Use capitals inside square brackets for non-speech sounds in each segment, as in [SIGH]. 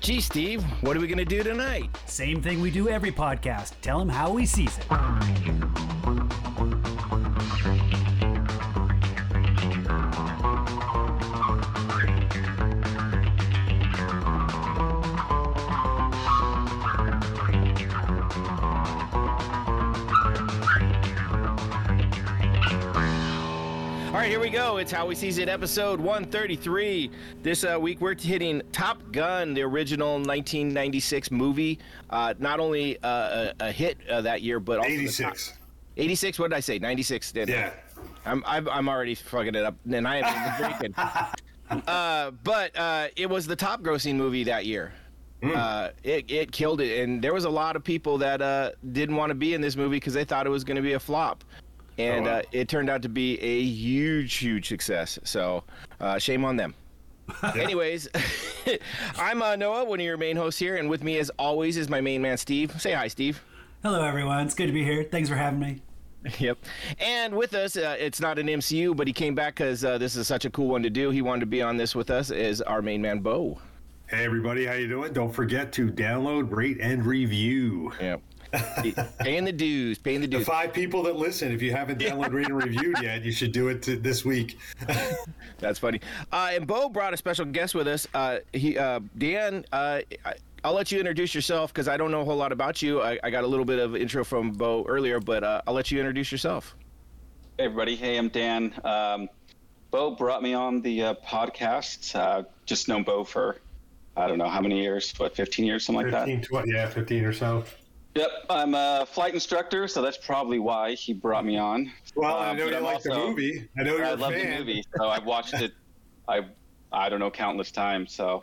Gee, Steve, what are we going to do tonight? Same thing we do every podcast. Tell him how we sees it. Right, here we go. It's How We Sees It, episode 133. This uh, week we're hitting Top Gun, the original 1996 movie. Uh, not only uh, a, a hit uh, that year, but also the 86. top- 86. What did I say? 96. Didn't I? Yeah. I'm, I'm I'm already fucking it up, and I am breaking. [LAUGHS] uh, but uh, it was the top grossing movie that year. Uh, it it killed it, and there was a lot of people that uh, didn't want to be in this movie because they thought it was going to be a flop, and Oh, wow. uh, it turned out to be a huge, huge success. So, uh, shame on them. [LAUGHS] Anyways, [LAUGHS] I'm uh, Noah, one of your main hosts here, and with me, as always, is my main man Steve. Say hi, Steve. Hello, everyone. It's good to be here. Thanks for having me. [LAUGHS] Yep. And with us, uh, it's not an MCU, but he came back because uh, this is such a cool one to do. He wanted to be on this with us. Is our main man Bo? Hey everybody, how you doing? Don't forget to download, rate, and review. Yep. Paying the dues, paying the dues. The dues. five people that listen, if you haven't downloaded, rated, and reviewed yet, you should do it to this week. [LAUGHS] That's funny. Uh, and Bo brought a special guest with us. Uh, he, uh, Dan. Uh, I, I'll let you introduce yourself because I don't know a whole lot about you. I, I got a little bit of intro from Bo earlier, but uh, I'll let you introduce yourself. Hey everybody, hey, I'm Dan. Um, Bo brought me on the uh, podcast. Uh, just known Bo for I don't know how many years, what 15 years, something like that. 15, 20, yeah, 15 or so. Yep, I'm a flight instructor, so that's probably why he brought me on. Well, I Uh, know you like the movie. I know you're I a love fan. the movie, so I've watched it. I I don't know countless times. So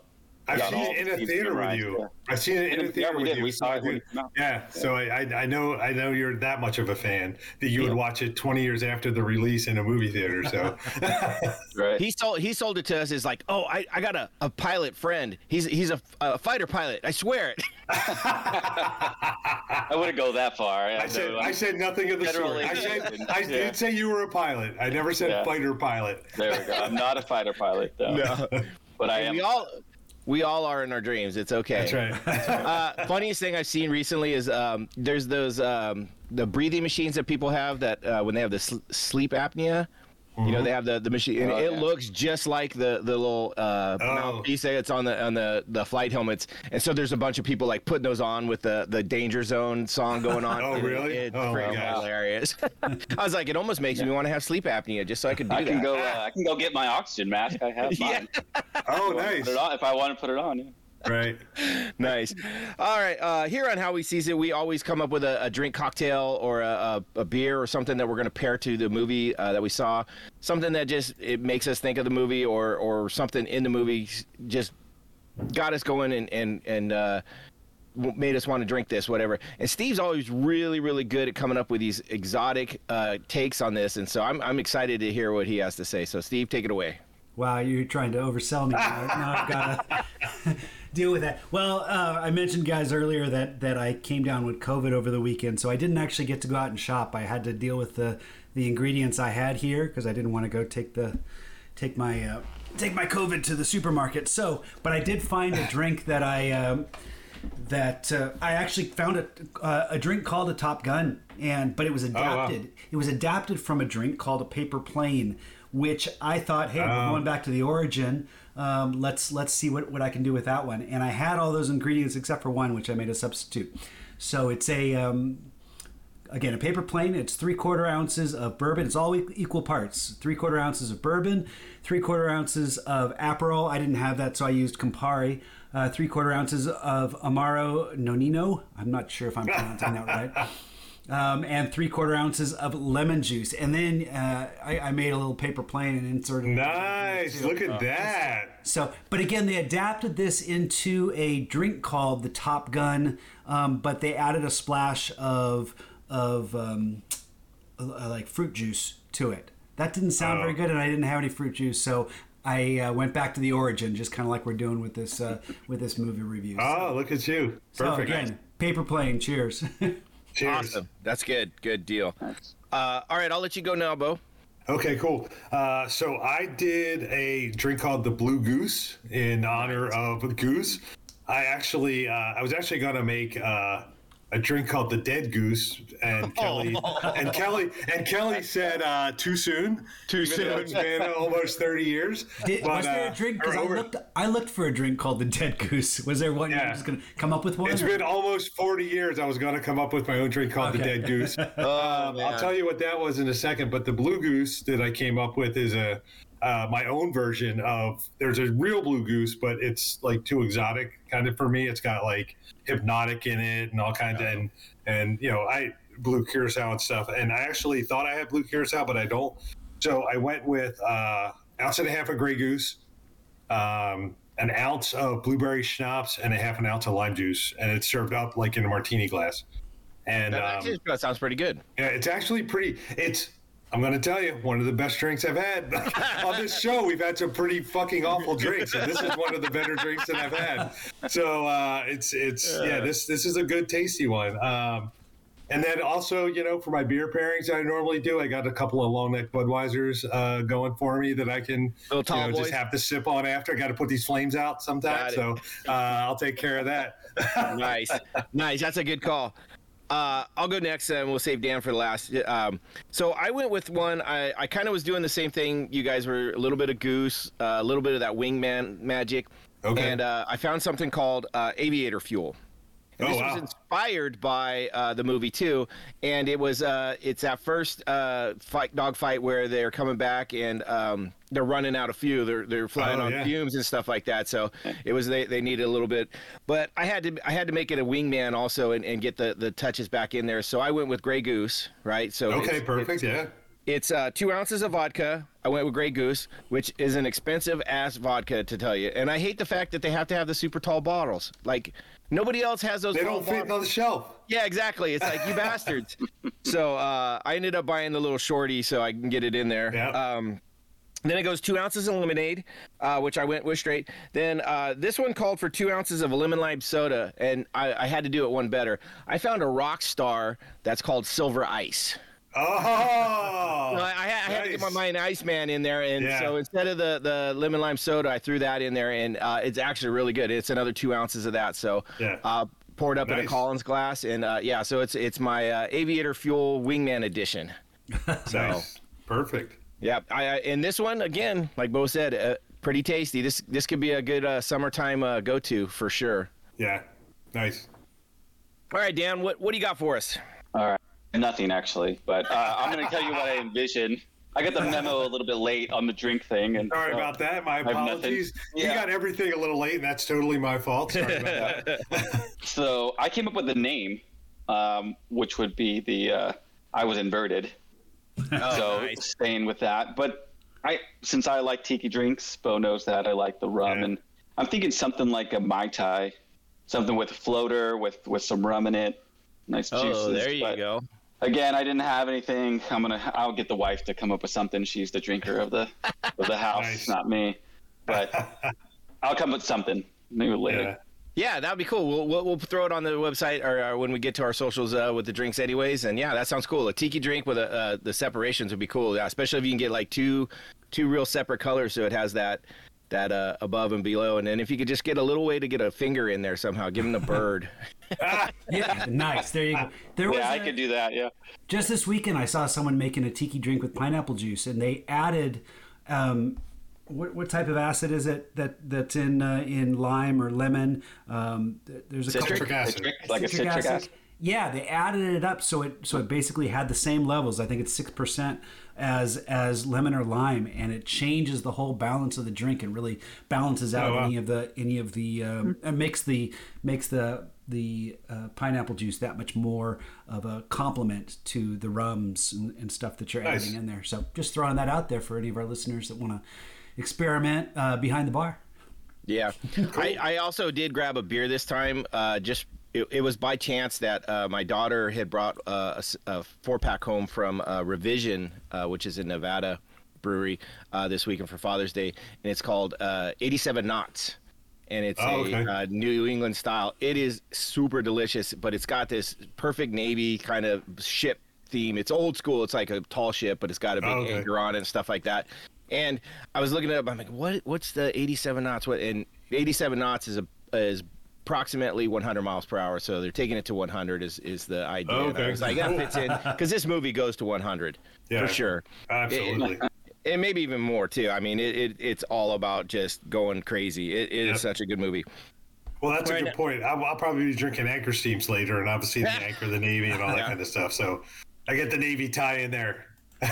I've got seen it in a Steve theater with you. yeah. I've seen it in a Yeah, theater we with did. you. We saw it when I it do- came out. Yeah, so I, I I know I know you're that much of a fan that you would watch it 20 years after the release in a movie theater. So [LAUGHS] right. He sold he sold it to us as like, oh, I, I got a, a pilot friend. He's he's a, a fighter pilot. I swear it. [LAUGHS] I wouldn't go that far. I said I said nothing of the sort. I said. I Yeah. did say you were a pilot. I never said Yeah. fighter pilot. There we go. I'm not a fighter pilot though, [LAUGHS] No. but I am. we all we all are in our dreams. It's okay. That's right. [LAUGHS] uh, funniest thing I've seen recently is um, there's those um, the breathing machines that people have that uh, when they have the sl- sleep apnea. You know they have the, the machine, and Oh, it yeah. looks just like the the little uh, Oh. mouthpiece that's on the on the, the flight helmets. And so there's a bunch of people like putting those on with the the Danger Zone song going on. [LAUGHS] Oh, and really? It's Oh, my hilarious. [LAUGHS] I was like, it almost makes me want to have sleep apnea just so I could do I can that. go. Uh, I can go get my oxygen mask. I have [LAUGHS] Yeah. oh, Put nice. it on if I want to put it on. Yeah. Right. [LAUGHS] nice. All right. Uh, here on How We Sees It, we always come up with a, a drink cocktail or a, a, a beer or something that we're going to pair to the movie uh, that we saw. Something that just it makes us think of the movie or or something in the movie just got us going and and and. Uh, made us want to drink this whatever and steve's always really really good at coming up with these exotic uh, takes on this and so I'm, I'm excited to hear what he has to say so steve take it away Wow, you're trying to oversell me. now now I've got to [LAUGHS] [LAUGHS] deal with that. Well, uh, I mentioned guys earlier that that I came down with COVID over the weekend, so I didn't actually get to go out and shop. I had to deal with the the ingredients I had here because I didn't want to go take the take my uh, take my COVID to the supermarket. So, but I did find a drink that I. Um, that uh, I actually found a, uh, a drink called a Top Gun, and but it was adapted. It was adapted from a drink called a Paper Plane, which I thought, hey, we're going back to the origin. Um, let's let's see what, what I can do with that one. And I had all those ingredients except for one, which I made a substitute. So it's a um, again a paper plane. It's three quarter ounces of bourbon. It's all equal parts. Three quarter ounces of bourbon three quarter ounces of aperol. I didn't have that so i used campari. Uh, three quarter ounces of amaro nonino. I'm not sure if i'm pronouncing that right [LAUGHS] um, and three quarter ounces of lemon juice and then uh, I, I made a little paper plane and inserted Nice. Look at that. so, but again, they adapted this into a drink called the Top Gun, um, but they added a splash of of um, uh, like fruit juice to it. That didn't sound Oh. very good, and I didn't have any fruit juice, so I uh, went back to the origin, just kind of like we're doing with this uh, with this movie review. Oh, look at you. so Perfect. again, paper plane. Cheers. [LAUGHS] Cheers. awesome that's good good deal uh, all right i'll let you go now bo Okay, cool. Uh, so I did a drink called the Blue Goose in honor of Goose. I actually, uh, I was actually going to make uh, a drink called the Dead Goose, and Kelly, and Kelly, and Kelly said uh, too soon. Too soon. It's been almost thirty years. Did, But, was there uh, a drink? Because or I looked, I looked for a drink called the Dead Goose. Was there one? You're Yeah. just gonna come up with one. It's or- been almost 40 years. I was going to come up with my own drink called the Dead Goose. [LAUGHS] Oh, Um, I'll tell you what that was in a second. But the Blue Goose that I came up with is a uh, my own version of. There's a real Blue Goose, but it's like too exotic kind of for me. It's got like Hpnotiq in it and all kinds of and and you know I blue curacao and stuff. And I actually thought I had blue curacao, but I don't. So I went with uh, ounce and a half of Grey Goose. Um, an ounce of blueberry schnapps and a half an ounce of lime juice, and it's served up like in a martini glass. And That um, that sounds pretty good. yeah, it's actually pretty. It's. I'm going to tell you, one of the best drinks I've had [LAUGHS] on this show. We've had some pretty fucking awful drinks, and this is one of the better drinks that I've had. So uh, it's it's yeah, this this is a good tasty one. Um, and then also, you know, for my beer pairings I normally do, I got a couple of long neck Budweisers uh, going for me that I can you know, just have to sip on after. I got to put these flames out sometimes, so uh, I'll take care of that. [LAUGHS] nice, nice. That's a good call. Uh, I'll go next, and we'll save Dan for the last. Um, so I went with one. I, I kind of was doing the same thing. You guys were a little bit of goose, uh, a little bit of that wingman magic, Okay. and uh, I found something called uh, aviator fuel. And Oh, this wow. was inspired by uh, the movie too, and it was uh, it's that first uh, fight dog fight where they're coming back and um, they're running out of fuel. They're they're flying Oh, on yeah. fumes and stuff like that. So it was they, they needed a little bit, but I had to I had to make it a wingman also and, and get the, the touches back in there. So I went with Grey Goose, right? So Okay, it's- perfect. Yeah. it's uh, two ounces of vodka. I went with Grey Goose, which is an expensive ass vodka to tell you. And I hate the fact that they have to have the super tall bottles. Like nobody else has those. They don't fit on the shelf. Yeah, exactly. It's like you [LAUGHS] bastards. So uh, I ended up buying the little shorty so I can get it in there. Yeah. Um, then it goes two ounces of lemonade, uh, which I went with straight. Then uh, this one called for two ounces of a lemon lime soda, and I, I had to do it one better. I found a Rockstar that's called Silver Ice. Oh, No, I, I, had, I had to get my nice. mind Iceman in there, and Yeah. so instead of the, the lemon lime soda, I threw that in there, and uh, it's actually really good. It's another two ounces of that, so Yeah. uh, poured up in a Collins glass, and uh, yeah, so it's it's my uh, Aviator Fuel Wingman edition. [LAUGHS] So Nice. Perfect. yeah, I, I and this one again, like Bo said, uh, pretty tasty. This this could be a good uh, summertime uh, go to for sure. Yeah. Nice. All right, Dan, what what do you got for us? All right. Nothing actually, but uh, I'm going to tell you what I envision. I got the memo a little bit late on the drink thing, and Sorry so- about that. My have nothing. apologies. You Yeah. got everything a little late, and that's totally my fault. Sorry about that. [LAUGHS] [LAUGHS] So I came up with a name, um, which would be the uh, I was inverted. so nice. staying with that, but I since I like tiki drinks, Bo knows that I like the rum, Yeah. and I'm thinking something like a mai tai, something with a floater with with some rum in it, nice juices. Oh, there you but go. Again, I didn't have anything. I'm gonna I'll get the wife to come up with something. She's the drinker of the of the house, Nice. not me. But [LAUGHS] I'll come up with something maybe later. Yeah. Yeah, that'd be cool. We'll, we'll, we'll throw it on the website or, uh when we get to our socials uh, with the drinks, anyways. And yeah, that sounds cool. A tiki drink with a, uh, the separations would be cool. Yeah, especially if you can get like two two real separate colors, so it has that that uh, above and below. And then if you could just get a little way to get a finger in there somehow, give him the bird. [LAUGHS] Yeah, nice. There you go. There was Yeah, I a- could do that. Yeah. just this weekend. I saw someone making a tiki drink with pineapple juice, and they added. Um, what, what type of acid is it that that's in uh, in lime or lemon? Um, there's a Citric? Citric acid. Citric, like a citric acid. Yeah, they added it up so it so it basically had the same levels. I think it's six percent as as lemon or lime, and it changes the whole balance of the drink and really balances out Oh, wow. any of the any of the um, and makes the makes the the uh, pineapple juice that much more of a complement to the rums and, and stuff that you're Nice. adding in there. So just throwing that out there for any of our listeners that want to experiment uh, behind the bar. Yeah, [LAUGHS] I, I also did grab a beer this time. Uh, just it, it was by chance that uh, my daughter had brought uh, a a, four pack home from uh, Revision, uh, which is in Nevada brewery, uh, this weekend for Father's Day, and it's called uh, 87 Knots. And it's Oh, a okay. uh, New England style. It is super delicious, but it's got this perfect navy kind of ship theme. It's old school. It's like a tall ship, but it's got a big Oh, okay. anchor on it and stuff like that. And I was looking it up. I'm like, what? What's the 87 knots? What? And 87 knots is a is approximately 100 miles per hour. So they're taking it to 100 is is the idea. And I Okay. was like, that fits in [LAUGHS] because this movie goes to 100 Yeah. for sure. Absolutely. And maybe even more too. I mean, it, it it's all about just going crazy. It, it is Yep. such a good movie. Well, that's Right a good point. I'll, I'll probably be drinking anchor steams later, and obviously the [LAUGHS] anchor, of the Navy, and all that Yeah. kind of stuff. So I get the Navy tie in there. [LAUGHS]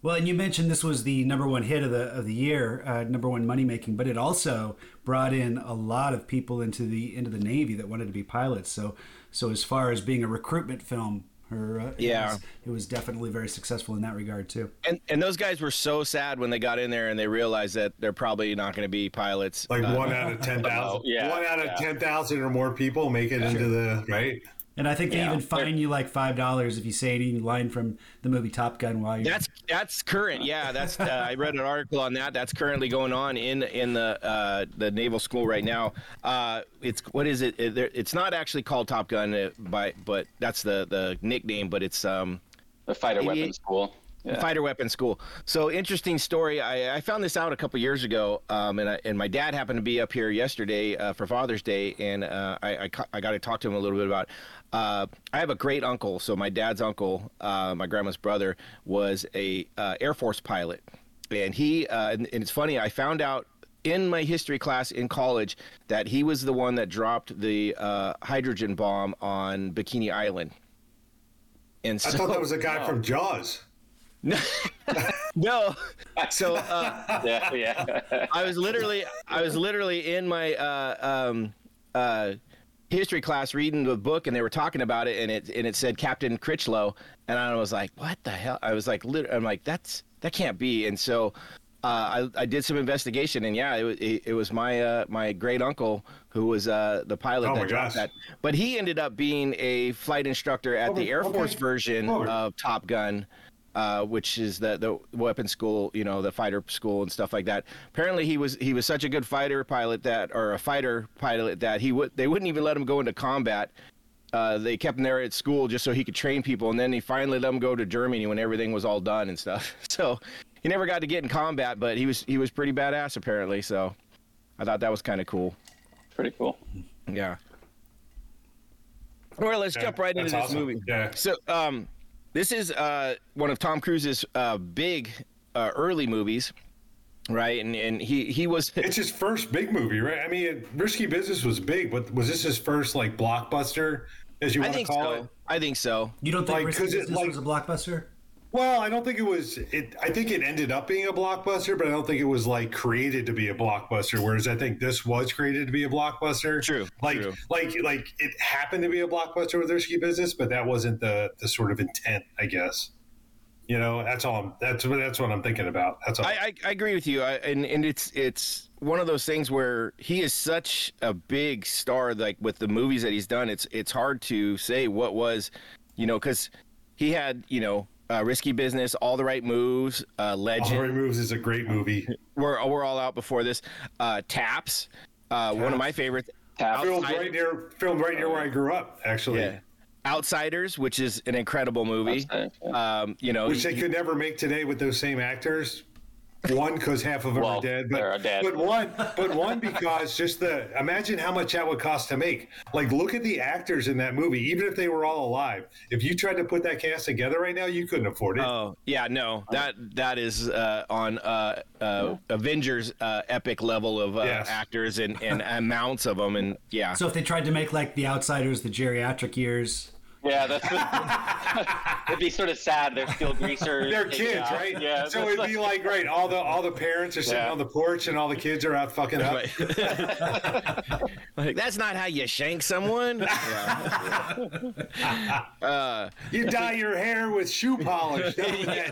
Well, and you mentioned this was the number one hit of the of the year, uh, number one money making, but it also brought in a lot of people into the into the Navy that wanted to be pilots. So, so as far as being a recruitment film, or uh, it Yeah. was, it was definitely very successful in that regard too. And and those guys were so sad when they got in there and they realized that they're probably not going to be pilots. Like Uh, one out of [LAUGHS] ten thousand. Yeah, one out of yeah. ten thousand or more people make it into the right. And I think they Yeah. even fine you like five dollars if you say any line from the movie Top Gun while you're. That's that's current. Yeah, that's. Uh, I read an article on that. That's currently going on in in the uh, the naval school right now. Uh, it's what is it? It- It's not actually called Top Gun, uh, by but that's the the nickname. But it's um, The fighter weapons school. Yeah. fighter weapon school. So interesting story. I, I found this out a couple years ago, um, and I, and my dad happened to be up here yesterday uh, for Father's Day, and uh, I I, ca- I got to talk to him a little bit about. Uh, I have a great uncle. So my dad's uncle, uh, my grandma's brother, was a uh, Air Force pilot, and he uh, and, and it's funny. I found out in my history class in college that he was the one that dropped the uh, hydrogen bomb on Bikini Island. And so, I thought that was a guy from Jaws. [LAUGHS] no. So uh, yeah, yeah. I was literally I was literally in my uh, um, uh, history class reading the book, and they were talking about it, and it and it said Captain Critchlow, and I was like, what the hell? I was like, lit- I'm like, that's that can't be, and so. Uh, I, I did some investigation, and yeah, it, it, it was my uh, my great uncle who was uh, the pilot Oh my that dropped gosh. that. But he ended up being a flight instructor at the Okay, Air Force version Forward. of Top Gun, uh, which is the the weapon school, you know, the fighter school and stuff like that. Apparently, he was he was such a good fighter pilot that, or a fighter pilot that he would they wouldn't even let him go into combat. Uh, they kept him there at school just so he could train people, and then he finally let him go to Germany when everything was all done and stuff. [LAUGHS] So he never got to get in combat, but he was he was pretty badass apparently. So I thought that was kind of cool. Pretty cool. Yeah. Well, let's Yeah, jump right into this awesome. movie. Yeah. So, um, this is uh, one of Tom Cruise's uh, big uh, early movies, right? And and he he was [LAUGHS] It's his first big movie, right? I mean, Risky Business was big, but was this his first like blockbuster, as you I want to think call so. it? I think so. you don't think like, Risky 'cause it, Business like- was a blockbuster? Well, I don't think it was. It. I think it ended up being a blockbuster, but I don't think it was like created to be a blockbuster. Whereas I think this was created to be a blockbuster. True, Like, true. like, like it happened to be a blockbuster with Risky Business, but that wasn't the the sort of intent, I guess. You know, that's all. I'm, that's what that's what I'm thinking about. That's all. I, I, I agree with you, I, and and it's it's one of those things where he is such a big star, like with the movies that he's done. It's it's hard to say what was, you know, because he had you know uh, risky business, all the right moves, uh, all legend. the right moves is a great movie. We're we're all out before this. Uh, taps, uh, one of my favorites. Tap. filmed Outside- right near filmed right near where I grew up, actually. Yeah. Outsiders, which is an incredible movie. Yeah. Um, you know, Which they you- could never make today with those same actors. One, because half of them Well, are dead, but they're dead. but one, but one because just the imagine how much that would cost to make. Like, look at the actors in that movie. Even if they were all alive, if you tried to put that cast together right now, you couldn't afford it. Oh yeah, no, that that is uh, on uh, uh, Avengers uh, epic level of uh, Yes. actors and, and amounts of them, and yeah, So if they tried to make like The Outsiders, the geriatric years, Yeah, that's what, [LAUGHS] it'd be sort of sad. They're still greasers. They're kids, out- right? Yeah. So it'd like- be [LAUGHS] like, right, all the all the parents are sitting Yeah. on the porch and all the kids are out fucking up. [LAUGHS] like that's not how you shank someone. yeah. You dye your hair with shoe polish. don't you?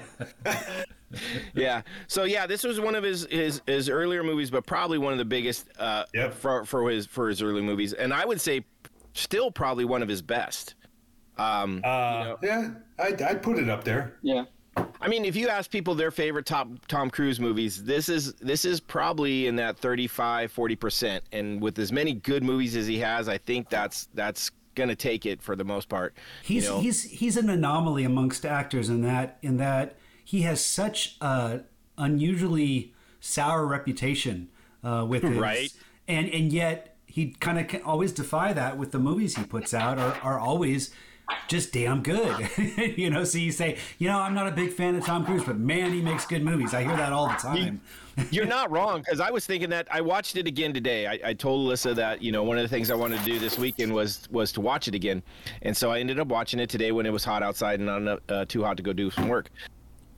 yeah. So yeah, this was one of his his his earlier movies, but probably one of the biggest uh, Yep. for for his for his early movies, and I would say still probably one of his best. Um, Uh, yeah, I'd, I'd put it up there. yeah. I mean, if you ask people their favorite top Tom Cruise movies, this is this is probably in that 35 40%. And with as many good movies as he has, I think that's that's going to take it for the most part. he's you know? he's he's an anomaly amongst actors in that in that he has such a unusually sour reputation uh, with his, Right. and and yet he kind of always defy that with the movies he puts out are, are always just damn good. [LAUGHS] you know, so you say, you know, I'm not a big fan of Tom Cruise, but man, he makes good movies. I hear that all the time. You're not [LAUGHS] wrong because I was thinking that I watched it again today. I, I told Alyssa that you know one of the things I wanted to do this weekend was was to watch it again, and so I ended up watching it today when it was hot outside and not uh, too hot to go do some work.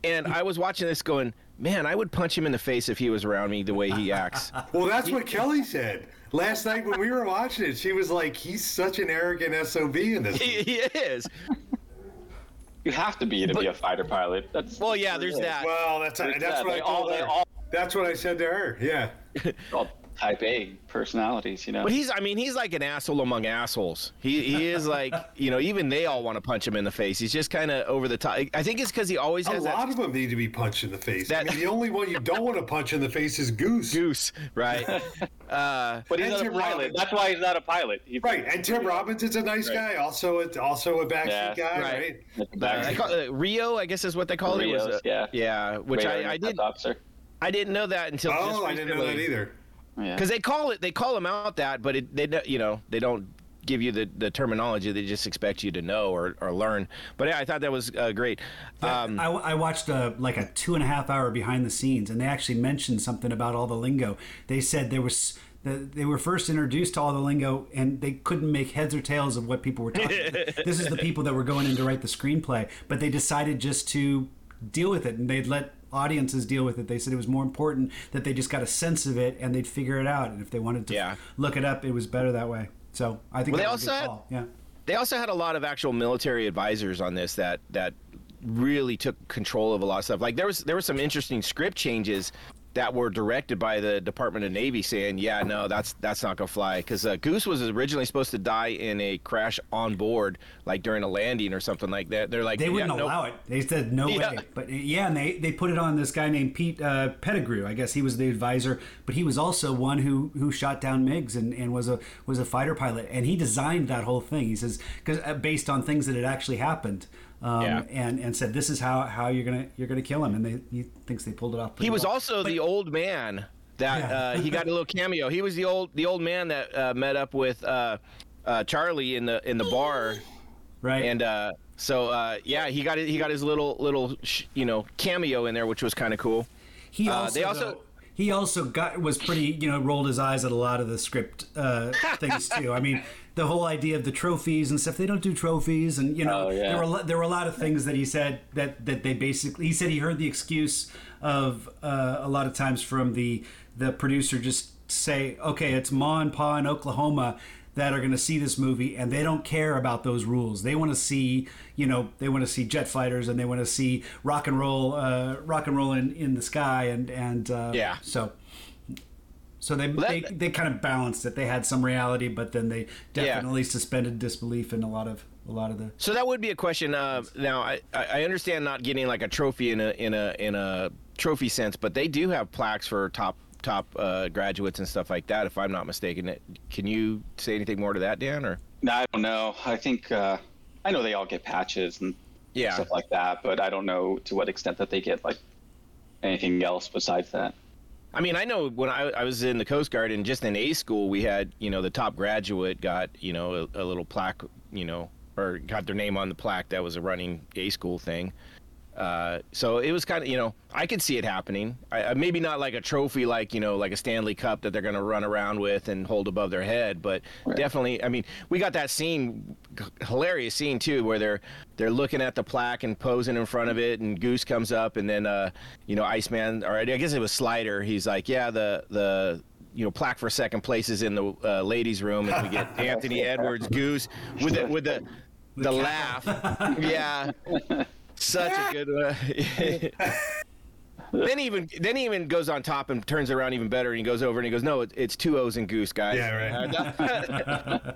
And I was watching this going, man, I would punch him in the face if he was around me the way he acts. Well, that's what Kelly said last night when we were watching it. She was like, "He's such an arrogant sob in this." [LAUGHS] he, he is. You have to be to be a fighter pilot. That's Well, yeah, there's that. Well, that's There's that's that. what I They all- told they her. all- That's what I said to her. Yeah. [LAUGHS] all type A personalities, you know. But he's, I mean, he's like an asshole among assholes. He, he [LAUGHS] is like, you know, even they all want to punch him in the face. He's just kind of over the top. I think it's because he always has A lot that of them need to be punched in the face. I mean, the only one you don't want to punch in the face is Goose. goose, right? [LAUGHS] Uh, but he's and not a Tim pilot. Robbins. That's why he's not a pilot. He- Right, and Tim Robbins is a nice Right. guy, also a, also a backstreet Yeah, guy, right. right? That's the uh, I call, uh, Rio, I guess is what they call it. Was, Rios, uh, yeah. yeah, which radar I, I did. officer. I didn't know that until just Oh, I didn't know that recently. Either. Yeah. because they call it they call them out that but it, they don't- you know they don't give you the, the terminology they just expect you to know or, or learn but yeah i thought that was uh, great um, I, I watched a, like a two and a half hour behind the scenes, and they actually mentioned something about all the lingo. They said there was the, they were first introduced to all the lingo, and they couldn't make heads or tails of what people were talking. about. [LAUGHS] this is the people that were going in to write the screenplay, but they decided just to deal with it, and they'd let audiences deal with it. They said it was more important that they just got a sense of it and they'd figure it out. And if they wanted to Yeah. look it up, it was better that way. So I think Well, that they was a good also had- call. Yeah. they also had a lot of actual military advisors on this that that really took control of a lot of stuff like there was there were some interesting script changes that were directed by the Department of Navy saying, "Yeah, no, that's that's not gonna fly." Because uh, Goose was originally supposed to die in a crash on board, like during a landing or something like that. They're like, They wouldn't nope." allow it. They said no Yeah. way. But yeah, and they, they put it on this guy named Pete uh, Pettigrew. I guess he was the advisor, but he was also one who who shot down MiGs and, and was a was a fighter pilot. And he designed that whole thing. He says because uh, based on things that had actually happened. Um, Yeah. and and said this is how, how you're gonna you're gonna kill him, and they he thinks they pulled it off. He was well. also the old man that Yeah. uh, he got a little cameo. He was the old the old man that uh, met up with uh, uh, Charlie in the in the bar, right. and uh, so uh, yeah, he got he got his little little sh- you know cameo in there, which was kind of cool. He also, they also- though, he also got was pretty you know rolled his eyes at a lot of the script uh, things too. I mean, the whole idea of the trophies and stuff. They don't do trophies, and you know Oh, yeah. there were there were a lot of things that he said that that they basically he said he heard the excuse of uh, a lot of times from the the producer just say, okay, it's Ma and Pa in Oklahoma that are going to see this movie and they don't care about those rules. They want to see, you know, they want to see jet fighters and they want to see rock and roll, uh, rock and roll in, in the sky and and uh, Yeah. So, so they, that- they they kind of balanced it. They had some reality, but then they definitely suspended disbelief in a lot of a lot of the. So that would be a question. Uh, now I, I I understand not getting like a trophy in a in a in a trophy sense, but they do have plaques for top top uh, graduates and stuff like that. If I'm not mistaken, can you say anything more to that, Dan? Or No, I don't know. I think uh, I know they all get patches and Yeah. stuff like that, but I don't know to what extent that they get like anything else besides that. I mean, I know when I, I was in the Coast Guard and just in A school, we had, you know, the top graduate got, you know, a, a little plaque, you know, or got their name on the plaque. That was a running A school thing. Uh, so it was kind of, you know, I could see it happening. I, maybe not like a trophy, like you know, like a Stanley Cup that they're going to run around with and hold above their head, but definitely. I mean, we got that scene, hilarious scene too, where they're they're looking at the plaque and posing in front of it, and Goose comes up, and then uh, you know, Iceman, or I guess it was Slider. He's like, yeah, the the you know plaque for second place is in the uh, ladies' room, and we get [LAUGHS] Anthony Edwards, Goose with the with the the laugh, [LAUGHS] yeah. Such a good one. [LAUGHS] then even then he even goes on top and turns around even better, and he goes over and he goes, "No, it, it's two O's and Goose, guys." Yeah, right.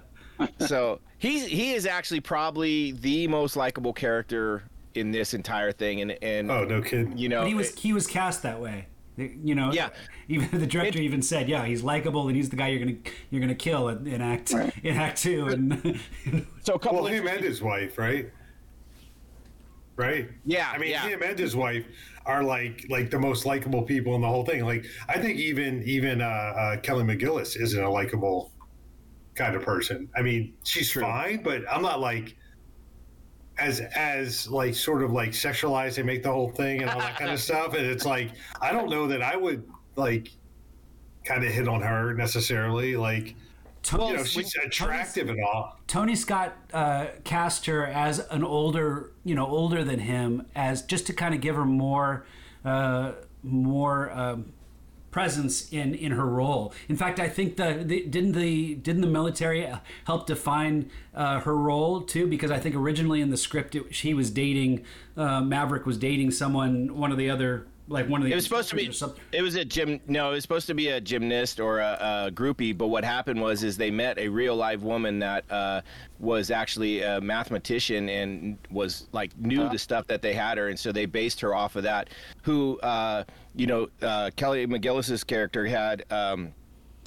[LAUGHS] [LAUGHS] so he's he is actually probably the most likable character in this entire thing, and and Oh, no kid you know But he was he was cast that way. You know, Yeah. Even the director It- even said, "Yeah, he's likable, and he's the guy you're gonna you're gonna kill in, in act in act two. And so a couple Well, of him and his wife, right? Right. Yeah, I mean, yeah. him and his wife are like like the most likable people in the whole thing. Like, I think even even uh, uh, Kelly McGillis isn't a likable kind of person. I mean, she's fine, but I'm not like as as like sort of like sexualized. They make the whole thing and all that kind of [LAUGHS] stuff, and it's like I don't know that I would like kind of hit on her necessarily. Like Tony, you know, she's attractive and all. Tony Scott uh, cast her as an older, you know, older than him, as just to kind of give her more, uh, more um, presence in in her role. In fact, I think the, the didn't the didn't the military help define uh, her role too? Because I think originally in the script, it, she was dating uh, Maverick was dating someone, one of the other like one of the. It was supposed to be. It was a gym. No, it was supposed to be a gymnast or a, a groupie. But what happened was, is they met a real live woman that uh, was actually a mathematician and was like knew the stuff that they had her, and so they based her off of that. Who, uh, you know, uh, Kelly McGillis's character had. Um,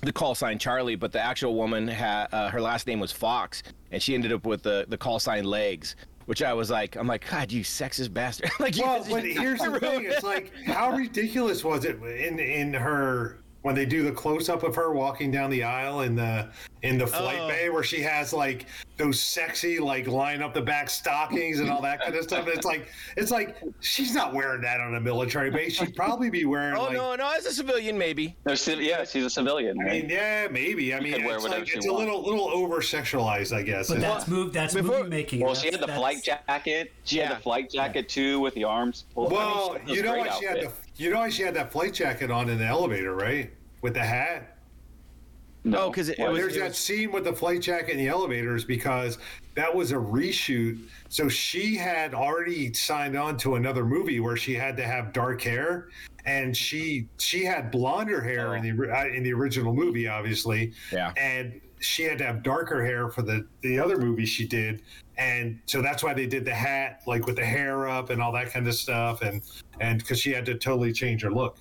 the call sign Charlie, but the actual woman had uh, her last name was Fox, and she ended up with the the call sign Legs, which I was like, I'm like, God, you sexist bastard! [LAUGHS] like, Well, but [LAUGHS] here's the thing: it's like, how ridiculous was it in in her when they do the close up of her walking down the aisle in the in the flight Oh. bay where she has like those sexy like line up the back stockings and all that kind of stuff. And it's like it's like she's not wearing that on a military base. She'd probably be wearing oh like. no, no, as a civilian, maybe. No, civ- yeah, she's a civilian. I mean, yeah, maybe. I mean, it's, like, it's a little little over sexualized, I guess. But that's move. That's before- movie making. well, she had the flight jacket. She Yeah. had the flight jacket too, with the arms. pulled. I mean, Well, you know great why she had the outfit. You know why she had that flight jacket on in the elevator, right? With the hat. No, Oh, 'cause it- it Why was- There's that scene with the flight jacket in the elevators because that was a reshoot. So she had already signed on to another movie where she had to have dark hair, and she she had blonder hair in the uh, in the original movie, obviously. Yeah. And she had to have darker hair for the the other movie she did, and so that's why they did the hat like with the hair up and all that kind of stuff, and and because she had to totally change her look.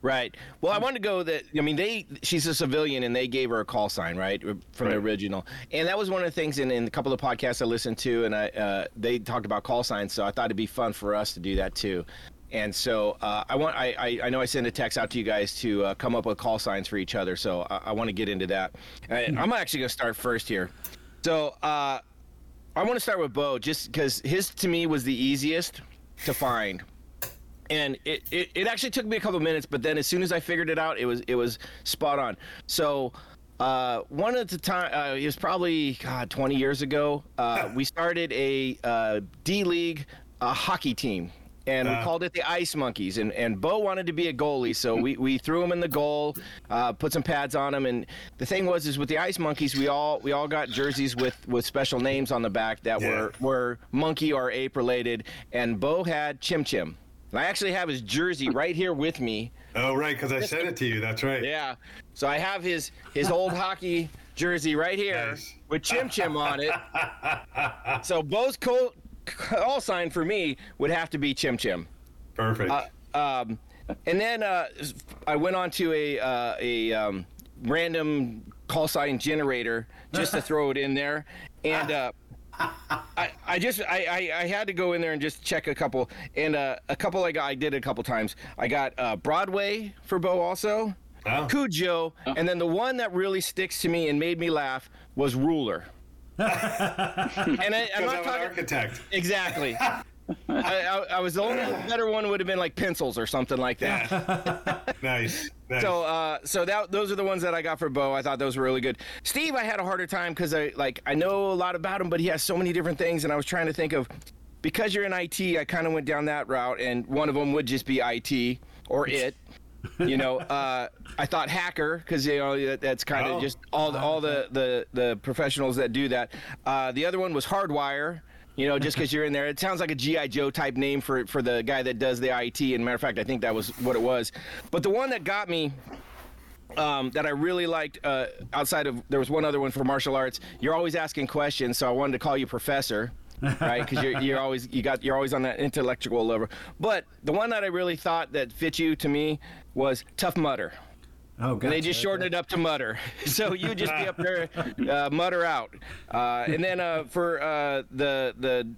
Right. Well, I wanted to go that. I mean, they. She's a civilian, and they gave her a call sign, right, from the original. And that was one of the things in, in a couple of podcasts I listened to, and I uh, they talked about call signs. So I thought it'd be fun for us to do that too. And so uh, I want. I, I I know I sent a text out to you guys to uh, come up with call signs for each other. So I, I want to get into that. And I'm actually gonna start first here. So uh, I want to start with Bo, just because his to me was the easiest to find. And it, it, it actually took me a couple minutes but then as soon as i figured it out it was it was spot on. So uh, one at the time uh, it was probably god 20 years ago uh, we started a uh, d league uh, hockey team and we Uh. called it the Ice Monkeys. And, and Bo wanted to be a goalie, so we, we threw him in the goal, uh, put some pads on him. And the thing was, is with the Ice Monkeys, we all we all got jerseys with, with special names on the back that Yeah. were were monkey or ape related. And Bo had Chim Chim. And I actually have his jersey right here with me. Oh, right, because I sent it to you. That's right. Yeah. So I have his his old hockey jersey right here Nice. with Chim Chim on it. [LAUGHS] so Bo's call, [LAUGHS] call sign for me would have to be Chim Chim. Perfect. Um, and then uh, I went on to a uh, a um, random call sign generator just to [LAUGHS] throw it in there, and uh, [LAUGHS] I, I just I, I, I had to go in there and just check a couple, and uh, a couple I got I did a couple times. I got uh, Broadway for Bo also, Oh. Cujo, and then the one that really sticks to me and made me laugh was Ruler. [LAUGHS] and I, I'm not I'm an talking architect. exactly. [LAUGHS] I, I, I was the only better one would have been like pencils or something like that. Yeah. [LAUGHS] nice. nice. So, uh, so that those are the ones that I got for Bo. I thought those were really good. Steve, I had a harder time because I like I know a lot about him, but he has so many different things, and I was trying to think of because you're in IT. I kind of went down that route, and one of them would just be IT or it. You know, uh, I thought hacker because you know that, that's kind of Oh. just all the, all the, the the professionals that do that. Uh, the other one was hardwire. You know, just because you're in there, it sounds like a GI Joe type name for for the guy that does the IT. And matter of fact, I think that was what it was. But the one that got me um, that I really liked uh, outside of there was one other one for martial arts. You're always asking questions, so I wanted to call you professor, right? Because you're, you're always you got you're always on that intellectual level. But the one that I really thought that fit you to me was tough mutter. Oh, And they just shortened it up to mutter. [LAUGHS] So you just be up there, uh, mutter out. Uh, and then uh, for uh, the the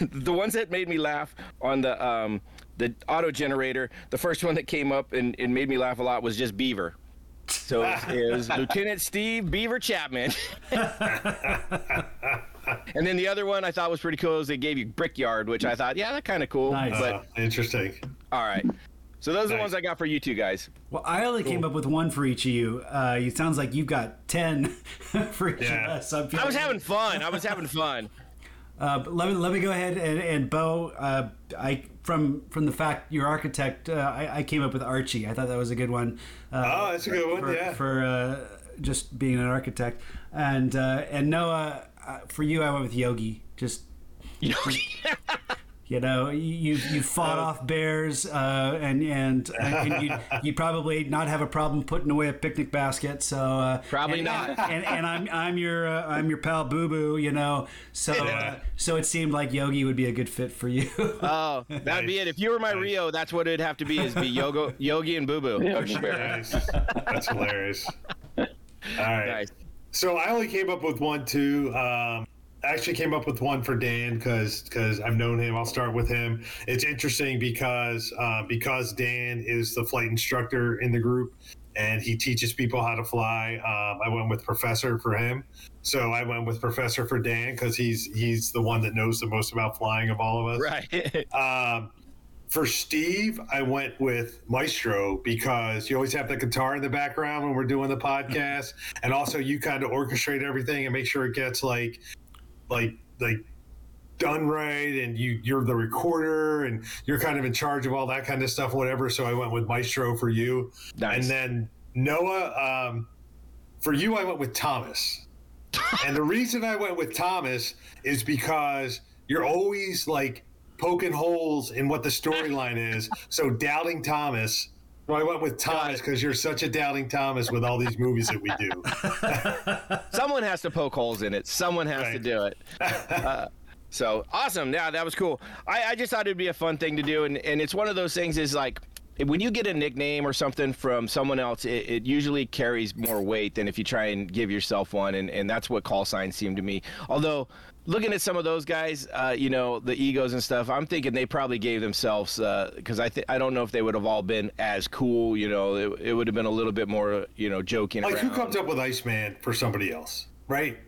[LAUGHS] the ones that made me laugh on the um, the auto generator, the first one that came up and, and made me laugh a lot was just beaver. So it was, it was [LAUGHS] Lieutenant Steve Beaver Chapman. [LAUGHS] and then the other one I thought was pretty cool is they gave you Brickyard, which I thought, yeah, that's kind of cool. Nice. But Uh, interesting. all right. So those are the ones I got for you two guys. Well, I only came up with one for each of you. Uh, it sounds like you've got ten [LAUGHS] for each Yeah. of us. I'm I was having fun. I was having fun. [LAUGHS] Uh, let me let me go ahead and, and Bo. Uh, I from from the fact you're architect, uh, I, I came up with Archie. I thought that was a good one. Uh, Oh, that's a good one. yeah. for uh, just being an architect. And uh, and Noah, uh, for you, I went with Yogi. Just You know, you know, you you fought off bears, uh, and and, and you you probably not have a problem putting away a picnic basket. So uh, Probably and, not. And, and I'm I'm your uh, I'm your pal Boo Boo. You know, so uh, Yeah. so it seemed like Yogi would be a good fit for you. [LAUGHS] oh, that'd be it. If you were my Nice. Rio, that's what it'd have to be. Is be Yogo, Yogi and Boo Boo. Yogi Bear. Nice. That's hilarious. All right. Nice. So I only came up with one too. Um, I actually came up with one for Dan because because I've known him. I'll start with him. It's interesting because uh, because Dan is the flight instructor in the group and he teaches people how to fly. Um, I went with Professor for him. So I went with Professor for Dan because he's he's the one that knows the most about flying of all of us. Right. [LAUGHS] Um, for Steve, I went with Maestro because you always have the guitar in the background when we're doing the podcast, [LAUGHS] and also you kind of orchestrate everything and make sure it gets like, like, like done right, and you you're the recorder and you're kind of in charge of all that kind of stuff, whatever. So I went with Maestro for you, Nice. and then Noah, um, for you, I went with Thomas. [LAUGHS] and the reason I went with Thomas is because you're always like poking holes in what the storyline is. So doubting Thomas. So I went with Thomas because you're such a doubting Thomas with all these movies that we do. [LAUGHS] Someone has to poke holes in it. Someone has to do it. [LAUGHS] Uh, so awesome. Yeah, that was cool. I, I just thought it'd be a fun thing to do, and, and it's one of those things is like when you get a nickname or something from someone else, it, it usually carries more weight than if you try and give yourself one, and, and that's what call signs seem to me. Although looking at some of those guys, uh, you know, the egos and stuff, I'm thinking they probably gave themselves because I th- I don't know if they would have all been as cool. You know, it, it would have been a little bit more you know joking. Like who around. comes up with Iceman for somebody else, right?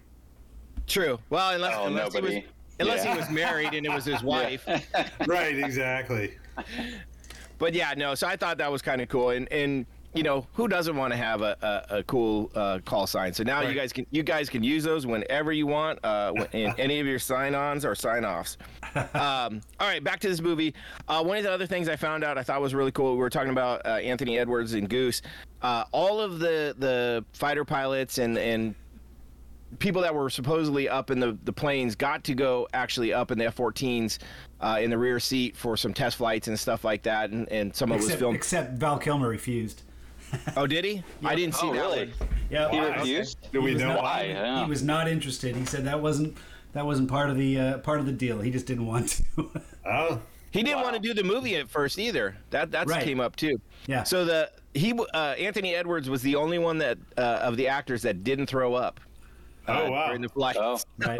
True. Well, unless Oh, unless he was unless Yeah. he was married and it was his [LAUGHS] wife. Right, exactly. [LAUGHS] But yeah, no. So I thought that was kind of cool, and and you know who doesn't want to have a, a, a cool uh, call sign? So now you guys can you guys can use those whenever you want uh, in [LAUGHS] any of your sign-ons or sign-offs. Um, all right, back to this movie. Uh, one of the other things I found out I thought was really cool. We were talking about uh, Anthony Edwards and Goose. Uh, all of the the fighter pilots and and people that were supposedly up in the, the planes got to go actually up in the F-14s uh, in the rear seat for some test flights and stuff like that, and, and some of it was except, filmed. except Val Kilmer refused. [LAUGHS] Oh, did he? I didn't see Oh, that really? one. Yeah, He Why? refused. Do we He was know not- why? Why? Yeah. he was not interested. He said that wasn't that wasn't part of the uh, part of the deal. He just didn't want to. [LAUGHS] Oh, He didn't Wow. want to do the movie at first either. That that Right. came up too. Yeah. So the he uh, Anthony Edwards was the only one that uh, of the actors that didn't throw up. Uh, Oh, wow. During the flight. Oh. [LAUGHS] Right.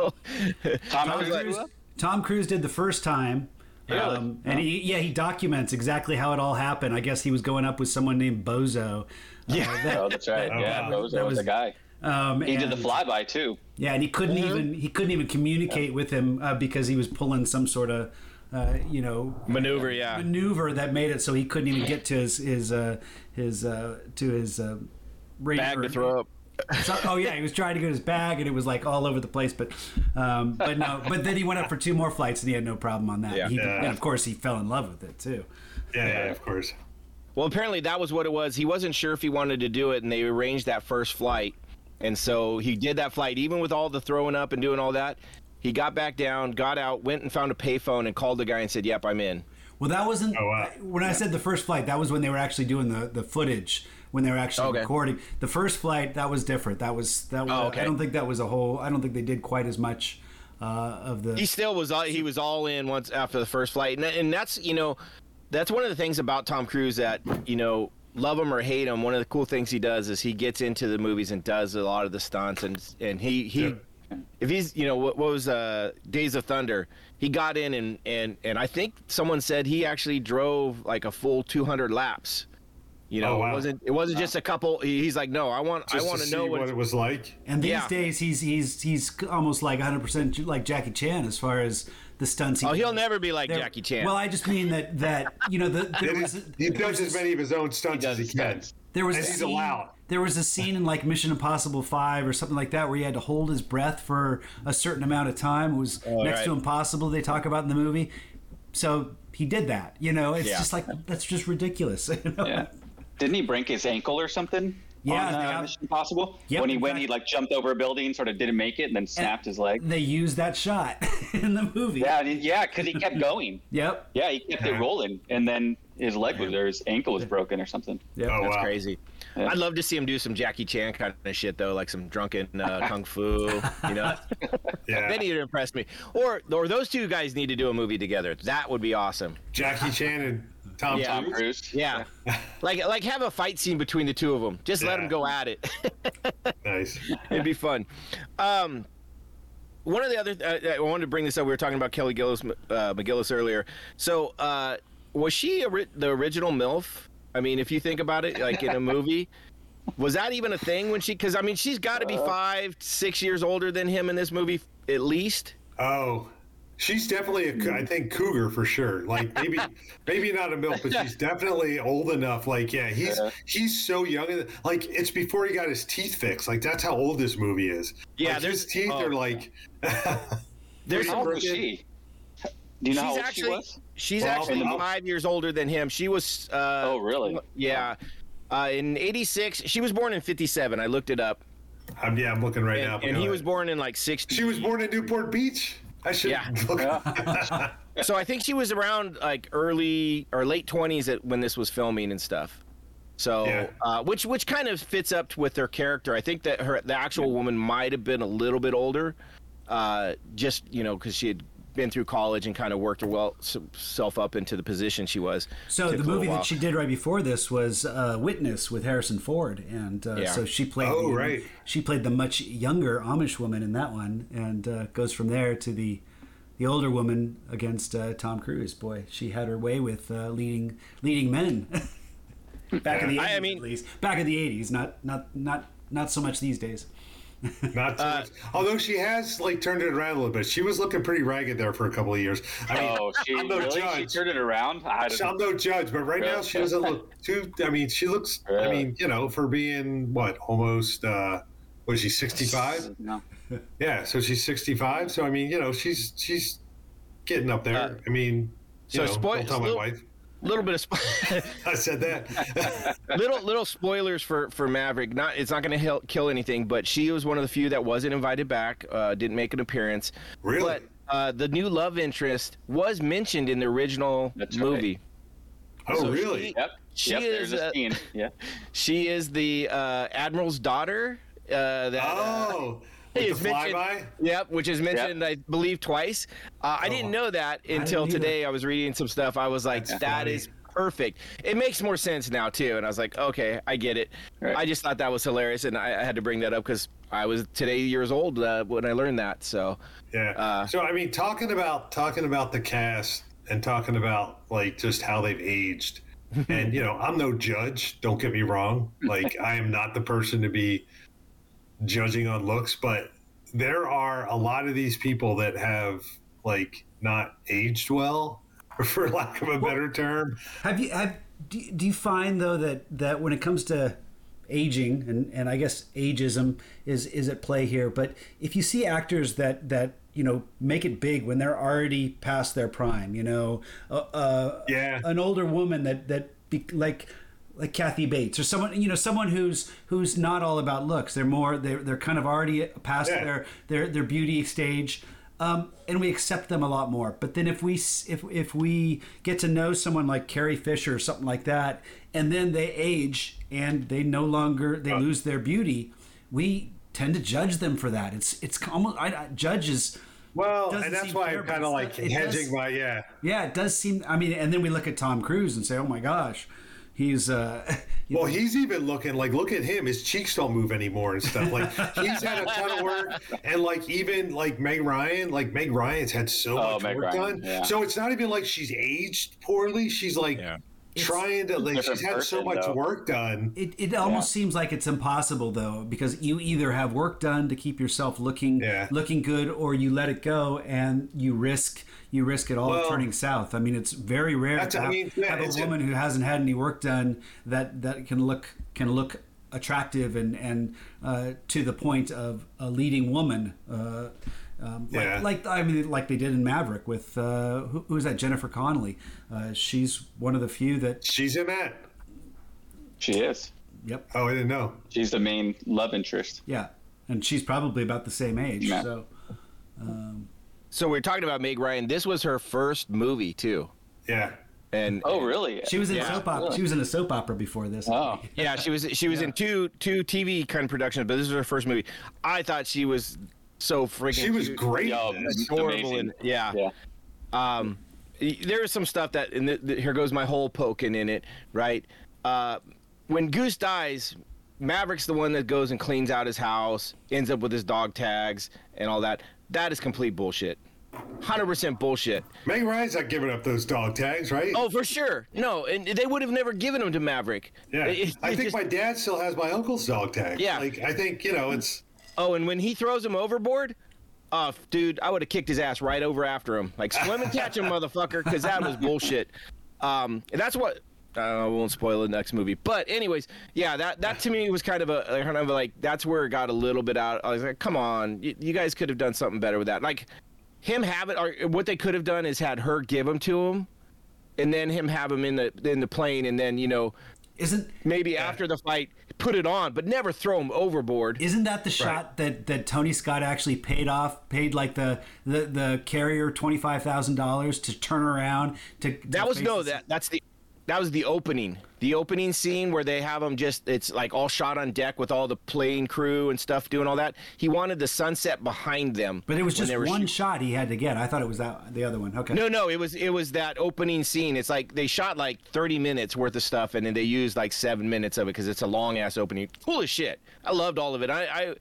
Tom Tom Cruise. Cruise, Tom Cruise did the first time. Really? Um, and he, yeah, he documents exactly how it all happened. I guess he was going up with someone named Bozo. Yeah. [LAUGHS] Oh, that's right. Oh, yeah, wow. that was, That was- the guy. Um, He did the flyby too. Yeah, and he couldn't Mm-hmm. even he couldn't even communicate with him uh, because he was pulling some sort of uh, you know Maneuver, yeah. maneuver that made it so he couldn't even get to his his uh, his uh, to his uh, radio- Bag to throw up. So, oh yeah, he was trying to get his bag, and it was like all over the place. But, um, but no. But then he went up for two more flights, and he had no problem on that. Yeah. He, Yeah. And of course, he fell in love with it too. yeah, yeah, of course. Well, apparently that was what it was. He wasn't sure if he wanted to do it, and they arranged that first flight. And so he did that flight, even with all the throwing up and doing all that. He got back down, got out, went and found a payphone, and called the guy and said, "Yep, I'm in." Well, that wasn't Oh, wow. when I said the first flight. That was when they were actually doing the, the footage when they were actually Okay. recording. The first flight that was different. That was that was. Oh, okay. I don't think that was a whole. I don't think they did quite as much uh, of the. He still was all, he was all in once after the first flight, and, and that's you know, that's one of the things about Tom Cruise that you know, love him or hate him. One of the cool things he does is he gets into the movies and does a lot of the stunts, and and he he. Yeah. If he's, you know, what, what was uh, Days of Thunder? He got in and, and and I think someone said he actually drove like a full 200 laps, You know, Oh, wow. it wasn't it wasn't just a couple. He's like, no, I want Just I want to see know what, what. it was like. And these Yeah. days, he's he's he's almost like 100 percent like Jackie Chan as far as the stunts. He oh, he'll does. never be like There- Jackie Chan. Well, I just mean that that you know the, [LAUGHS] there was He there does was as many of his own stunts as he can. there was and a he's scene, allowed. There was a scene in like Mission Impossible Five or something like that where he had to hold his breath for a certain amount of time. It was next right. to impossible. They talk about in the movie. So he did that. You know, it's Yeah. just like that's just ridiculous. [LAUGHS] You know? Yeah. Didn't he break his ankle or something? Yeah, on, they uh, have- Mission Impossible. Yep, when he in when he like jumped over a building, sort of didn't make it, and then snapped his leg. They used that shot [LAUGHS] in the movie. Yeah, yeah, because he kept going. [LAUGHS] Yep. Yeah, he kept it rolling, and then his leg was or his ankle was broken or something. Yep. Oh, That's wow. crazy. Yeah. I'd love to see him do some Jackie Chan kind of shit though, like some drunken uh, [LAUGHS] kung fu. You know, Yeah. they need to impress me. Or or those two guys need to do a movie together. That would be awesome. Jackie Chan and Tom Yeah. Tom Cruise. Yeah, [LAUGHS] like like have a fight scene between the two of them. Just let them go at it. [LAUGHS] Nice. It'd be fun. Um, one of the other, uh, I wanted to bring this up. We were talking about Kelly Gillis, uh, McGillis earlier. So, uh, was she ori- the original MILF? I mean, if you think about it, like in a movie, [LAUGHS] was that even a thing when she? Because I mean, she's got to be five, six years older than him in this movie, at least. Oh, she's definitely a. I think cougar for sure. Like maybe, [LAUGHS] maybe not a milk, but she's definitely old enough. Like yeah, he's Yeah. he's so young. Like it's before he got his teeth fixed. Like that's how old this movie is. Yeah, like, there's- his teeth oh. are like. [LAUGHS] There's How some old was she? Do you know how She's old actually she was? she's Well, actually I'll- five years older than him. She was. Uh, Oh, really? Yeah. Uh, in '86, she was born in '57. I looked it up, I'm, yeah, I'm looking right now. and, and he was born in like '60. She was born in Newport Beach. I should Yeah. look. [LAUGHS] So I think she was around like early or late twenties when this was filming and stuff. So, Yeah. uh, which which kind of fits up with her character. I think that her the actual woman might have been a little bit older, uh, just you know because she had been through college and kind of worked herself up into the position she was. So the movie that she did right before this was uh, Witness with Harrison Ford, and uh, Yeah. so she played. Oh, the, right. She played the much younger Amish woman in that one, and uh, goes from there to the the older woman against uh, Tom Cruise. Boy, she had her way with uh, leading leading men. [LAUGHS] Back in the 80s, I- I mean- at least back in the '80s, not not not not so much these days. [LAUGHS] Not too Uh, much. Although she has like turned it around a little bit. She was looking pretty ragged there for a couple of years. I mean, Oh, she I'm no really? She turned it around. I don't I'm no judge, but right now she doesn't look too. I mean, she looks. I mean, you know, for being what almost. uh Was she 65? [LAUGHS] No. Yeah, so she's 65. So I mean, you know, she's she's getting up there. Uh, I mean, you so know, spoil- don't tell my little- wife. Little bit of spo- [LAUGHS] I said that. [LAUGHS] little little spoilers for for Maverick. Not it's not going to kill anything, but she was one of the few that wasn't invited back. Uh, didn't make an appearance. Really? But uh, the new love interest was mentioned in the original That's right. movie. oh, So really? she- Yep. She yep. is, There's a uh. Yeah. [LAUGHS] She is the uh, admiral's daughter. Uh, that, uh, oh, with is mentioned- flyby. Yep, which is mentioned, I believe, twice. Uh, I didn't know that until either. today. I was reading some stuff. I was like, That's "That funny. is perfect." It makes more sense now too. And I was like, "Okay, I get it." Right. I just thought that was hilarious, and I, I had to bring that up because I was today years old uh, when I learned that. So Yeah. Uh, so I mean, talking about talking about the cast and talking about like just how they've aged, [LAUGHS] and you know, I'm no judge. Don't get me wrong. Like I am not the person to be judging on looks, but there are a lot of these people that have like not aged well, [LAUGHS] for lack of a better term. Have you have do, do you find though that that when it comes to aging and and I guess ageism is is at play here, but if you see actors that that you know make it big when they're already past their prime, you know, uh, uh, Yeah. an older woman that that be, like like Kathy Bates or someone you know someone who's who's not all about looks. They're more they're they're kind of already past Yeah. their their their beauty stage. Um, and we accept them a lot more. But then if we if if we get to know someone like Carrie Fisher or something like that, and then they age and they no longer they lose their beauty, we tend to judge them for that. It's it's almost I, I, judge is Well, and that's why fair, I'm kind of like not- hedging does- my yeah. yeah it does seem. I mean, and then we look at Tom Cruise and say, oh my gosh, he's uh, [LAUGHS] you Well, know, he's even looking like look at him. His cheeks don't move anymore and stuff. Like he's had a ton of work, and like even like Meg Ryan, like Meg Ryan's had so Oh, much Meg work Ryan, done. yeah. So it's not even like she's aged poorly. She's like Yeah. trying to like she's had so much though. work done. It, it almost seems like it's impossible though because you either have work done to keep yourself looking Yeah. looking good or you let it go and you risk you risk it all Well, turning south. I mean it's very rare That's- to I have, mean, yeah, have a it's a- woman who hasn't had any work done that that can look can look attractive and and uh, to the point of a leading woman. Uh, um, like, Yeah. like I mean, like they did in Maverick with uh, who, who is that? Jennifer Connelly. Uh, she's one of the few that. She's in that. She is. Yep. Oh, I didn't know. She's the main love interest. Yeah, and she's probably about the same age. Yeah. So So we're talking about Meg Ryan. This was her first movie too, Yeah. and Oh, really? she was in Yeah. a soap opera. She was in a soap opera before this. Oh, yeah, she was she was in two two TV kind of productions, but this was her first movie. I thought she was so freaking. She was cute. great. Yo, adorable and yeah. yeah. Um, there is some stuff that, and th- th- here goes my whole poking in it, right? Uh, when Goose dies, Maverick's the one that goes and cleans out his house, ends up with his dog tags and all that. That is complete bullshit. 100% bullshit. Meg Ryan's not giving up those dog tags, right? Oh, for sure. No, and they would have never given them to Maverick. yeah. It- it- I think just- my dad still has my uncle's dog tag. Yeah. Like I think you know it's. Oh, and when he throws him overboard, oh, dude, I would have kicked his ass right over after him. Like, swim and catch him, [LAUGHS] motherfucker, because that was bullshit. Um, and that's what. I won't spoil the next movie, but anyways, yeah, that that to me was kind of a kind of like that's where it got a little bit out. I was like, come on, you, you guys could have done something better with that. Like, him have it, or what they could have done is had her give him to him, and then him have him in the in the plane, and then you know Isn't maybe after the fight put it on, but never throw him overboard. isn't that the shot that, that Tony Scott actually paid off? Paid like the the, the carrier twenty five thousand dollars to turn around to. to That was no that that's the that was the opening. The opening scene where they have them just it's like all shot on deck with all the plane crew and stuff doing all that. He wanted the sunset behind them. But it was just one shoot- shot he had to get. I thought it was that the other one. Okay. No, no, it was it was that opening scene. It's like they shot like 30 minutes worth of stuff and then they used like 7 minutes of it cuz it's a long ass opening. Cool as shit. I loved all of it. I, I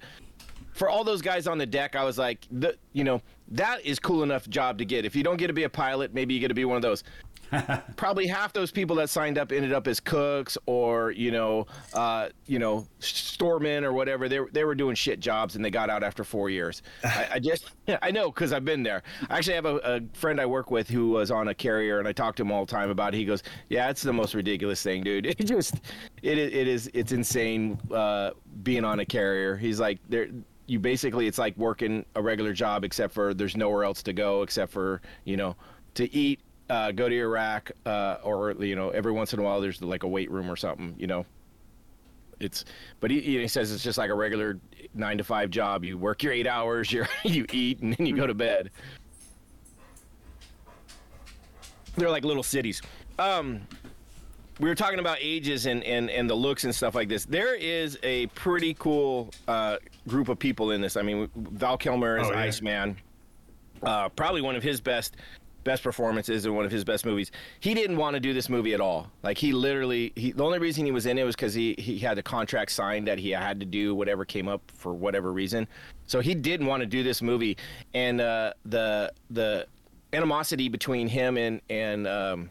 for all those guys on the deck, I was like, the, you know, that is cool enough job to get. If you don't get to be a pilot, maybe you get to be one of those. [LAUGHS] Probably half those people that signed up ended up as cooks or you know, uh, you know, storemen or whatever. They they were doing shit jobs and they got out after four years. I, I just I know because I've been there. I actually have a, a friend I work with who was on a carrier and I talk to him all the time about it. He goes, "Yeah, it's the most ridiculous thing, dude. [LAUGHS] It just it it is it's insane uh, being on a carrier." He's like, "There." You basically, it's like working a regular job, except for there's nowhere else to go except for you know to eat, uh, go to rack, uh, or you know, every once in a while there's like a weight room or something. You know, it's. But he, he says it's just like a regular nine to five job. You work your eight hours, [LAUGHS] you you eat, and then you go to bed. They're like little cities. Um, we were talking about ages and, and, and the looks and stuff like this. There is a pretty cool uh, group of people in this. I mean, Val Kilmer is Oh, yeah. Iceman. Uh, probably one of his best best performances and one of his best movies. He didn't want to do this movie at all. Like he literally, he the only reason he was in it was because he he had a contract signed that he had to do whatever came up for whatever reason. So he didn't want to do this movie, and uh, the the animosity between him and and um,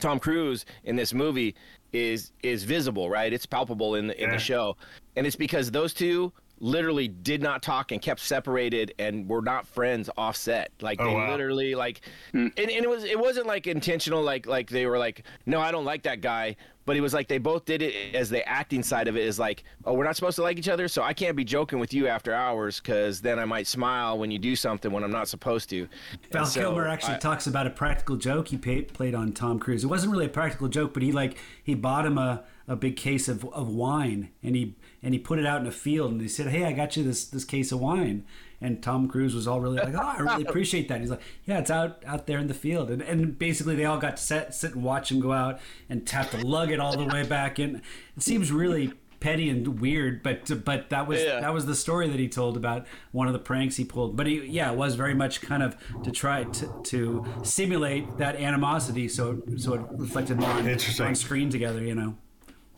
Tom Cruise in this movie is is visible, right? It's palpable in the in Yeah. the show, and it's because those two literally did not talk and kept separated and were not friends offset like Oh, they wow. literally like hmm. and, and it was it wasn't like intentional like like they were like no i don't like that guy but it was like they both did it as the acting side of it is like oh we're not supposed to like each other so i can't be joking with you after hours because then i might smile when you do something when i'm not supposed to Val so Kilmer actually I- talks about a practical joke he pa played on Tom Cruise. It wasn't really a practical joke, but he like he bought him a, a big case of, of wine and he and he put it out in a field and he said, "Hey, I got you this this case of wine." And Tom Cruise was all really like, "Oh, I really [LAUGHS] appreciate that." He's like, "Yeah, it's out out there in the field." And and basically they all got to sit sit and watch him go out and have to lug it all the way back in. It seems really petty and weird, but but that was Yeah. that was the story that he told about one of the pranks he pulled. But he yeah, it was very much kind of to try to, to simulate that animosity, so so it reflected more on, on screen together. You know,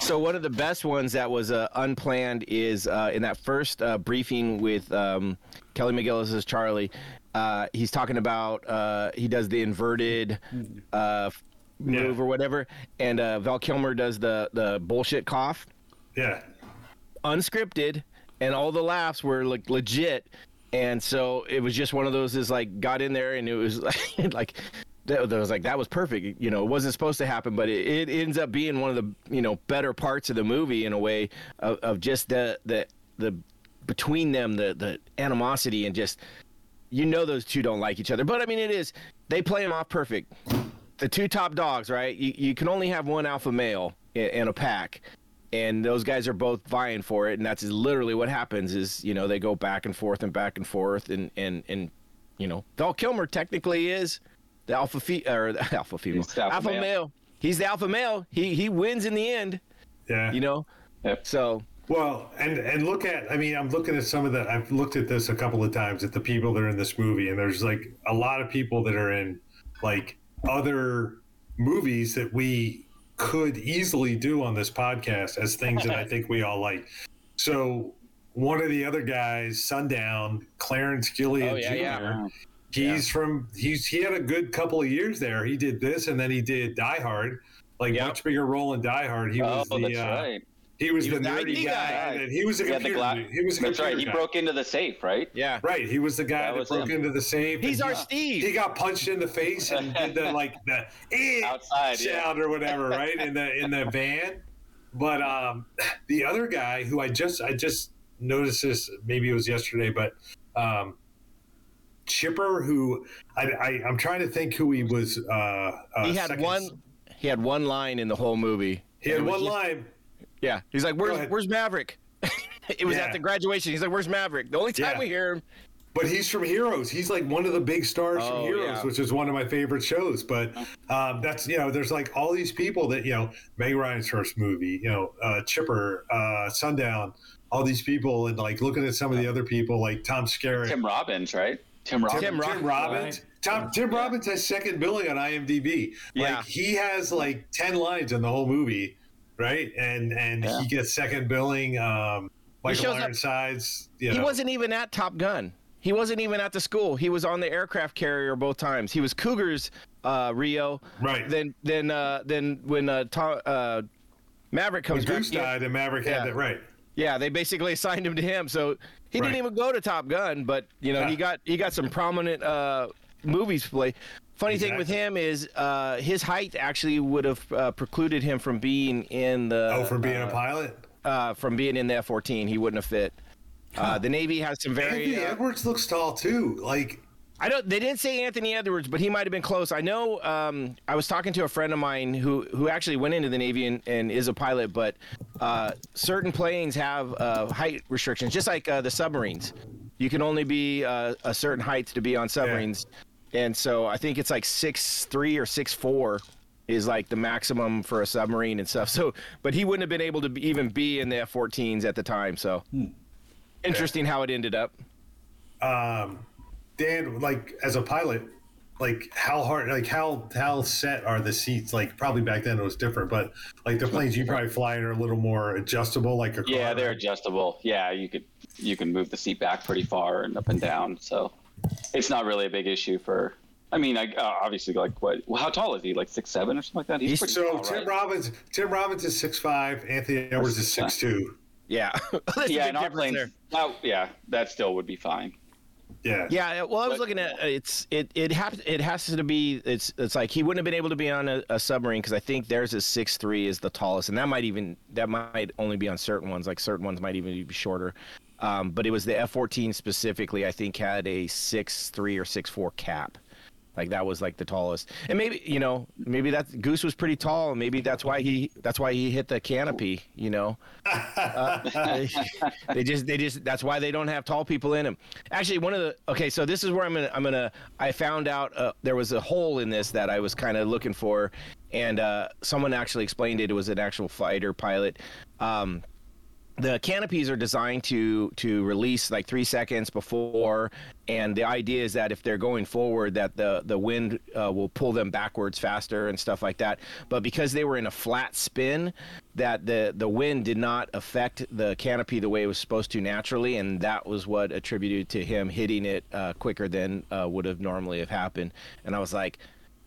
So one of the best ones that was uh, unplanned is uh, in that first uh, briefing with um, Kelly McGillis as Charlie. Uh, he's talking about uh, he does the inverted uh, move Yeah. or whatever, and uh, Val Kilmer does the the bullshit cough, Yeah. unscripted, and all the laughs were like legit, and so it was just one of those is like got in there and it was [LAUGHS] like like. That was like that was perfect. You know, it wasn't supposed to happen, but it, it ends up being one of the you know better parts of the movie in a way of, of just the the the between them the the animosity and just you know those two don't like each other. But I mean, it is they play them off perfect. The two top dogs, right? You you can only have one alpha male in, in a pack, and those guys are both vying for it, and that's literally what happens. Is you know they go back and forth and back and forth, and and and you know Val Kilmer technically is the alpha fe- or the [LAUGHS] alpha female He's the alpha male. male. He's the alpha male. He he wins in the end. Yeah. You know. Yep. So Well, and and look at I mean, I'm looking at some of the I've looked at this a couple of times at the people that are in this movie, and there's like a lot of people that are in like other movies that we could easily do on this podcast as things that I think we all like. So one of the other guys, Sundown, Clarence Gilyard Oh, yeah, Jr. yeah. He's from he's he had a good couple of years there. He did this and then he did Die Hard, like Yep. much bigger role in Die Hard. He Oh, was the that's uh, right. he was He the was the nerdy IT guy, guy. and he was a He the computer. gla- he was a That's right. He guy. broke into the safe, right? yeah. Right, he was the guy That that, broke him. into the safe. He's our he, Steve. He got punched in the face and did the [LAUGHS] like the eh Outside, yeah. or whatever, right in the in the van. But um, the other guy who I just I just noticed this maybe it was yesterday, but um, Chipper who I, I I'm trying to think who he was. Uh, uh, he had second- one. He had one line in the whole movie. He had And it was one just- line. Yeah, he's like, "Where's. Where's Maverick?" [LAUGHS] it was Yeah. at the graduation. He's like, "Where's Maverick?" The only time Yeah. we hear him. But he's from Heroes. He's like one of the big stars from Oh, Heroes, yeah. which is one of my favorite shows. But um, that's you know, there's like all these people that you know, Meg Ryan's first movie, you know, uh, Chipper, uh, Sundown, all these people, and like looking at some of the other people like Tom Skerritt, Tim Robbins, right? Tim Robbins. Tim, Robbins, Tim Robbins. right. Tom, Tim Robbins has second billing on IMDb. Yeah. Like he has like ten lines in the whole movie, right? And and Yeah. he gets second billing. Um, Michael shows up- Ironsides. You He wasn't even at Top Gun. He wasn't even at the school. He was on the aircraft carrier both times. He was Cougars, uh, Rio. Right. Then then uh, then when uh, Tom, uh, Maverick comes When back. Goose in- died and Maverick Yeah. had that right. Yeah, they basically [LAUGHS] assigned him to him. So he Right. didn't even go to Top Gun, but you know he got he got some prominent uh, movies to play. Funny thing with him is uh, his height actually would have uh, precluded him from being in the Oh, from being uh, a pilot. uh, from being in the F-14. He wouldn't have fit. Uh, the Navy has some very. Anthony uh, Edwards looks tall too. Like I don't. They didn't say Anthony Edwards, but he might have been close. I know. Um, I was talking to a friend of mine who who actually went into the Navy and, and is a pilot, but uh, certain planes have uh, height restrictions, just like uh, the submarines. You can only be uh, a certain height to be on submarines, and so I think it's like six three or six four is like the maximum for a submarine and stuff. [LAUGHS] So, but he wouldn't have been able to be, even be in the F-14s at the time. So, interesting how it ended up. um, Dan, like as a pilot, like how hard, like how how set are the seats? Like probably back then it was different, but like the planes you probably fly in are a little more adjustable, like a car. Yeah, they're right? adjustable. Yeah, you could you can move the seat back pretty far and up and down. So it's not really a big issue for. I mean, I, uh, obviously, like what? How tall is he? Like six seven or something like that. He's, He's- pretty So tall, Tim right? Robbins, Tim Robbins is six five. Anthony Edwards is six two. Yeah, [LAUGHS] Yeah, big in our difference planes. there. Oh, yeah, that still would be fine. Yeah. Yeah, well, I was But- looking at it's it it has it has to be it's it's like he wouldn't have been able to be on a, a submarine because I think theirs is six three is the tallest, and that might even that might only be on certain ones. Like certain ones might even be shorter. Um, but it was the F fourteen specifically. I think had a six three or six four cap. Like that was like the tallest, and maybe you know maybe that Goose was pretty tall, and maybe that's why he that's why he hit the canopy. You know, uh, [LAUGHS] they, just they just that's why they don't have tall people in them. Actually, one of the okay, so this is where I'm gonna I'm gonna I found out uh, there was a hole in this that I was kind of looking for, and uh, someone actually explained it. It was an actual fighter pilot. Um, the canopies are designed to to release like three seconds before and the idea is that if they're going forward that the the wind uh, will pull them backwards faster and stuff like that. But because they were in a flat spin that the the wind did not affect the canopy the way it was supposed to naturally and that was what attributed to him hitting it uh, quicker than uh, would have normally have happened. And i was like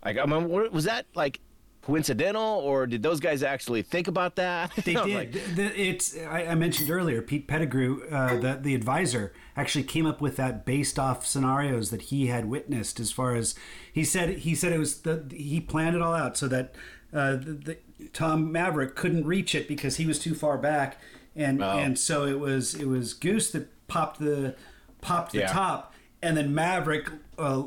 like I mean, was that like coincidental, or did those guys actually think about that? [LAUGHS] They did. like, it's I, I mentioned earlier. Pete Pettigrew, uh, the the advisor, actually came up with that based off scenarios that he had witnessed. As far as he said, he said it was the he planned it all out so that uh, the, the Tom Maverick couldn't reach it because he was too far back, and Oh. and so it was it was Goose that popped the popped the Yeah. top, and then Maverick uh,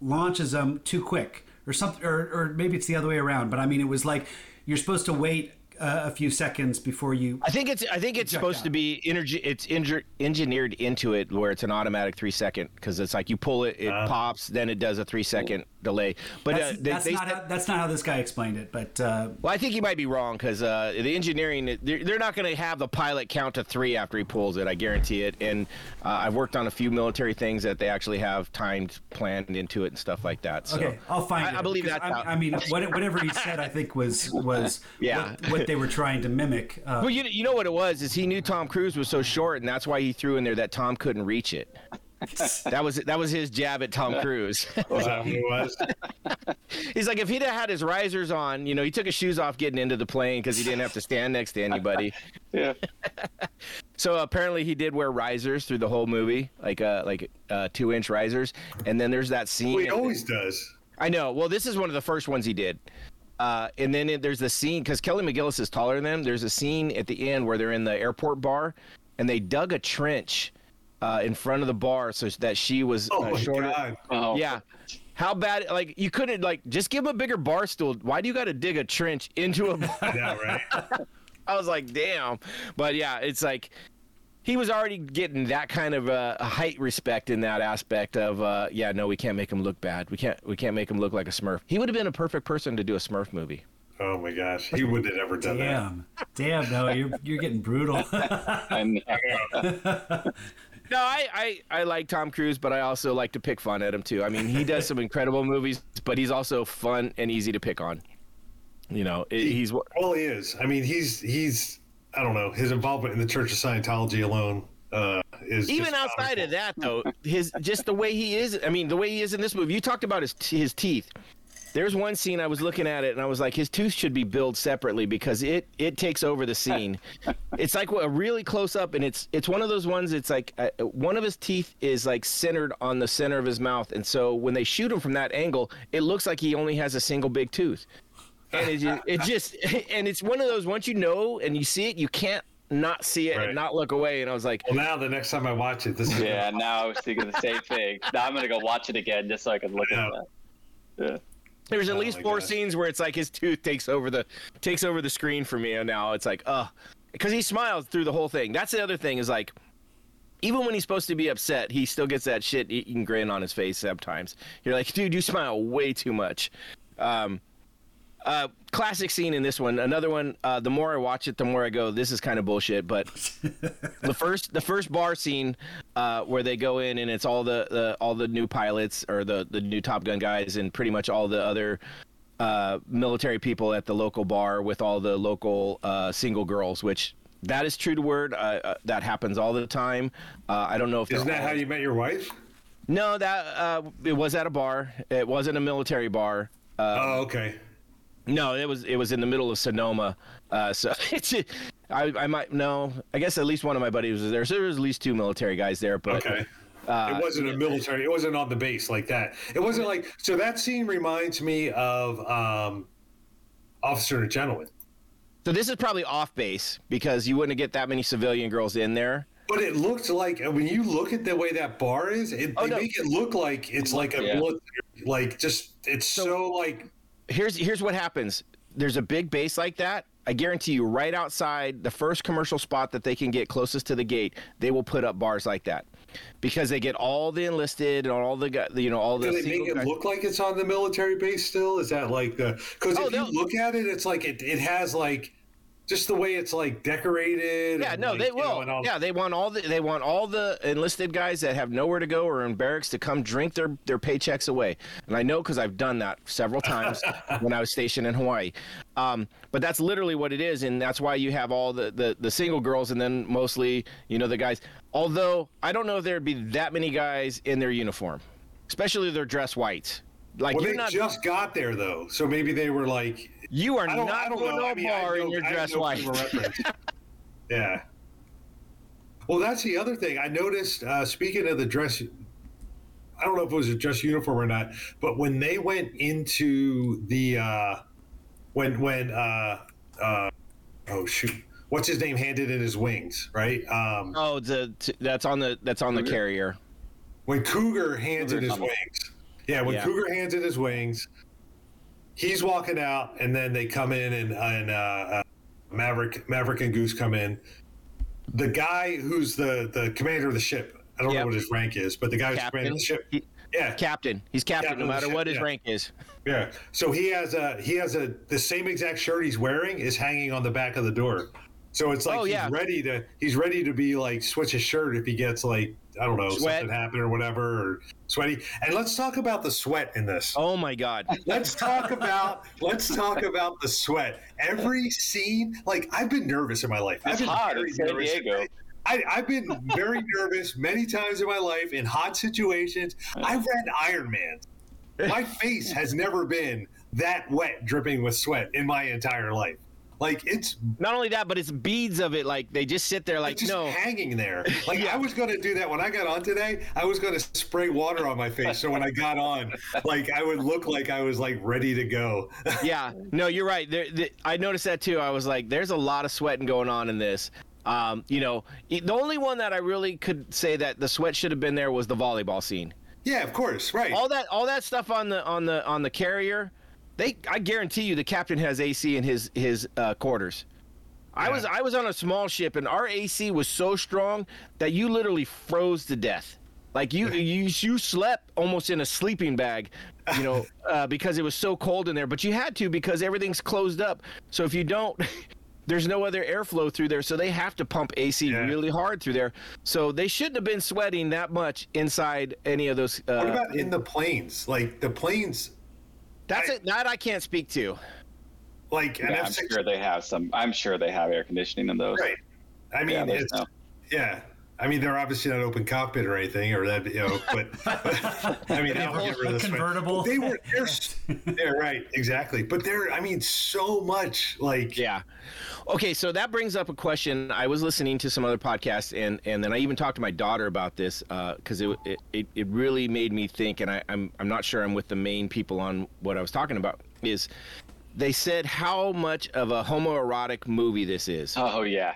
launches them too quick or something, or, or maybe it's the other way around. But I mean, it was like you're supposed to wait uh, a few seconds before you. I think it's I think it's supposed out. to be energy. It's injur- engineered into it where it's an automatic three second because it's like you pull it, it pops, then it does a three second delay. But That's, uh, they, that's they not said- how, that's not how this guy explained it. But uh, well, I think he might be wrong because uh, the engineering they're, they're not going to have the pilot count to three after he pulls it. I guarantee it. And uh, I've worked on a few military things that they actually have timed planned into it and stuff like that. So okay, I'll find I, it. I believe that. I. I mean, whatever he said, I think was was [LAUGHS] Yeah. what, what they were trying to mimic. Uh, Well, you, you know what it was is he knew Tom Cruise was so short, and that's why he threw in there that Tom couldn't reach it. [LAUGHS] that was that was his jab at Tom Cruise. [LAUGHS] Was that what it was? [LAUGHS] He's like, if he'd have had his risers on, you know, he took his shoes off getting into the plane because he didn't have to stand next to anybody. Yeah. So apparently he did wear risers through the whole movie, like uh like uh two inch risers. And then there's that scene. Well, he always does. I know. Well, this is one of the first ones he did. Uh, and then it, there's the scene because Kelly McGillis is taller than them. There's a scene at the end where they're in the airport bar, and they dug a trench uh, in front of the bar so that she was Oh uh, my shorter. god. Oh, Yeah. How bad? Like you couldn't like just give him a bigger bar stool. Why do you got to dig a trench into a [LAUGHS] bar? Yeah, right. [LAUGHS] I was like, damn. But yeah, it's like he was already getting that kind of uh, height respect in that aspect of uh, yeah, no, we can't make him look bad. We can't we can't make him look like a Smurf. He would have been a perfect person to do a Smurf movie. Oh my gosh, he wouldn't have ever done that. damn, damn, no, you're you're getting brutal. [LAUGHS] No, I, I, I like Tom Cruise, but I also like to pick fun at him too. I mean, he does some incredible movies, but he's also fun and easy to pick on. You know, it, he's Well, he is. I mean, he's he's. I don't know. His involvement in the Church of Scientology alone uh, is even just outside comical. of that though his just the way he is i mean the way he is in this movie you talked about his his teeth there's one scene i was looking at it and i was like his tooth should be billed separately because it it takes over the scene [LAUGHS] it's like a really close up and it's it's one of those ones it's like uh, one of his teeth is like centered on the center of his mouth and so when they shoot him from that angle it looks like he only has a single big tooth and it just, it just [LAUGHS] and it's one of those once you know and you see it you can't not see it Right. and not look away and i was like Well, now the next time I watch it, this is yeah, now I was thinking the same thing. Now I'm gonna go watch it again just so I can look Yeah. at that. Yeah. There's at Oh least four gosh. scenes where it's like his tooth takes over the takes over the screen for me, and now it's like, uh, because he smiles through the whole thing. That's the other thing is like, even when he's supposed to be upset, he still gets that shit eating grin on his face sometimes. You're like, dude, you smile way too much. Um, uh, classic scene in this one. Another one. Uh, the more I watch it, the more I go, this is kind of bullshit. But [LAUGHS] the first, the first bar scene uh, where they go in and it's all the, the all the new pilots or the the new Top Gun guys and pretty much all the other uh, military people at the local bar with all the local uh, single girls, which. That is true to word. Uh, uh, that happens all the time. Uh, I don't know if Isn't that all- how you met your wife? No, that uh, it was at a bar. It wasn't a military bar. Uh, oh, okay. No, it was it was in the middle of Sonoma. Uh, so [LAUGHS] it's I I might no. I guess at least one of my buddies was there. So there was at least two military guys there. But Okay. uh, it wasn't a military. It wasn't on the base like that. It wasn't like so. That scene reminds me of um, Officer and Gentleman. so this is probably off base because you wouldn't get that many civilian girls in there. But it looked like when you look at the way that bar is, it, Oh, they no. make it look like it's like a Yeah. military, like just it's so, like Here's here's what happens. There's a big base like that. I guarantee you, right outside the first commercial spot that they can get closest to the gate, they will put up bars like that, because they get all the enlisted and all the you know all the. do they make it guys- look like it's on the military base still? Is that like the because Oh, if you look at it, it's like it, it has like just the way it's like decorated. Yeah, and, no, like, they you know, will. yeah, they want all the they want all the enlisted guys that have nowhere to go or in barracks to come drink their their paychecks away. And I know because I've done that several times [LAUGHS] when I was stationed in Hawaii. Um, but that's literally what it is, and that's why you have all the, the the single girls and then mostly you know the guys. Although I don't know if there'd be that many guys in their uniform, especially if they're dressed white. Like well, they not just got there though, so maybe they were like, you are don't, I going know. to I a mean, bar in your dress white. frame of reference. yeah. Well, that's the other thing I noticed. Uh, speaking of the dress, I don't know if it was a dress uniform or not, but when they went into the uh, when when uh, uh, oh shoot, what's his name handed in his wings, right? Um, Oh, the t- that's on the that's on the carrier. when Cougar hands in his wings. Yeah, when Yeah. Cougar hands in his wings, he's walking out, and then they come in, and, and uh, uh, Maverick, Maverick and Goose come in. The guy who's the the commander of the ship, I don't Yep. know what his rank is, but the guy who's Captain. of the ship, He- yeah, captain. He's captain, Captain no matter ship, what his yeah. rank is. yeah. So he has a he has a the same exact shirt he's wearing is hanging on the back of the door. So it's like Oh, he's yeah. ready to he's ready to be like switch his shirt if he gets like I don't know Sweat. something happen or whatever or sweaty. And let's talk about the sweat in this. Oh my God. Let's talk about let's talk about the sweat. Every scene, like I've been nervous in my life. I've been hot in San. Diego. I, I've been very nervous many times in my life in hot situations. I've read Iron Man. My face has never been that wet, dripping with sweat in my entire life. Like it's Not only that, but it's beads of it. Like they just sit there. Like just no. hanging there. Like [LAUGHS] Yeah. I was going to do that when I got on today. I was going to spray water on my face, so when I got on, like I would look like I was like ready to go. [LAUGHS] yeah, no, you're right. There, the, I noticed that too. I was like, there's a lot of sweating going on in this. Um, you know, the only one that I really could say that the sweat should have been there was the volleyball scene. yeah, of course, right. All that, all that stuff on the on the on the carrier, they, I guarantee you, the captain has AC in his his uh, quarters. I was I was on a small ship and our AC was so strong that you literally froze to death. Like you you you slept almost in a sleeping bag, you know, [LAUGHS] uh, because it was so cold in there. But you had to because everything's closed up. So if you don't, [LAUGHS] there's no other airflow through there. So they have to pump AC Yeah. really hard through there. So they shouldn't have been sweating that much inside any of those. Uh, what about in the planes? Like the planes, that's I- it. That I can't speak to. like an Yeah, F I'm sure they have some. I'm sure they have air conditioning in those. Right. I mean, Yeah, it's no- yeah. I mean, they're obviously not open cockpit or anything, or that you know. But, [LAUGHS] I mean, that would get rid of the sweat. Convertible. They were. They're, s- [LAUGHS] they're right. Exactly. But they're. I mean, so much like. Yeah. Okay, so that brings up a question. I was listening to some other podcasts, and and then I even talked to my daughter about this uh, because it, it it it really made me think, and I, I'm I'm not sure I'm with the main people on what I was talking about. Is they said how much of a homoerotic movie this is. Oh yeah.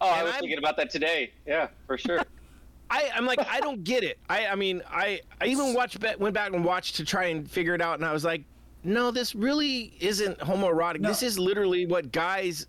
Oh, I was I'm- thinking about that today. Yeah, for sure. [LAUGHS] I, I'm like, I don't get it. I, I mean, I, I even watched, went back and watched to try and figure it out, and I was like, no, this really isn't homoerotic. No. This is literally what guys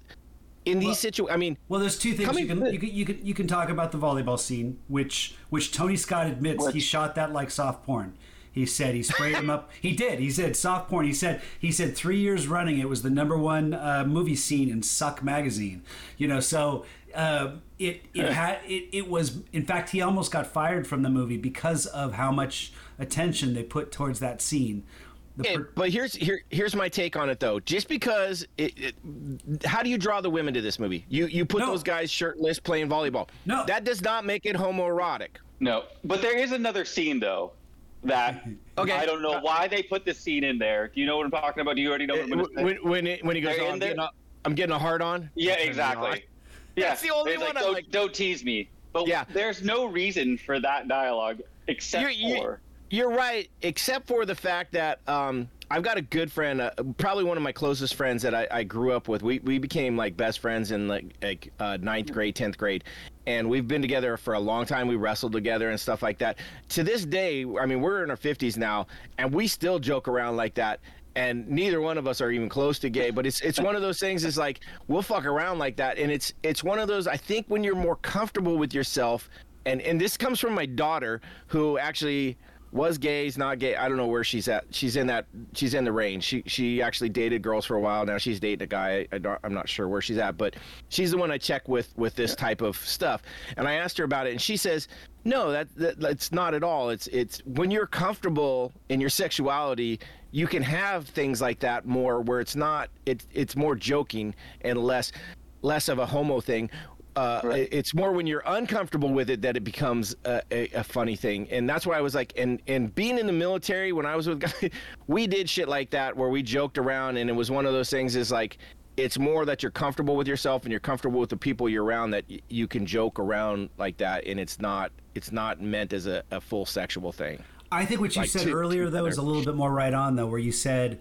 in these situations. I mean, Well, there's two things you can, you can you can you can talk about the volleyball scene, which which Tony Scott admits he shot that like soft porn. He said he sprayed him up. He did. He said soft porn. He said he said three years running it was the number one uh, movie scene in Suck magazine. You know, so uh, it it had it, it was. In fact, he almost got fired from the movie because of how much attention they put towards that scene. The Okay, per- but here's here here's my take on it though. Just because it, it how do you draw the women to this movie? You you put No. those guys shirtless playing volleyball. No. that does not make it homoerotic. No, but there is another scene though that [LAUGHS] Okay. I don't know why they put this scene in there. Do you know what I'm talking about? Do you already know what I'm going to say? When when, it, when he goes, They're oh, I'm, getting a, I'm getting a hard on. Yeah, exactly. Yeah, That's the only It's one Like, I'm don't, like- don't tease me. But Yeah. there's no reason for that dialogue except You're- you're- for You're right, except for the fact that um, I've got a good friend, uh, probably one of my closest friends that I, I grew up with. We, we became like best friends in like, like uh, ninth grade, tenth grade, and we've been together for a long time. We wrestled together and stuff like that. To this day, I mean, we're in our fifties now, and we still joke around like that. And neither one of us are even close to gay, but it's it's one of those things. Is like we'll fuck around like that, and it's it's one of those. I think when you're more comfortable with yourself, and and this comes from my daughter, who actually was gay, is not gay. I don't know where she's at. She's in that. She's in the range. She she actually dated girls for a while. Now she's dating a guy. I don't, I'm not sure where she's at, but she's the one I check with with this type of stuff. And I asked her about it, and she says, "No, that, that that's not at all. It's it's when you're comfortable in your sexuality." You can have things like that more, where it's not. It, it's more joking and less, less of a homo thing uh, Right. it's more when you're uncomfortable with it that it becomes a, a, a funny thing, and that's why I was like, and and being in the military when I was with [LAUGHS] guys, we did shit like that where we joked around, and it was one of those things is like, it's more that you're comfortable with yourself and you're comfortable with the people you're around that y- you can joke around like that, and it's not it's not meant as a, a full sexual thing. I think what you Like said two- earlier though is a little bit more right on though, where you said,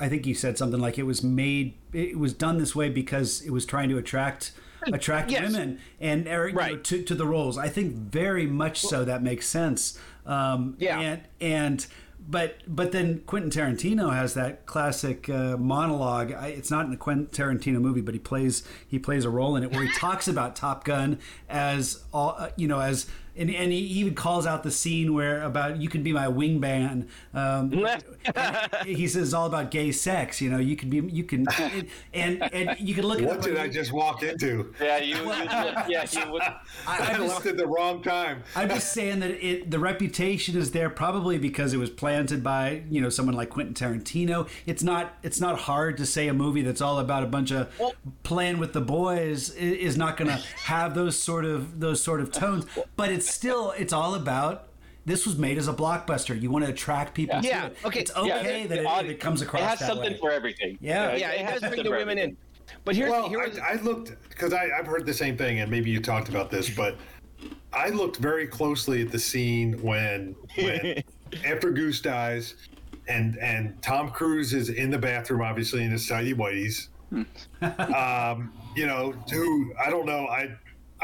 I think you said something like it was made, it was done this way because it was trying to attract attract Yes. women and or, you know, Right. to to the roles. I think very much so that makes sense. Um, Yeah. and and. But but then Quentin Tarantino has that classic uh, monologue. I, it's not in the Quentin Tarantino movie, but he plays he plays a role in it where he [LAUGHS] talks about Top Gun as all uh, you know as and, and he even calls out the scene where about you can be my wingman. Um, [LAUGHS] he says it's all about gay sex. You know, you can be you can and and you can look at What did I just walk into? Yeah, you. you yeah, you would. [LAUGHS] I, I I'm left at the wrong time. I'm just saying that it the reputation is there probably because it was planted by you know someone like Quentin Tarantino. It's not it's not hard to say a movie that's all about a bunch of playing with the boys i- is not going to have those sort of those sort of tones. But it's still it's all about. This was made as a blockbuster. You want to attract people to Yeah, it. okay. It's Yeah, okay the- that the it, audi- it comes across It has that something way. for everything. Yeah. Yeah, it, has does bring the for women in. But here's Well, here's I, I looked because I've heard the same thing, and maybe you talked about this, but I looked very closely at the scene when, when [LAUGHS] after Goose dies, and and Tom Cruise is in the bathroom, obviously in his tidy whities. um, you know, who I don't know, I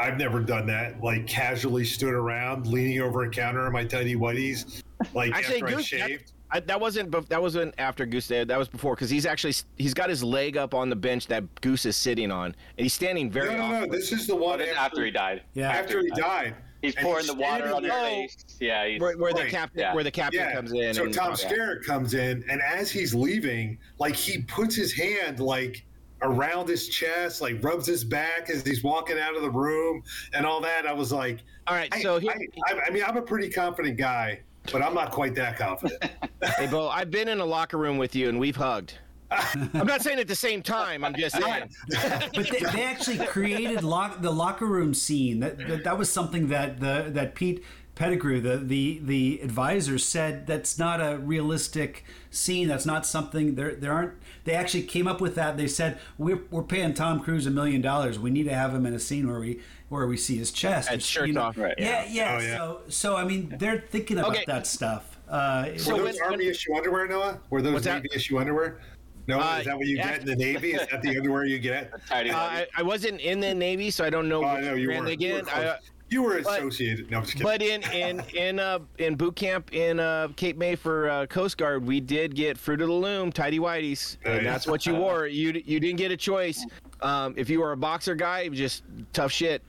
I've never done that. Like casually stood around, leaning over a counter in my tidy whiteys, like Actually, after I Goose, that, shaved. I, that wasn't. That wasn't after Goose Day. That was before because he's actually he's got his leg up on the bench that Goose is sitting on, and he's standing very. No, no, no. This is the one But it's after he died. Yeah. After he died. He's And pouring he's the water on his face. Yeah, he's, where, where the captain, Yeah. where the captain comes in. So and, Tom yeah. Skerritt comes in, and as he's leaving, like he puts his hand like around his chest, like rubs his back as he's walking out of the room, and all that. I was like, All right, I, so here, I, I, I mean, I'm a pretty confident guy, but I'm not quite that confident. [LAUGHS] hey, Bo, I've been in a locker room with you and we've hugged. [LAUGHS] I'm not saying at the same time. I'm just saying. [LAUGHS] but they, they actually created lock, the locker room scene. That, that that was something that the that Pete Pettigrew, the the the advisor, said that's not a realistic scene. That's not something there. There aren't. They actually came up with that. They said we're we're paying Tom Cruise a million dollars. We need to have him in a scene where we where we see his chest. And It's, shirts off. Right. Yeah, yeah. Oh, yeah. So so I mean they're thinking about Okay. that stuff. Uh, So Were when- those Army issue underwear, Noah? Were those What's that? Navy issue underwear? No, Uh, is that what you yeah. get in the Navy? Is that the [LAUGHS] underwear you get? Uh, I, I wasn't in the Navy, so I don't know Oh, I know you brand were. they You were, get. I, You were but- associated. No, I'm just kidding. But in in in uh in boot camp in uh Cape May for uh, Coast Guard, we did get fruit of the loom, tidy whities, and that's what you wore. You you didn't get a choice. Um, if you were a boxer guy, just tough shit.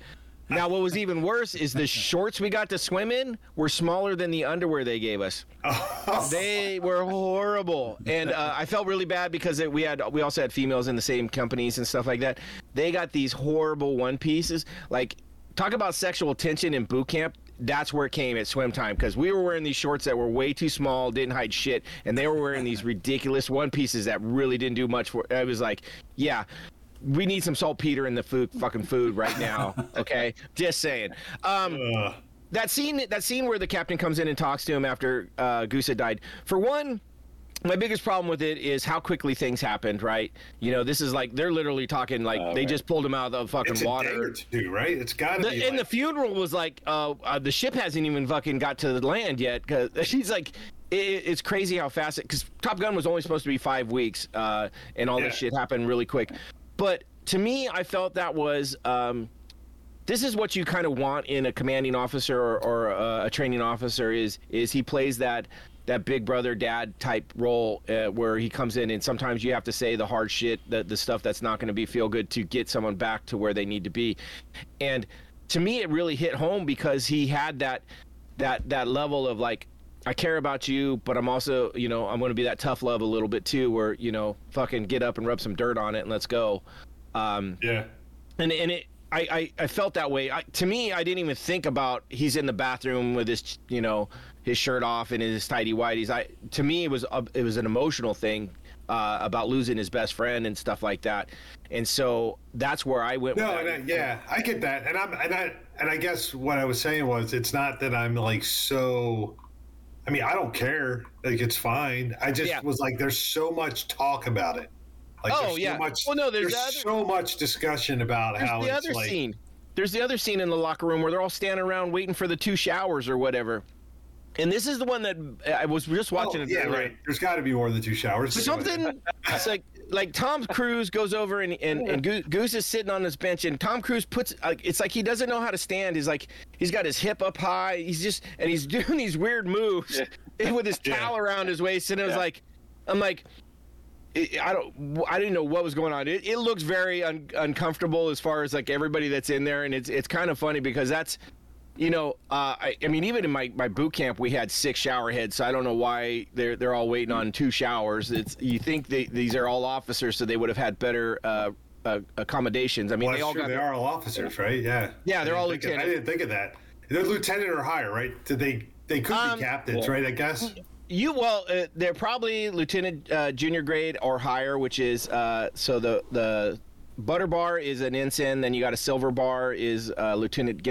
Now, what was even worse is the shorts we got to swim in were smaller than the underwear they gave us. [LAUGHS] They were horrible, and uh, I felt really bad because it, we had we also had females in the same companies and stuff like that. They got these horrible one pieces. Like, talk about sexual tension in boot camp. That's where it came at swim time because we were wearing these shorts that were way too small, didn't hide shit, and they were wearing these ridiculous one pieces that really didn't do much for. I was like, yeah. We need some saltpeter in the food, fucking food right now. [LAUGHS] Okay, just saying. Um, that scene that scene where the captain comes in and talks to him after uh, Goose had died. For one, my biggest problem with it is how quickly things happened. Right? You know, this is like they're literally talking like Oh, they right. just pulled him out of the fucking it's water. two, right? It's got to be. and the funeral was like uh, uh, the ship hasn't even fucking got to the land yet because [LAUGHS] she's like. It, it's crazy how fast it because Top Gun was only supposed to be five weeks, uh, and all this shit happened really quick. But to me, I felt that was um, this is what you kind of want in a commanding officer or, or a, a training officer is is he plays that that big brother dad type role uh, where he comes in and sometimes you have to say the hard shit the, the stuff that's not going to be feel good to get someone back to where they need to be and to me it really hit home because he had that that that level of like I care about you, but I'm also, you know, I'm going to be that tough love a little bit too, where you know, fucking get up and rub some dirt on it and let's go. Um, yeah. and and it I, I, I felt that way. I, to me, I didn't even think about he's in the bathroom with his you know his shirt off and his tidy whities. I to me it was a, it was an emotional thing uh, about losing his best friend and stuff like that. And so that's where I went. No. I, yeah, I get that, and I'm and I and I guess what I was saying was it's not that I'm like so. I mean, I don't care. Like it's fine. I just Yeah. was like, there's so much talk about it. Like, Oh, yeah. So much, Well, no, there's there's, the other- so much discussion about There's how the it's other like, scene. There's the other scene in the locker room where they're all standing around waiting for the two showers or whatever. And this is the one that I was just oh, watching. Oh, it yeah, earlier. right. There's got to be more than two showers. Something [LAUGHS] it's like like Tom Cruise goes over and and, and Goose, Goose is sitting on this bench and Tom Cruise puts like it's like he doesn't know how to stand. He's like he's got his hip up high. He's just and he's [LAUGHS] doing these weird moves [LAUGHS] with his Yeah. towel around his waist. And it was Yeah. like I'm like. I I don't. I didn't know what was going on. It, it looks very un, uncomfortable as far as like everybody that's in there, and it's it's kind of funny because that's, you know, uh, I, I mean, even in my, my boot camp, we had six shower heads, so I don't know why they're they're all waiting on two showers. It's you think they, these are all officers, so they would have had better uh, uh, accommodations. I mean, Well, they all sure, got they are all officers, right? Yeah. Yeah, they're all didn't of- I didn't think of that. They're lieutenant or higher, right? Did they? They could Um, be captains, right? I guess. You well, uh, they're probably lieutenant uh, junior grade or higher, which is uh, so the the butter bar is an ensign, then you got a silver bar is uh, lieutenant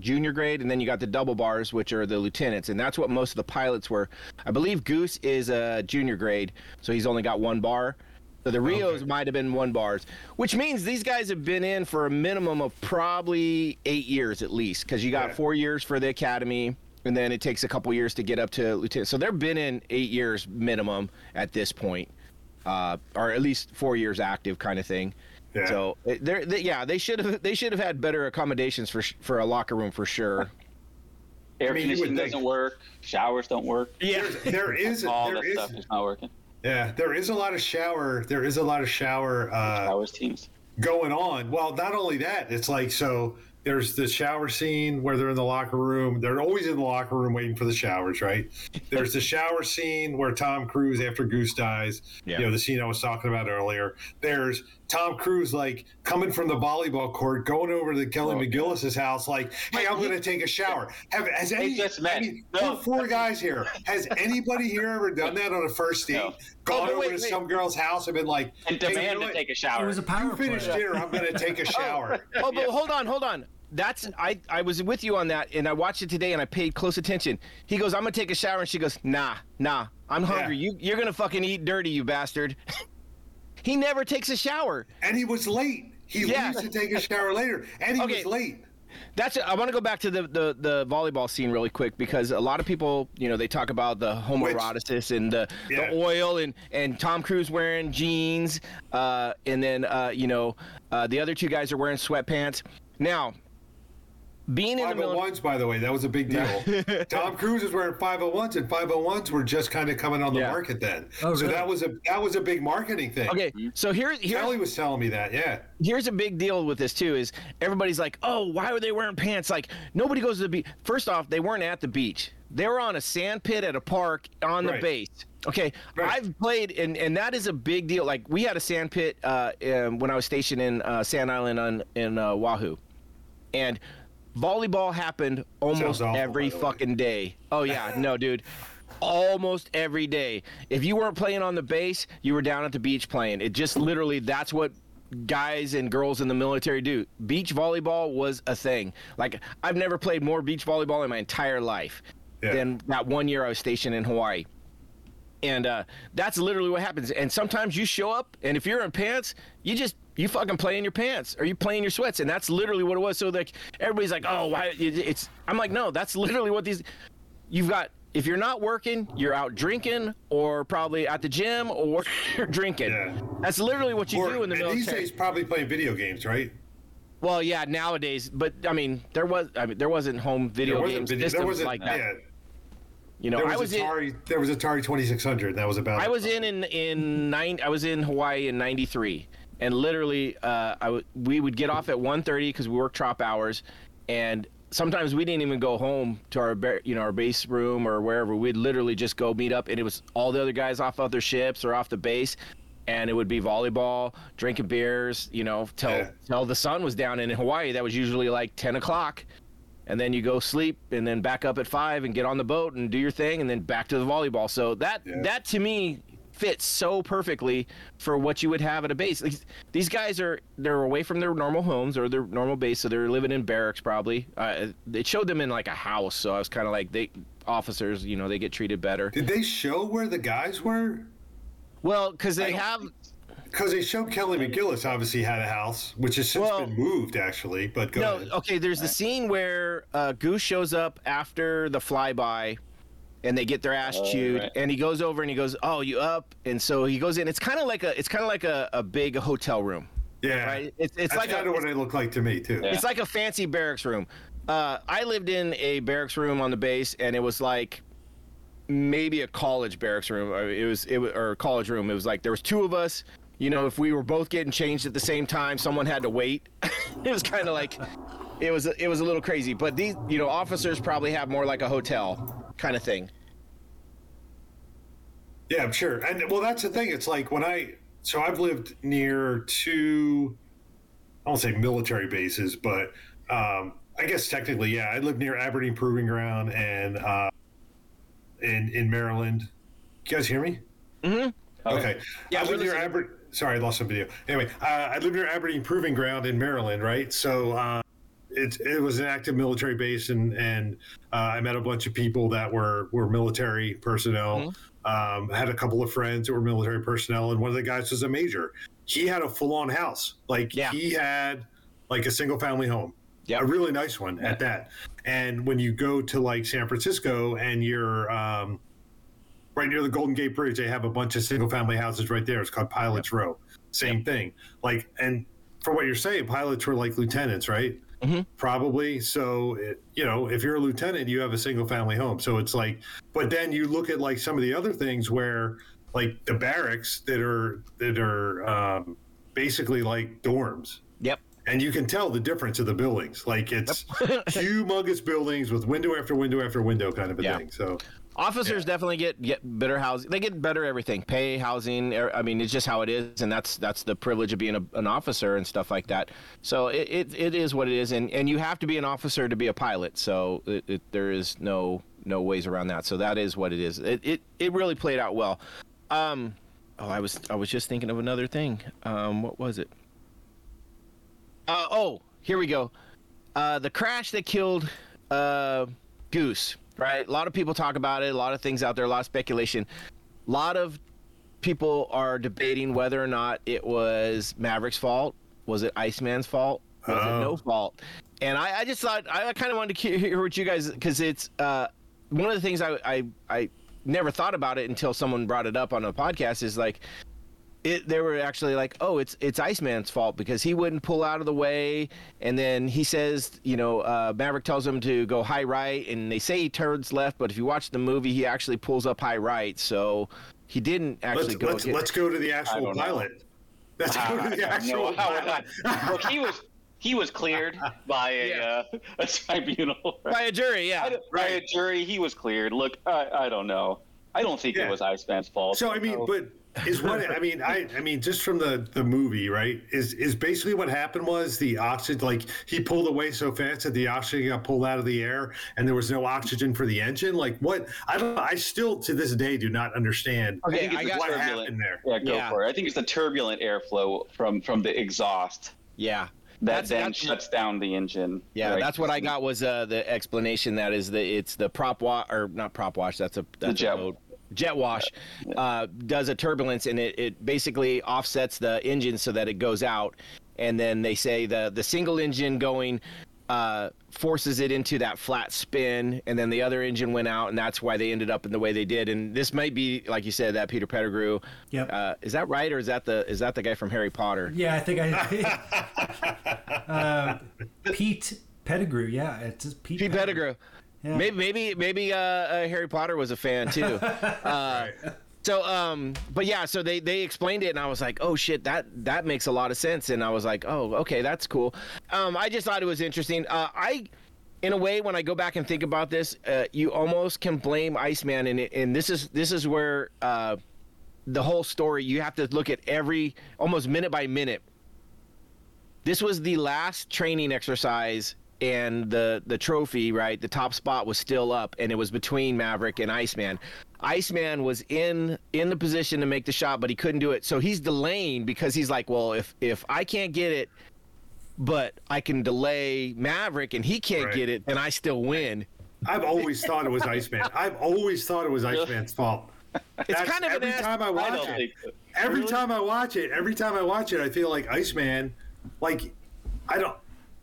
junior grade, and then you got the double bars, which are the lieutenants, and that's what most of the pilots were. I believe Goose is a junior grade, so he's only got one bar. So the Rios Okay. might have been one bars, which means these guys have been in for a minimum of probably eight years at least, because you got Yeah. four years for the academy, and then it takes a couple years to get up to lieutenant. So they've been in eight years minimum at this point, uh, or at least four years active, kind of thing. Yeah. So they're, they, yeah, they should have they should have had better accommodations for sh- for a locker room for sure. [LAUGHS] Air I mean, conditioning doesn't work. Showers don't work. Yeah, There's, there [LAUGHS] is. All there that is. stuff is not working. Yeah, there is a lot of shower. There is a lot of shower uh, Showers teams. going on. Well, not only that, it's like so. There's the shower scene where they're in the locker room. They're always in the locker room waiting for the showers, right? [LAUGHS] There's the shower scene where Tom Cruise, after Goose dies, Yeah. you know, the scene I was talking about earlier. There's Tom Cruise, like, coming from the volleyball court, going over to Kelly Oh, McGillis's house, like, hey, I'm going to take a shower. Have, has any, just met. I mean, No. we're four guys here. Has anybody here ever done that on a first date? No. Gone Oh, but over wait, to wait. some girl's house and been like, And hey, you demand know to what? take a shower. It shower. was a power You finish play. dinner. I'm going to take a [LAUGHS] oh. shower. Oh, but hold on, hold on. That's I. I was with you on that, and I watched it today, and I paid close attention. He goes, "I'm gonna take a shower," and she goes, "Nah, nah, I'm hungry. Yeah. You, you're gonna fucking eat dirty, you bastard." [LAUGHS] he never takes a shower. And he was late. He Yeah. leaves to take a shower later, and he Okay. was late. That's. I want to go back to the, the the volleyball scene really quick because a lot of people, you know, they talk about the homoeroticism and the, Yeah. the oil and and Tom Cruise wearing jeans, uh, and then uh, you know, uh, the other two guys are wearing sweatpants. Now, being in the military. 501s, by the way, that was a big deal. [LAUGHS] Tom Cruise was wearing 501s, and 501s were just kind of coming on the Yeah. market then. Oh, so really? that was a that was a big marketing thing. Okay, so here, here's Kelly was telling me that. Yeah. here's a big deal with this too is everybody's like oh why were they wearing pants like nobody goes to the beach first off they weren't at the beach they were on a sand pit at a park on the base okay Right. i've played and and that is a big deal like we had a sand pit uh, um, when i was stationed in uh, sand island on in uh, Oahu and volleyball happened almost awful, every by the way. fucking day. Oh yeah. No dude. Almost every day. If you weren't playing on the base you were down at the beach playing. It just literally that's what guys and girls in the military do. Beach volleyball was a thing. Like i've never played more beach volleyball in my entire life Yeah. than that one year i was stationed in hawaii. And uh, that's literally what happens. And sometimes you show up, and if you're in pants, you just you fucking play in your pants, or you play in your sweats, and that's literally what it was. So like everybody's like, oh, why? It's I'm like, no, that's literally what these. You've got if you're not working, you're out drinking, or probably at the gym, or [LAUGHS] you're drinking. Yeah. That's literally what you Or do in the military. these days, probably playing video games, right? well, yeah, nowadays, but I mean, there was I mean, there wasn't home video wasn't games video, there systems wasn't. like that. Yeah, you know, there I was, was in. There was Atari 2600. That was about. I was in in in nine. I was in Hawaii in '93, and literally, uh, I w- we would get off at 1.30 because we work trop hours, and sometimes we didn't even go home to our ba- you know our base room or wherever. We'd literally just go meet up, and it was all the other guys off other ships or off the base. And it would be volleyball, drinking beers, you know, till Yeah. till the sun was down. And in Hawaii, that was usually like ten o'clock and then you go sleep and then back up at five and get on the boat and do your thing and then back to the volleyball so that Yeah. that to me fits so perfectly for what you would have at a base. Like, these guys are they're away from their normal homes or their normal base, so they're living in barracks probably. Uh, it showed them in like a house, so I was kind of like they officers, you know, they get treated better. Did they show where the guys were? Well, because they have Because they showed Kelly McGillis obviously had a house, which has since Well- been moved actually. But go no. ahead. Okay, there's the scene where uh, Goose shows up after the flyby. And they get their ass Oh, chewed, right. and he goes over and he goes, "Oh, you up?" And so he goes in. It's kind of like a, it's kind of like a, a big hotel room, yeah, right? It's, it's That's like kind a, of what it looked like to me too. Yeah. It's like a fancy barracks room. Uh, I lived in a barracks room on the base, and it was like maybe a college barracks room. Or It was it was, or a college room. It was like there was two of us. You know, if we were both getting changed at the same time, someone had to wait. [LAUGHS] it was kind of like it was it was a little crazy. But these you know officers probably have more like a hotel kind of thing. Yeah, I'm sure. And well, that's the thing. It's like when I so I've lived near two, I won't say military bases, but um, I guess technically, yeah, I lived near Aberdeen Proving Ground and uh, in in Maryland. You guys hear me? Mm-hmm. Okay. Yeah, I we're near listening. Aber- Sorry, I lost some video. Anyway, uh, I live near Aberdeen Proving Ground in Maryland, right? So uh, it it was an active military base, and and uh, I met a bunch of people that were were military personnel. Mm-hmm. Um, had a couple of friends that were military personnel, and one of the guys was a major. He had a full on house, like Yeah. he had like a single family home Yep. a really nice one at that. And when you go to like San Francisco and you're um, right near the Golden Gate Bridge, they have a bunch of single family houses right there. It's called Pilots Row. Same thing. Like, and for what you're saying, pilots were like lieutenants, right? Mhm. Probably. So, it, you know, if you're a lieutenant, you have a single family home. So it's like, but then you look at like some of the other things where, like the barracks that are that are um, basically like dorms Yep. and you can tell the difference of the buildings. Like it's [LAUGHS] humongous buildings with window after window after window kind of a Yeah. thing. So Officers definitely get get better housing. They get better everything, pay, housing. er- I mean, it's just how it is, and that's that's the privilege of being a, an officer and stuff like that. So it, it, it is what it is, and, and you have to be an officer to be a pilot. So it, it, there is no no ways around that. So that is what it is. It it, it really played out well. Um, oh, I was I was just thinking of another thing. Um, what was it? Uh, oh, here we go. Uh, the crash that killed uh, Goose, right? A lot of people talk about it. A lot of things out there. A lot of speculation. A lot of people are debating whether or not it was Maverick's fault. Was it Iceman's fault? Was it Oh. no fault? And I, I just thought I kind of wanted to hear- hear what you guys because it's uh, one of the things I, I I never thought about it until someone brought it up on a podcast is like it they were actually like oh it's it's iceman's fault because he wouldn't pull out of the way and then he says you know uh, maverick tells him to go high right and they say he turns left but if you watch the movie he actually pulls up high right so he didn't actually let's go let's, get- let's go to the actual don't know. pilot. Let's go to the actual how would pilot. Look, he was he was cleared [LAUGHS] by a, Yeah. uh, [LAUGHS] a tribunal. by a jury yeah I don't- By a jury, he was cleared. Look, I, I don't know. I don't think Yeah. it was Iceman's fault. So I mean, but is what I mean. I I mean, just from the the movie, right? Is is basically what happened was the oxygen, like he pulled away so fast that the oxygen got pulled out of the air, and there was no oxygen for the engine. Like what? I don't. I still to this day do not understand I okay think it's i the got what turbulent- happened there. yeah, go Yeah. for it. I think it's the turbulent airflow from from the exhaust yeah that That's- then that's- shuts down the engine. yeah right? that's what i got was uh, the explanation that is the it's the prop wash or not prop wash that's a that's jet- a boat. Jet wash uh, does a turbulence and it, it basically offsets the engine so that it goes out and then they say the the single engine going uh, forces it into that flat spin and then the other engine went out and that's why they ended up in the way they did and this might be like you said that peter pettigrew Yep. uh, is that right or is that the is that the guy from harry potter Yeah, I think I. [LAUGHS] [LAUGHS] uh, Pete Pettigrew. Yeah, it's just Pete. pete pettigrew Yeah. maybe maybe maybe uh, uh, harry potter was a fan too [LAUGHS] uh, So, um, but yeah, so they they explained it, and I was like, oh shit, that that makes a lot of sense, and I was like, oh, okay, that's cool. Um, I just thought it was interesting. Uh, I, in a way, when I go back and think about this, uh, you almost can blame Iceman, and and this is this is where uh, the whole story. You have to look at every almost minute by minute. This was the last training exercise and the the trophy, right? The top spot was still up, and it was between Maverick and Iceman. Iceman was in in the position to make the shot, but he couldn't do it. So he's delaying because he's like, well, if if I can't get it, but I can delay Maverick and he can't Right. get it, then I still win. I've always thought it was Iceman. I've always thought it was Iceman's fault. It's That's kind of an every ass- time I I watch don't it. so. Every Really? time I watch it, every time I watch it, I feel like Iceman, like I don't.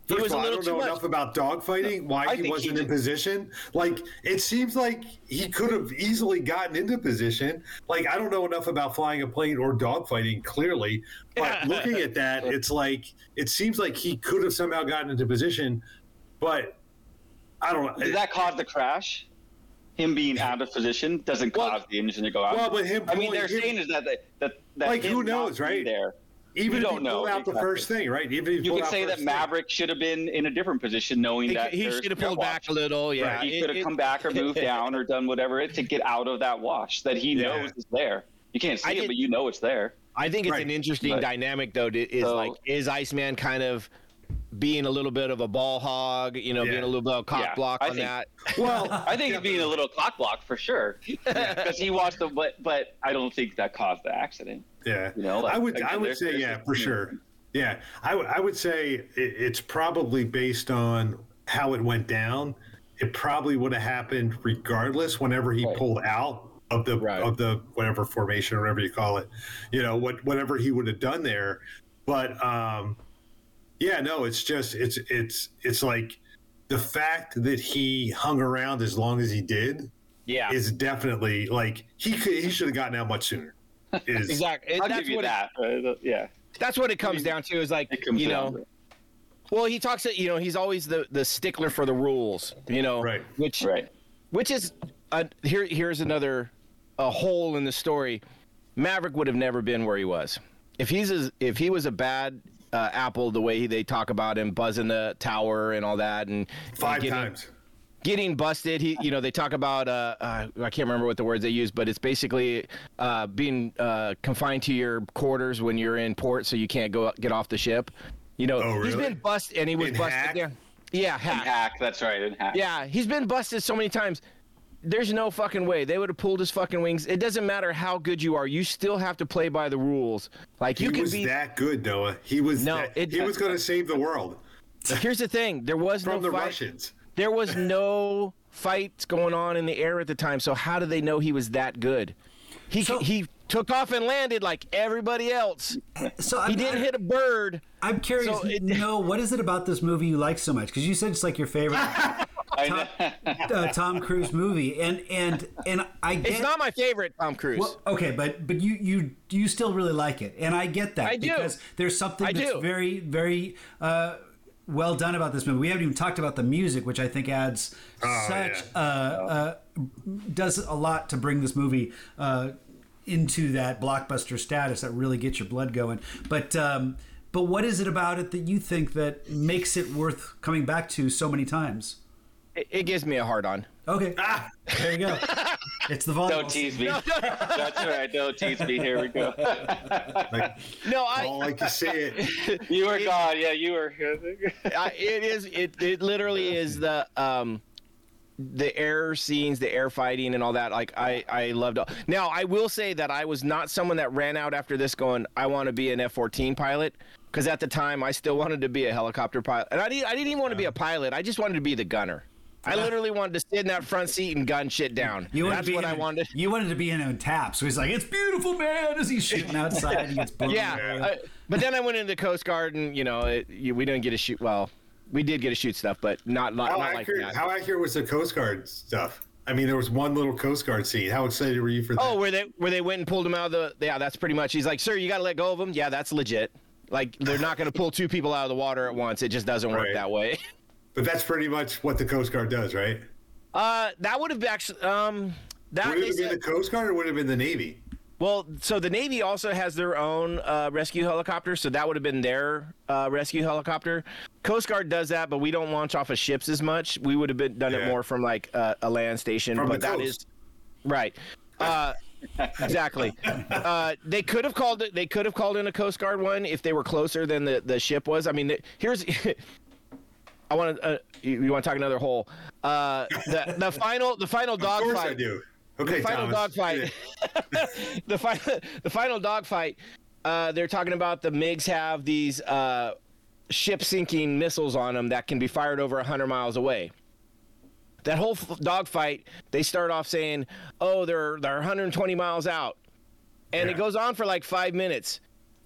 He First was of a all, I little don't know much. enough about dogfighting. Why I he wasn't in position? Like it seems like he could have easily gotten into position. Like I don't know enough about flying a plane or dogfighting. Clearly, but [LAUGHS] looking at that, it's like it seems like he could have somehow gotten into position, but I don't know. Did that cause the crash? Him being out of position doesn't Well- cause the engine to go out. Well, but him I mean, they're him- saying is that that that, that Like, who knows, right? There, Even You if don't he pulled know, out the first thing, right? Even if he you pulled could say that first thing. Maverick should have been in a different position, knowing He, that he should have pulled back a little. Yeah, Right, he It- could have it- come back or moved [LAUGHS] down or done whatever it to get out of that wash that he Yeah. knows is there. You can't see I it, did- but you know it's there. I think it's Right. an interesting But- dynamic, though. Is So- like, is Iceman kind of being a little bit of a ball hog? You know, Yeah. being a little bit of cock Yeah, block I on think- that. [LAUGHS] Well, I think it'd being a little clock block for sure, [LAUGHS] because he watched the. But but I don't think that caused the accident. Yeah, You know, like, I would again, I would say yeah for sure. Yeah, I would I would say it, it's probably based on how it went down. It probably would have happened regardless. Whenever he Right. pulled out of the Right. of the whatever formation or whatever you call it, you know what whatever he would have done there. But um, yeah, no, it's just it's it's it's like the fact that he hung around as long as he did Yeah, is definitely like he could he should have gotten out much sooner. [LAUGHS] Is exactly. I'll That's give you what it, that. uh, yeah, that's what it comes down to. Is like it comes you down know, to it. well, he talks. You know, he's always the the stickler for the rules. You know, Right. Which right. which is uh, here. Here's another a hole in the story. Maverick would have never been where he was if he's a, if he was a bad uh, apple. The way they talk about him buzzing the tower and all that, and and five getting- times. getting busted. He, you know, they talk about uh, uh, I can't remember what the words they use, but it's basically uh, being uh, confined to your quarters when you're in port, so you can't go get off the ship. You know, Oh, he's really? been busted, and he was In busted. Hack? Yeah, yeah, hack. hack. That's right. And hack. Yeah, he's been busted so many times. There's no fucking way they would have pulled his fucking wings. It doesn't matter how good you are, you still have to play by the rules. Like He you can was be. that good, Noah. He was. No, that- it- he was going [LAUGHS] to save the world Here's the thing: there was from no the fight. Russians. There was [LAUGHS] no fights going on in the air at the time, so how do they know he was that good? He So- he took off and landed like everybody else. So I'm, He didn't hit a bird. I'm curious. so it- no, what is it about this movie you like so much? Because you said it's like your favorite [LAUGHS] I know. uh, Tom Cruise movie, and and and I get. It's not my favorite Tom Cruise. Well, okay, but but you you you still really like it, and I get that I do. because there's something I that's do. very very uh, well done about this movie. We haven't even talked about the music, which I think adds Oh, such yeah. uh, uh, does a lot to bring this movie uh, into that blockbuster status that really gets your blood going. But um, but what is it about it that you think that makes it worth coming back to so many times? It, it gives me a hard on. Okay, Ah, there you go. [LAUGHS] It's the volume. Don't tease me. [LAUGHS] That's right. Don't tease me. Here we go. [LAUGHS] like, No, I don't like to see it. You were gone. Yeah, you were. I it is it it literally is the um the air scenes, the air fighting, and all that. Like I, I loved. All. Now I will say that I was not someone that ran out after this going. I want to be an F-14 pilot because at the time I still wanted to be a helicopter pilot, and I didn't. I didn't even want to be a pilot. I just wanted to be the gunner. I literally wanted to sit in that front seat and gun shit down. You wanted That's to be what in I a- wanted. You wanted to be in a tap, so he's like, "It's beautiful, man." As he's shooting outside, he gets blown Yeah. I- but then I went into the Coast Guard, and you know, it, you, we didn't get to shoot. Well, we did get to shoot stuff, but not not, How not like that. how accurate was the Coast Guard stuff? I mean, there was one little Coast Guard scene. How excited were you for that? Oh, where they where they went and pulled him out of the yeah, that's pretty much. He's like, sir, you got to let go of him. Yeah, that's legit. Like they're not going to pull two people out of the water at once. It just doesn't work Right. that way. But that's pretty much what the Coast Guard does, right? Uh, that would have actually um that Would it have been the Coast Guard or would have been the Navy? well, so the Navy also has their own uh, rescue helicopter, so that would have been their uh, rescue helicopter. Coast Guard does that, but we don't launch off of ships as much. We would have been done it more from like uh, a land station, From but the coast. is right. Uh, exactly. [LAUGHS] Uh, they could have called it. They could have called in a Coast Guard one if they were closer than the, the ship was. I mean, here's. [LAUGHS] I want to. Uh, you, you want to talk another hole? Uh, the the final the final Of dog course I fight. do. Okay, The final Thomas. dog fight. [LAUGHS] the final the final dog fight. Uh, they're talking about the MiGs have these uh, ship sinking missiles on them that can be fired over 100 miles away. That whole f- dogfight, they start off saying, "Oh, they're they're 120 miles out," and it goes on for like five minutes.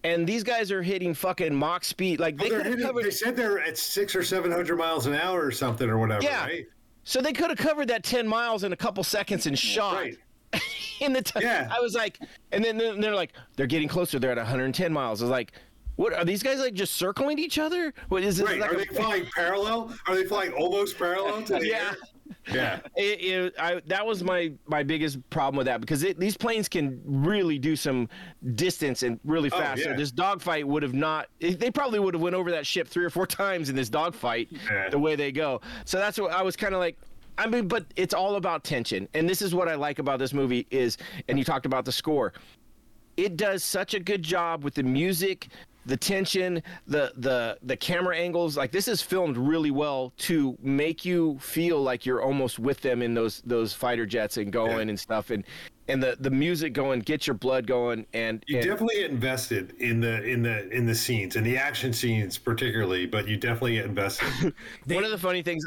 And these guys are hitting fucking Mach speed, like they Well, they're could have hitting- covered. they said they're at six or seven hundred miles an hour or something or whatever, Yeah. right? So they could have covered that 10 miles in a couple seconds and shot. Right. [LAUGHS] in the t- Yeah. I was like, and then then they're like, they're getting closer. They're at 110 miles. I was like, what are these guys like just circling each other? What is this? Right. Like Are a- they flying parallel? Are they flying almost parallel to the [LAUGHS] Yeah. air? Yeah. [LAUGHS] It, it, I, that was my my biggest problem with that because it, these planes can really do some distance and really Oh, fast. So this dogfight would have not. They probably would have went over that ship three or four [LAUGHS] times in this dogfight. Yeah. The way they go. So that's what I was kind of like. I mean, but it's all about tension, and this is what I like about this movie is. And you talked about the score. It does such a good job with the music, the tension, the the the camera angles. Like this is filmed really well to make you feel like you're almost with them in those those fighter jets and going Yeah. and stuff and and the the music going, get your blood going and, You and definitely get invested in the in the in the scenes and the action scenes particularly, but you definitely get invested. [LAUGHS] one of the funny things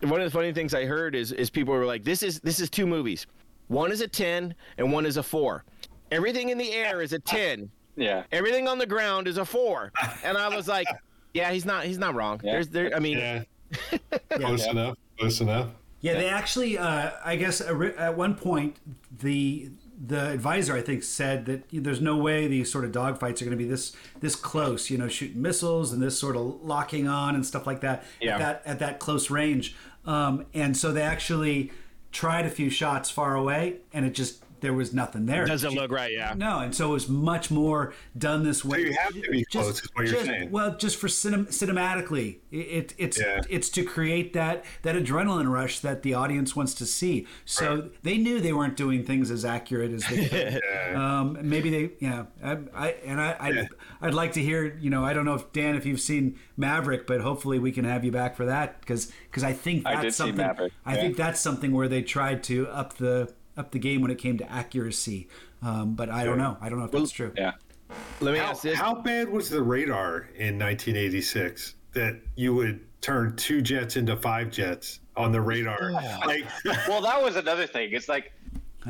one of the funny things I heard is is people were like, This is this is two movies. One is a ten and one is a four. Everything in the air is a ten. Yeah. Everything on the ground is a four. [LAUGHS] And I was like, Yeah, he's not he's not wrong. Yeah. There's there I mean yeah. [LAUGHS] Close Yeah. enough. Close enough. Yeah, they actually, uh, I guess, at one point, the the advisor I think said that there's no way these sort of dogfights are going to be this this close. You know, shooting missiles and this sort of locking on and stuff like that Yeah. at that at that close range. Um, and so they actually tried a few shots far away, and it just there was nothing there. doesn't look right, yeah. No, and so it was much more done this way. you have to be close, is what you're just- saying. Well, just for cinem- cinematically, it, it it's Yeah. it's to create that that adrenaline rush that the audience wants to see. So they knew they weren't doing things as accurate as they [LAUGHS] could. um, maybe they, yeah. I, I and I, I'd, Yeah. I'd like to hear. You know, I don't know if Dan, if you've seen Maverick, but hopefully we can have you back for that because because I think I that's did see something. Maverick, I yeah. think that's something where they tried to up the up the game when it came to accuracy. Um, but I don't know. I don't know if that's true. Yeah. Let me How, ask this. how bad was the radar in 1986 that you would turn two jets into five jets on the radar? Like, [LAUGHS] Well, that was another thing. It's like,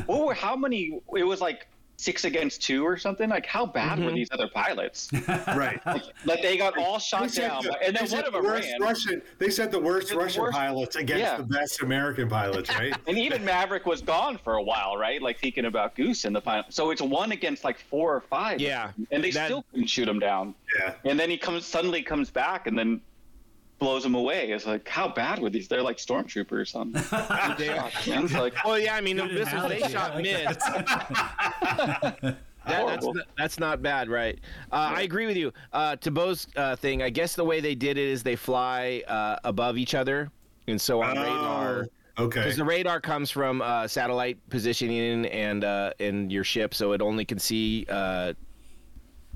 what were how many? It was like six against two or something. Like, how bad Mm-hmm. were these other pilots? [LAUGHS] right. [LAUGHS] like, they got all shot said down, the- and then one of the them worst ran. Russian. They said the worst The Russian worst- pilots against Yeah. the best American pilots, right? [LAUGHS] And even Maverick was gone for a while, right? Like thinking about Goose in the final. So it's one against like four or five. Yeah, And they that- still couldn't shoot him down. Yeah. And then he comes suddenly comes back and then blows him away. It's like how bad were these? They're like stormtroopers on. [LAUGHS] They are. it's like Well, yeah, I mean, the Good missiles they shot I like mid. that. [LAUGHS] [LAUGHS] That, that's, not, that's not bad, right? Uh, I agree with you. Uh, to Bo's uh, thing, I guess the way they did it is they fly uh, above each other, and so on radar. Oh, okay. Because the radar comes from uh, satellite positioning and uh, and your ship, so it only can see uh,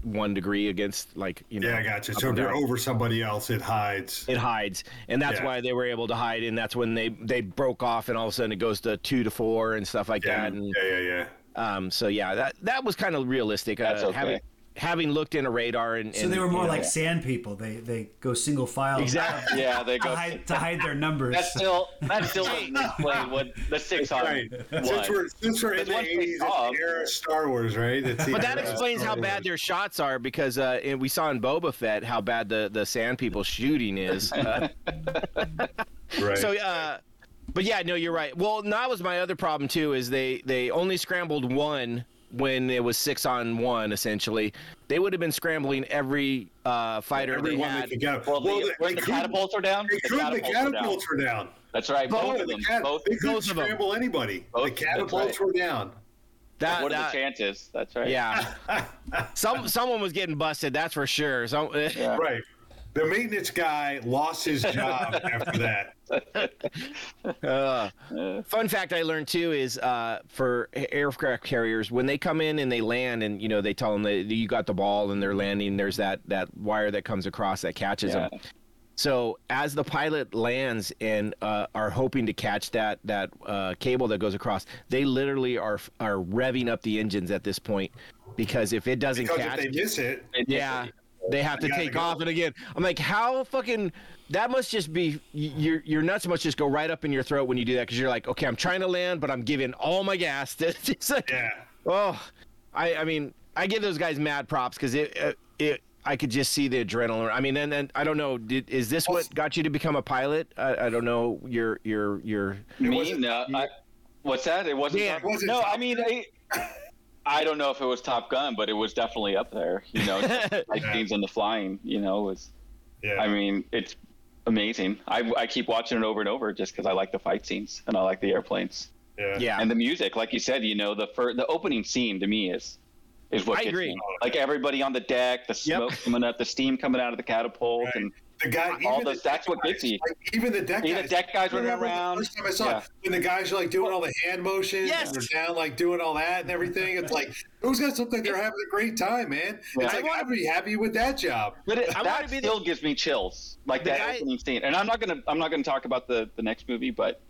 one degree against like you know. yeah, I got you. So and if you're over somebody else, it hides. it hides, and that's Yeah. why they were able to hide, and that's when they they broke off, and all of a sudden it goes to two to four and stuff like Yeah, that. And yeah, yeah, yeah. um, so yeah, that that was kind of realistic. That's uh, okay. Having having looked in a radar and, So they were more you know- like sand people. They they go single file exactly. [LAUGHS] yeah, they to go. hide to hide their numbers. That's still that still [LAUGHS] doesn't explain what the six on Right. Since we're, since we're in the once they 80s, it's saw 'em- the era of Star Wars, right? It's But that explains Star how bad Wars. their shots are because uh, and we saw in Boba Fett how bad the the sand people shooting is. [LAUGHS] Uh, Right. so uh, but yeah, no, you're right. Well, that was my other problem too. Is they they only scrambled one when it was six on one essentially. They would have been scrambling every uh, fighter they Everyone had. that could. Well, Well, the, they- the couldn't- catapults are down, They the couldn't. The catapults are down. catapults were down. That's right. Both, Both of the them. cat- both. they couldn't both of them. scramble anybody. Both- the catapults right. were down. That, What are that- the chances? That's right. Yeah. [LAUGHS] Some someone was getting busted. That's for sure. So, [LAUGHS] Yeah. Right. The maintenance guy lost his job [LAUGHS] after that. Uh, fun fact I learned too is uh, for aircraft carriers when they come in and they land and you know they tell them that you got the ball and they're landing. There's that that wire that comes across that catches Yeah. them. So as the pilot lands and uh, are hoping to catch that that uh, cable that goes across, they literally are are revving up the engines at this point because if it doesn't Because catch, if they miss it, yeah, they have to take go. off. And again, I'm like, how fucking that must just be y- your your nuts must just go right up in your throat when you do that because you're like, okay, I'm trying to land, but I'm giving all my gas. To, [LAUGHS] it's like, yeah. oh, I I mean, I give those guys mad props because it uh, it. I could just see the adrenaline. I mean, and then I don't know. Did, is this what got you to become a pilot? I, I don't know. Your your your. Me? wasn't- No. I, what's that? It wasn't. Yeah, it wasn't no, I mean, I, [LAUGHS] I don't know if it was Top Gun, but it was definitely up there. You know, [LAUGHS] like Yeah. scenes in the flying. You know, was. Yeah. I mean, it's amazing. I, I keep watching it over and over just because I like the fight scenes and I like the airplanes yeah. Yeah. and the music. Like you said, you know, the fir- the opening scene to me is is what I gets agree. me. Like everybody on the deck, the Yep. smoke coming up, the steam coming out of the catapult, Right. and The guy, All even those- the that's deck what gets guys, you. like, even the deck Even the guys. deck guys running around. The first time I saw Yeah. it, when the guys are like doing all the hand motions, Yes. and they're down like doing all that and everything. It's like those guys look like they're having a great time, man. Yeah. It's I like wanna- I'd be happy with that job. But it, that be the- still gives me chills, like The that guy- opening scene. And I'm not gonna I'm not gonna talk about the the next movie, but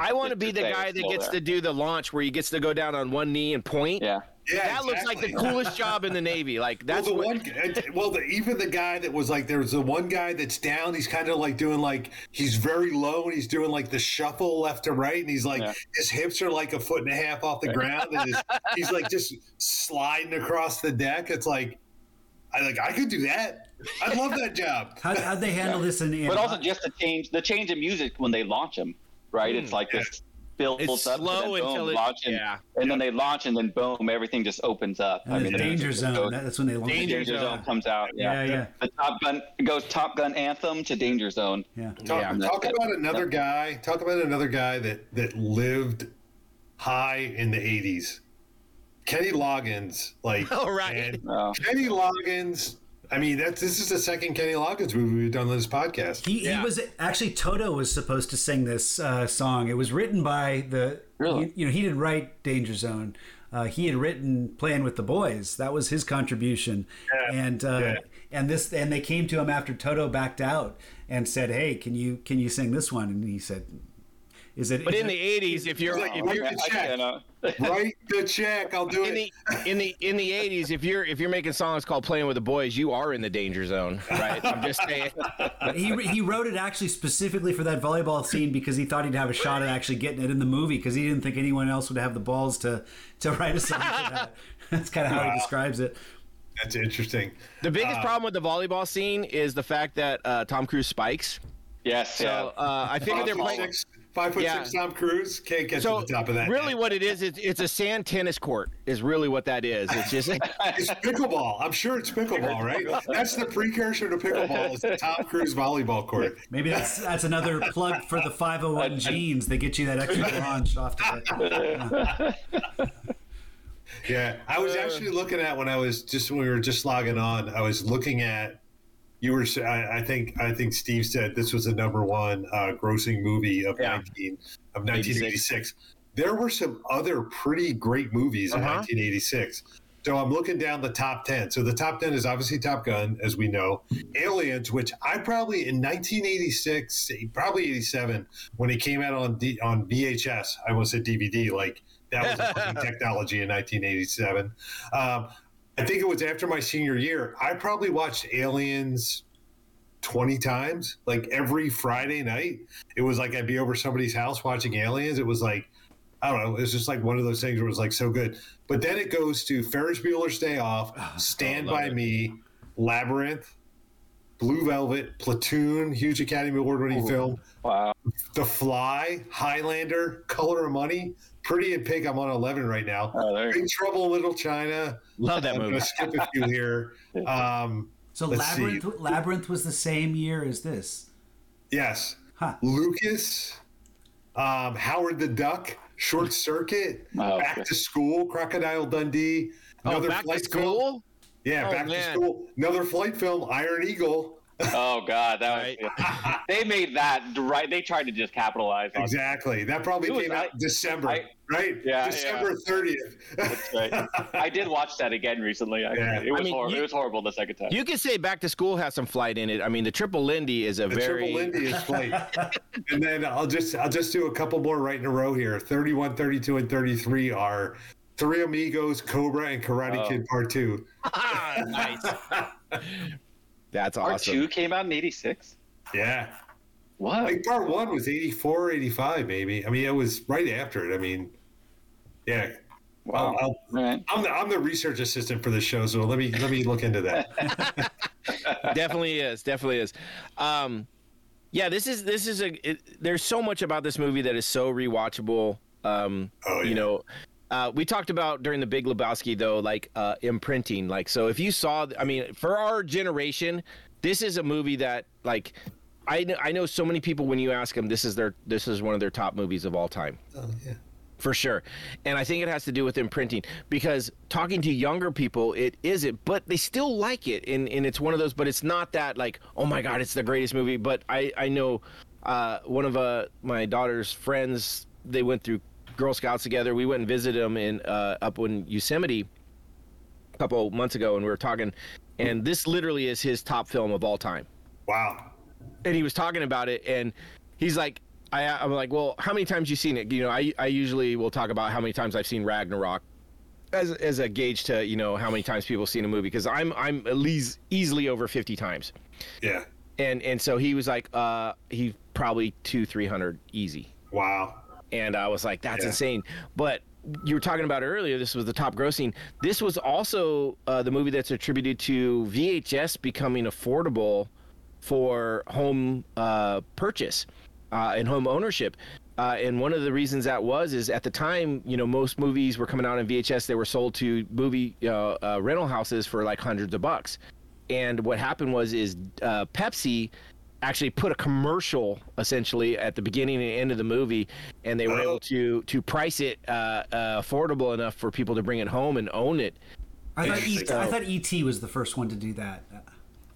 I want to be the guy that gets there. to do the launch where he gets to go down on one knee and point. yeah, Yeah, that looks like the coolest job in the Navy. Like that's well, the what. one, uh, well, the, even the guy that was like, there's the one guy that's down. He's kind of like doing like he's very low and he's doing like the shuffle left to right, and he's like Yeah. his hips are like a foot and a half off the ground, and his, [LAUGHS] he's like just sliding across the deck. It's like, I like I could do that. I'd love that job. How, how'd they handle this in? in but also just the change the change in music when they launch them, right? it's mm, like this builds It's up, and slow then boom, until it- launch, and, yeah. and then they launch, and then boom, everything just opens up. and the the danger zone. goes- That's when they launch. the Danger danger Zone. zone comes out. Yeah, Yeah, yeah, The Top Gun goes Top Gun anthem to Danger Zone. yeah. Talk, Yeah. talk about another guy. Talk about another guy that that lived high in the '80s. Kenny Loggins, like, all right, [LAUGHS] oh, right. man, Oh. Kenny Loggins. I mean, that's this is the second Kenny Loggins movie we've done on this podcast. He, Yeah. he was actually Toto was supposed to sing this uh, song. It was written by the Really? you, you know he didn't write Danger Zone. Uh, he had written Playing with the Boys. That was his contribution. Yeah, And uh, yeah. and this and they came to him after Toto backed out and said, "Hey, can you can you sing this one?" And he said, "Is it?" But is in it- the '80s, if you're Like, if write you're the I check. cannot- [LAUGHS] Write the check. I'll do in it. the in the in the '80s, if you're if you're making songs called "Playing with the Boys," you are in the danger zone, right? I'm just saying. [LAUGHS] he he wrote it actually specifically for that volleyball scene because he thought he'd have a shot at actually getting it in the movie because he didn't think anyone else would have the balls to to write a song for that. [LAUGHS] That's kind of how he describes it. That's interesting. The biggest Uh, problem with the volleyball scene is the fact that uh, Tom Cruise spikes. yes, So yeah. uh, I figure Five they're playing. six, five foot Yeah. six Tom Cruise can't get So to the top of that. really, man. what it is, it's, it's a sand tennis court. Is really what that is. It's just [LAUGHS] It's pickleball. I'm sure it's pickleball, right? That's the precursor to pickleball. Is the Tom Cruise volleyball court. Maybe that's that's another plug for the 501 [LAUGHS] jeans. They get you that extra launch off the. Yeah, I was actually looking at when I was just when we were just logging on. I was looking at you were. I, I think I think Steve said this was the number one uh, grossing movie of Yeah. nineteen of nineteen eighty six. There were some other pretty great movies in Uh-huh. nineteen eighty six. So I'm looking down the top ten. So the top ten is obviously Top Gun, as we know. Aliens, which I probably in 1986, probably 87, when it came out on D, on VHS. I almost said DVD. Like that was a [LAUGHS] technology in 1987. Um, I think it was after my senior year. I probably watched Aliens 20 times, like every Friday night. It was like I'd be over somebody's house watching Aliens. It was like, I don't know, it was just like one of those things where it was like so good. But then it goes to Ferris Bueller's Day Off, Stand love By it. Me, Labyrinth, Blue Velvet, Platoon, huge Academy Award winning film. wow. The Fly, Highlander, Color of Money, Pretty in Pink. I'm on 11 right now. Oh, Big Trouble in Little China. Love that I'm going movie. skip a few here. [LAUGHS] Um, So Let's see. Labyrinth Labyrinth was the same year as this. yes. Huh. Lucas, um, Howard the Duck, Short Circuit, Oh, Back okay. to School, Crocodile Dundee. Oh, Another back to flight school. Film. Yeah, Oh, Back man. to School. Another flight film, Iron Eagle. Oh God, that Right. was [LAUGHS] they made that right. They tried to just capitalize on Exactly. That probably It was- came out I- December, I- right? Yeah, December thirtieth. That's right. I did watch that again recently. I, Yeah. It was I mean, hor- you- it was horrible the second time. You can say Back to School has some flight in it. I mean, the Triple Lindy is a The very triple Lindy is flight. [LAUGHS] and then I'll just I'll just do a couple more right in a row here. 31, 32, and 33 are Three Amigos, Cobra, and Karate Oh. Kid Part Two. [LAUGHS] nice. That's Part awesome. two came out in '86. Yeah. What? think part one was 84, 85, maybe. I mean, it was right after it. I mean, yeah. Wow. I'll, I'll, Right. I'm, the, I'm the research assistant for the show, so let me let me look into that. [LAUGHS] [LAUGHS] definitely is definitely is um yeah this is this is a it, there's so much about this movie that is so rewatchable um Oh, you yeah. know uh, we talked about during the Big Lebowski though, like uh, imprinting. Like, so if you saw, I mean, for our generation, this is a movie that, like, I know, I know so many people when you ask them, this is their, this is one of their top movies of all time oh, yeah. for sure. And I think it has to do with imprinting because talking to younger people, it isn't, but they still like it. And, and it's one of those, but it's not that like, oh my God, it's the greatest movie. But I, I know uh, one of uh, my daughter's friends, they went through Girl Scouts together. We went and visited them in uh, up in Yosemite a couple months ago and we were talking. And this literally is his top film of all time Wow. and he was talking about it and he's like I, i'm like well how many times you seen it you know I, I usually will talk about how many times i've seen ragnarok as, as a gauge to you know how many times people seen a movie because i'm i'm at least easily over 50 times Yeah. and and so he was like uh he probably two three hundred easy Wow. And I was like, "That's Yeah. insane." But you were talking about earlier. This was the top grossing. This was also uh, the movie that's attributed to VHS becoming affordable for home uh, purchase uh, and home ownership. Uh, and one of the reasons that was is at the time, you know, most movies were coming out on VHS. They were sold to movie uh, uh, rental houses for like hundreds of bucks. And what happened was is uh, Pepsi actually put a commercial essentially at the beginning and end of the movie, and they were Oh. able to to price it uh, uh, affordable enough for people to bring it home and own it. I thought, e, Interesting. I thought ET was the first one to do that.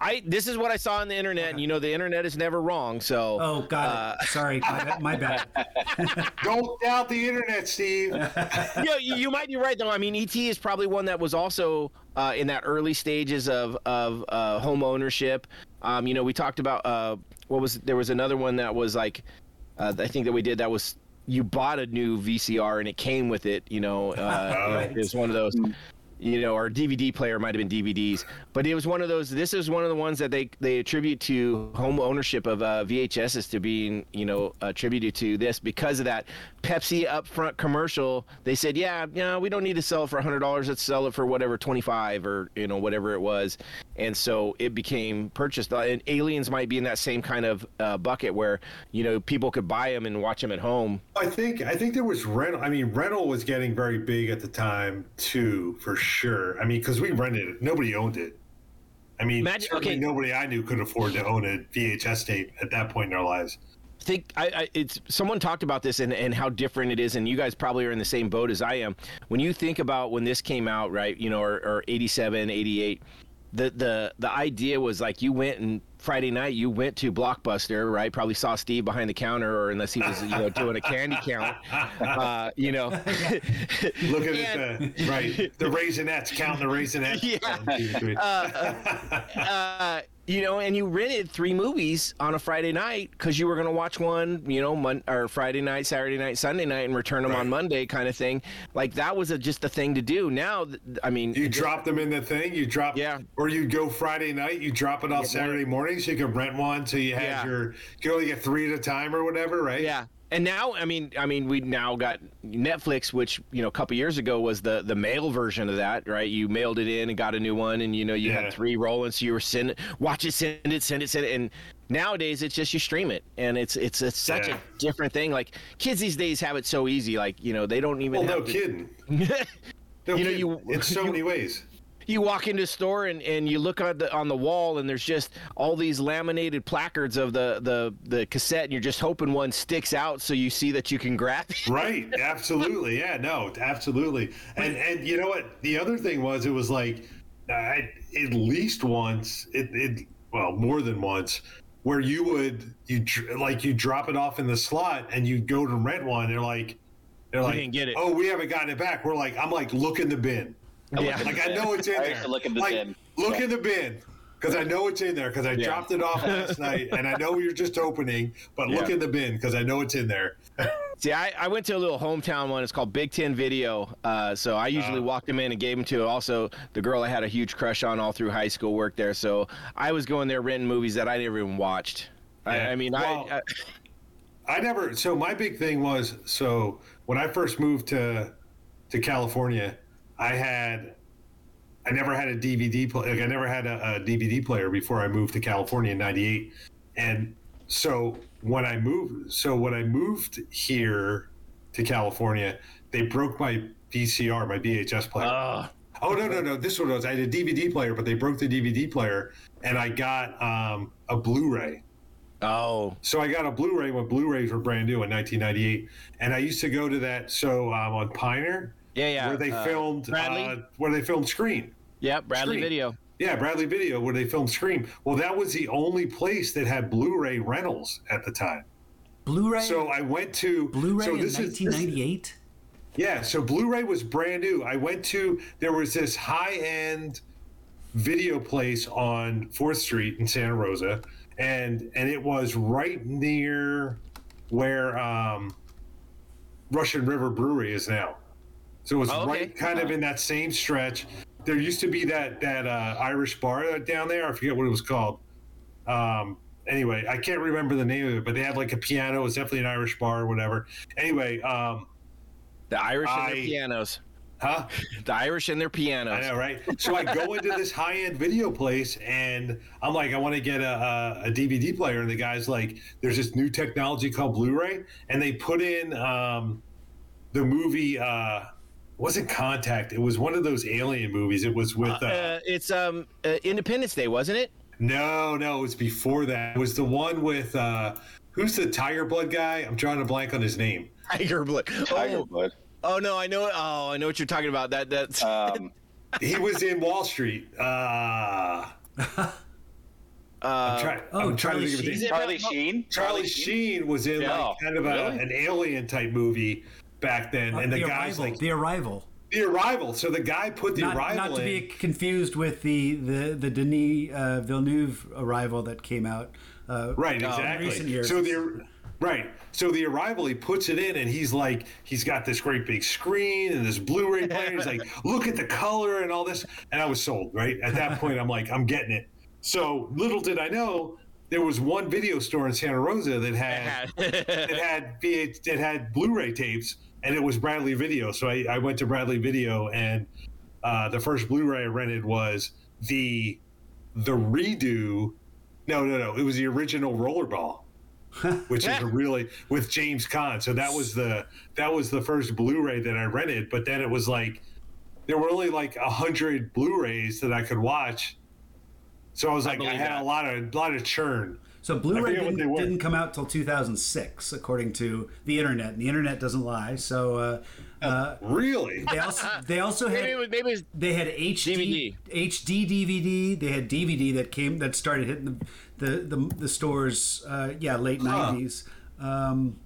I this is what I saw on the internet, and you know the internet is never wrong. So Oh, got Uh, it. Sorry, my, my bad. [LAUGHS] [LAUGHS] Don't doubt the internet, Steve. [LAUGHS] yeah, you, you might be right though. I mean, ET is probably one that was also uh, in that early stages of of uh, home ownership. Um, you know, we talked about uh, what was there was another one that was like uh, I think that we did that was you bought a new VCR and it came with it. You know, uh, [LAUGHS] Right. it was one of those. You know, our DVD player might have been DVDs, but it was one of those. This is one of the ones that they they attribute to home ownership of uh, VHSs to being you know attributed to this because of that Pepsi upfront commercial. They said, yeah, yeah, we don't need to sell it for hundred dollars. Let's sell it for whatever twenty five or you know whatever it was, and so it became purchased. Uh, And Aliens might be in that same kind of uh, bucket where you know people could buy them and watch them at home. I think I think there was rental. I mean, rental was getting very big at the time too, for sure. I mean, because we rented it, nobody owned it. I mean, Imagine- certainly okay. nobody I knew could afford to own a VHS tape at that point in our lives. I think I, I it's someone talked about this and, and how different it is and you guys probably are in the same boat as i am when you think about when this came out right you know or, or 87 88 the the the idea was like you went and friday night you went to blockbuster right probably saw steve behind the counter or unless he was you know doing a candy count uh, you know [LAUGHS] And- at the right, the raisinets, counting the raisinets. [LAUGHS] Yeah. uh, you know, and you rented three movies on a Friday night because you were going to watch one, you know, mon- or Friday night, Saturday night, Sunday night, and return them on Monday, kind of thing. Like that was a, just a thing to do. Now, th- I mean, You drop them in the thing. You drop, Yeah. Or you go Friday night. You drop it off Saturday morning, so you can rent one. So you have Yeah. your, you can only get three at a time or whatever, right? Yeah. And now, I mean, I mean, we now got Netflix, which you know, a couple years ago was the the mail version of that, right? You mailed it in and got a new one, and you know, you Yeah. had three rolling, so you were send watch it, send it, send it, send it, and nowadays it's just you stream it, and it's it's, it's such Yeah. a different thing. Like kids these days have it so easy, like you know, they don't even Well, no have to- kidding. [LAUGHS] No You know, kidding. you- in so [LAUGHS] you- many ways. You walk into a store and, and you look on the on the wall and there's just all these laminated placards of the, the the cassette and you're just hoping one sticks out so you see that you can grab it. Right. Absolutely. Yeah. No. Absolutely. And and you know what? The other thing was, it was like, I, at least once. It, it well, more than once, where you would you like you drop it off in the slot and you go to rent one. They're like, they're like, didn't get it. oh, we haven't gotten it back. We're like, I'm like, look in the bin. Yeah. Like I know it's in I there. used look in the like, bin. Look Yeah. in the bin. Because I know it's in there. Because I Yeah. dropped it off last night, and I know you're just opening. But look in the bin because I know it's in there. [LAUGHS] See, I, I went to a little hometown one. It's called Big Ten Video. Uh, so I usually Uh. walked them in and gave them to. Also, the girl I had a huge crush on all through high school worked there. So I was going there renting movies that I never even watched. I, Yeah. I mean, Well, I, I I never. So my big thing was so when I first moved to to California, I had I never had a DVD player. Like I never had a, a DVD player before I moved to California in '98, and so when I moved, so when I moved here to California, they broke my VCR, my VHS player. uh, Oh no no no! This one was I had a DVD player, but they broke the DVD player, and I got um, a Blu-ray. oh, So I got a Blu-ray when Blu-rays were brand new in 1998, and I used to go to that so um, on Pioneer yeah, yeah. where they uh, filmed Bradley? uh, where they filmed Scream. yeah, Bradley Screen. Video. Yeah, Bradley Video where they filmed Scream. Well, that was the only place that had Blu-ray rentals at the time. Blu-ray. So I went to Blu-ray so in this is- 1998. Yeah, so Blu-ray was brand new. I went to there was this high-end video place on Fourth Street in Santa Rosa, and and it was right near where um, Russian River Brewery is now. So it was Oh, okay. right kind of in that same stretch. There used to be that that uh, Irish bar down there. I forget what it was called. Um, anyway, I can't remember the name of it, but they had like a piano. It was definitely an Irish bar or whatever. Anyway, um, The Irish and their pianos. huh? The Irish and their pianos. I know, right? So I go into this high end video place and I'm like, I want to get a, a, a DVD player. And the guy's like, there's this new technology called Blu ray. And they put in um, the movie, uh, wasn't Contact. It was one of those alien movies. It was with, uh, Uh, it's um uh, Independence Day, wasn't it? no, no, it was before that. It was the one with, uh, who's the Tiger Blood guy? I'm drawing a blank on his name. Tiger Blood. [LAUGHS] Tiger Oh, Blood. oh no, I know. Oh, I know what you're talking about. That that's. [LAUGHS] Um, He was in Wall Street. Uh, uh, try, oh, I'm trying to Charlie think of his Sheen? name. Charlie Sheen. Charlie Sheen was in Yeah. like kind of a, Really? an alien type movie back then, and the, the guy's arrival. like the arrival. the arrival. So the guy put the Not, arrival not to in. be confused with the the the Denis uh, Villeneuve arrival that came out. Uh, right, exactly. recent years. So the right. So the arrival, he puts it in, and he's like, he's got this great big screen and this Blu-ray [LAUGHS] player. He's like, look at the color and all this, and I was sold. Right at that point, I'm like, I'm getting it. So little did I know. There was one video store in Santa Rosa that had [LAUGHS] that had VH, it had Blu-ray tapes, and it was Bradley Video. So I, I went to Bradley Video, and uh, the first Blu-ray I rented was the the redo. No, no, no. It was the original Rollerball, [LAUGHS] which is a really with James Caan. So that was the that was the first Blu-ray that I rented. But then it was like there were only like a hundred Blu-rays that I could watch. So I was like, I, believe had that. a lot of lot of churn. So Blu-ray forget what they didn't, didn't come out till 2006, according to the internet. And the internet doesn't lie. So uh, uh, Really? they also they also maybe had was, maybe it was they had HD DVD. HD DVD. They had DVD that came that started hitting the the the, the stores. Uh, yeah, late Huh. 90s. Um,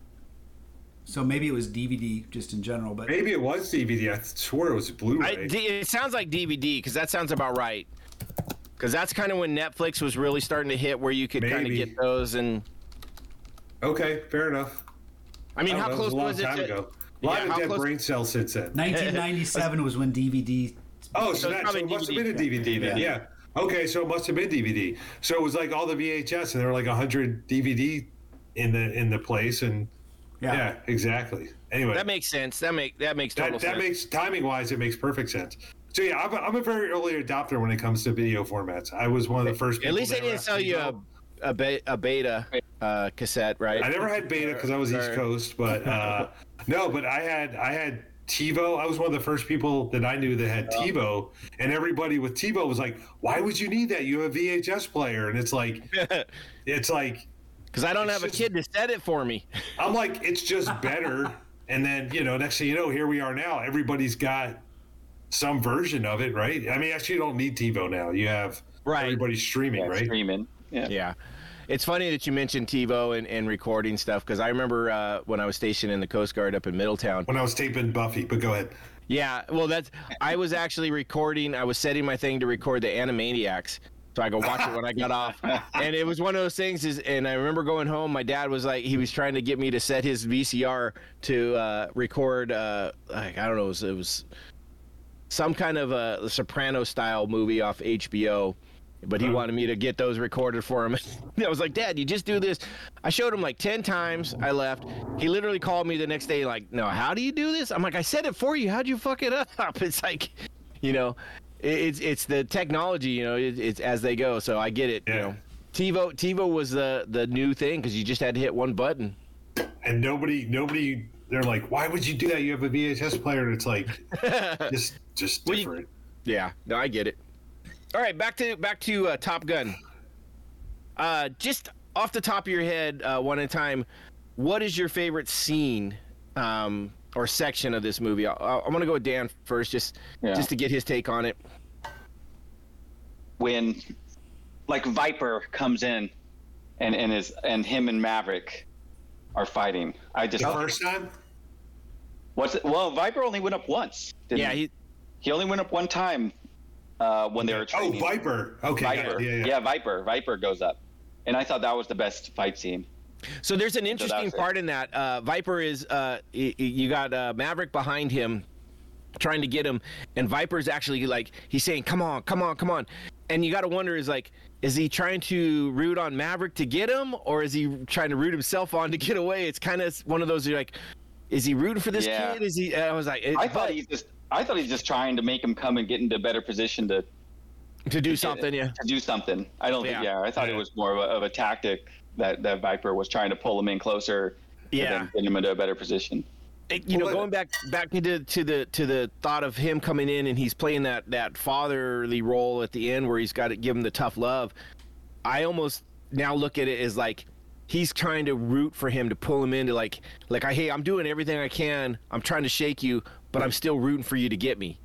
so maybe it was DVD just in general, but Maybe it was DVD. I swore it was I, Blu-ray. D- it sounds like DVD because that sounds about right. Because that's kind of when Netflix was really starting to hit, where you could kind of get those. And okay, fair enough. I mean, I how know, close was a long was it? to- ago. A lot Yeah, of dead close- brain cells since then. 1997 was when DVD. Oh, so, it's that, so it must have been a DVD then. Yeah. Okay, so it must have been DVD. So it was like all the VHS, and there were like hundred DVD in the in the place, and Yeah. yeah, exactly. Anyway, That makes sense. That make that makes total that, that sense. makes timing wise, it makes perfect sense. So yeah, I'm a, I'm a very early adopter when it comes to video formats. I was one of the first. people. At least they didn't sell you a, a, be- a beta uh, cassette, right? I never had beta because I was East Coast, but uh, [LAUGHS] no, but I had I had TiVo. I was one of the first people that I knew that had TiVo, and everybody with TiVo was like, "Why would you need that? You have a VHS player." And it's like, [LAUGHS] it's like Because I don't have a kid to set it for me. I'm like, it's just better. [LAUGHS] and then you know, next thing you know, here we are now. Everybody's got some version of it, right? I mean, actually, you don't need TiVo now. You have Right. everybody's streaming, Yeah, right? streaming. Yeah. Yeah. It's funny that you mentioned TiVo and, and recording stuff because I remember uh, when I was stationed in the Coast Guard up in Middletown. When I was taping Buffy, but go ahead. Yeah, well, that's I was actually recording. I was setting my thing to record the Animaniacs, so I could watch it when I got off. [LAUGHS] And it was one of those things. Is and I remember going home. My dad was like, he was trying to get me to set his VCR to uh, record. Uh, like I don't know, it was, it was some kind of a Soprano style movie off HBO. But he uh-huh. wanted me to get those recorded for him. [LAUGHS] I was like, Dad, you just do this. I showed him like 10 times. I left. He literally called me the next day, like, No, how do you do this? I'm like, I said it for you. How'd you fuck it up? [LAUGHS] It's like, you know, it's it's the technology, you know, it, it's as they go. So I get it. You know, TiVo TiVo was the the new thing because you just had to hit one button. And nobody, nobody, they're like, why would you do that? You have a VHS player, and it's like, [LAUGHS] just, just Well, you- different. Yeah, no, I get it. All right, back to back to uh, Top Gun. Uh, just off the top of your head, uh, one at a time, what is your favorite scene um, or section of this movie? I, I, I'm gonna go with Dan first, just Yeah. just to get his take on it. when like Viper comes in and and is and him and Maverick are fighting. I just The first time, what's it? Well, Viper only went up once. didn't Yeah, he? he, he only went up one time uh, when they were oh. Viper. Okay, got it. Viper. yeah, yeah. Viper. Viper goes up, and I thought that was the best fight scene. So there's an interesting that's it. part in that. Uh, Viper is uh, y- y- you got uh, Maverick behind him, trying to get him, and Viper's actually like he's saying, "Come on, come on, come on," and you got to wonder is like, is he trying to root on Maverick to get him, or is he trying to root himself on to get away? It's kind of one of those you're like, is he rooting for this Yeah. kid? Is he? I was like, it, I thought but- he's just. I thought he's just trying to make him come and get into a better position to to do something, yeah. to do something. I don't Yeah. think. Yeah, I thought Yeah. it was more of a, of a tactic that that Viper was trying to pull him in closer. Yeah. And then get him into a better position. You know, Well, going back back into to the to the thought of him coming in and he's playing that that fatherly role at the end where he's got to give him the tough love. I almost now look at it as like he's trying to root for him to pull him into like like I hey I'm doing everything I can I'm trying to shake you but I'm still rooting for you to get me.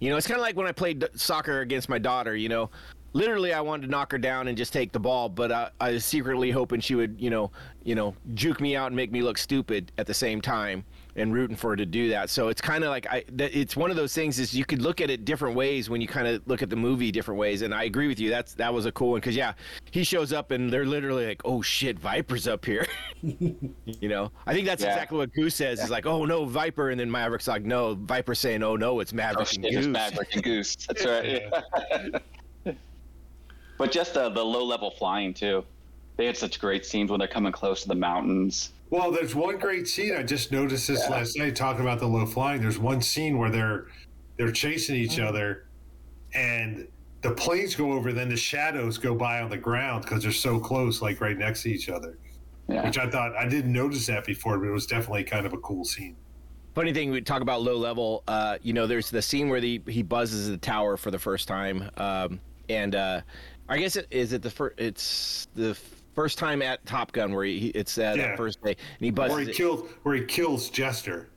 You know, it's kind of like when I played soccer against my daughter. You know, literally I wanted to knock her down and just take the ball, but I, I was secretly hoping she would, you know, you know, juke me out and make me look stupid at the same time, and rooting for her to do that. So it's kind of like I, that, it's one of those things is you could look at it different ways when you kind of look at the movie different ways. And I agree with you. That's that was a cool one because yeah, he shows up and they're literally like, oh shit, Viper's up here. [LAUGHS] you know, I think that's Yeah. exactly what Goose says. Is like, oh no, Viper, and then Maverick's like, no, Viper's saying, oh no, it's Oh Maverick shit, and it's Goose. Maverick and Goose. That's [LAUGHS] right. but just uh, the low level flying too. They had such great scenes when they're coming close to the mountains. Well, there's one great scene. I just noticed this last night talking about the low flying. There's one scene where they're they're chasing each Mm-hmm. other, and the planes go over. Then the shadows go by on the ground because they're so close, like right next to each other. Yeah. Which I thought I didn't notice that before, but it was definitely kind of a cool scene. Funny thing, we talk about low level. Uh, you know, there's the scene where the he buzzes the tower for the first time, um, and uh, I guess it is it the first. It's the first time at Top Gun where he it's uh, Yeah. that first day, and he Where he kills, where he kills Jester.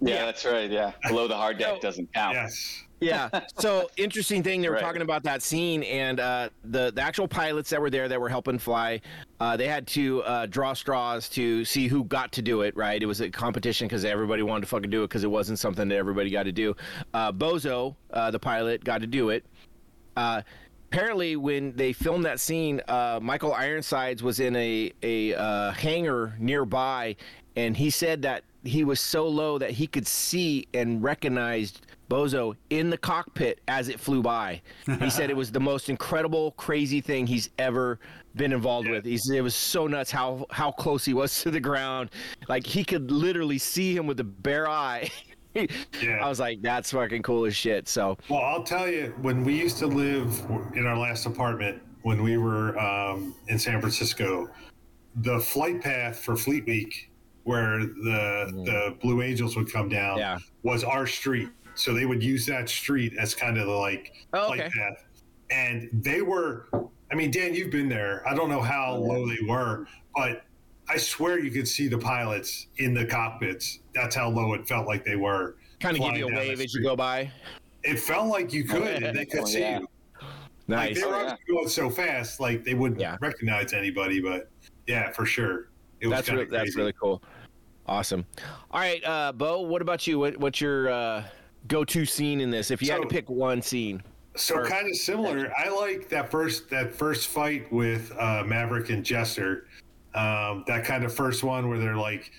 Yeah, that's right. Yeah, below the hard deck doesn't count. Yes. Yeah. [LAUGHS] So interesting thing they were Right. talking about that scene and uh, the the actual pilots that were there that were helping fly. Uh, they had to uh, draw straws to see who got to do it. Right. It was a competition because everybody wanted to fucking do it because it wasn't something that everybody got to do. Uh, Bozo, uh, the pilot, got to do it. Apparently, when they filmed that scene, uh, Michael Ironsides was in a a uh, hangar nearby, and he said that he was so low that he could see and recognized Bozo in the cockpit as it flew by. He said it was the most incredible, crazy thing he's ever been involved with. He said it was so nuts how how close he was [LAUGHS] to the ground, like he could literally see him with the bare eye. [LAUGHS] Yeah. I was like, that's fucking cool as shit. So Well, I'll tell you, when we used to live in our last apartment, when we were um, in San Francisco, the flight path for Fleet Week, where the the Blue Angels would come down, Yeah. was our street. So they would use that street as kind of the like Oh, flight okay. path, and they were. I mean, Dan, you've been there. I don't know how low they were, but I swear you could see the pilots in the cockpits. That's how low it felt like they were. kind of give you a wave as you go by. It felt like you could, and they could Oh, see yeah. you. Like Nice. they were Oh, obviously going so fast, like they wouldn't Yeah. recognize anybody. But yeah, for sure, it that's kind re- that's really cool. Awesome. All right, uh, Bo. What about you? What, what's your uh, go-to scene in this? If you had to pick one scene. So Or- kind of similar. I like that first that first fight with uh, Maverick and Jester. Um, that kind of first one where they're like,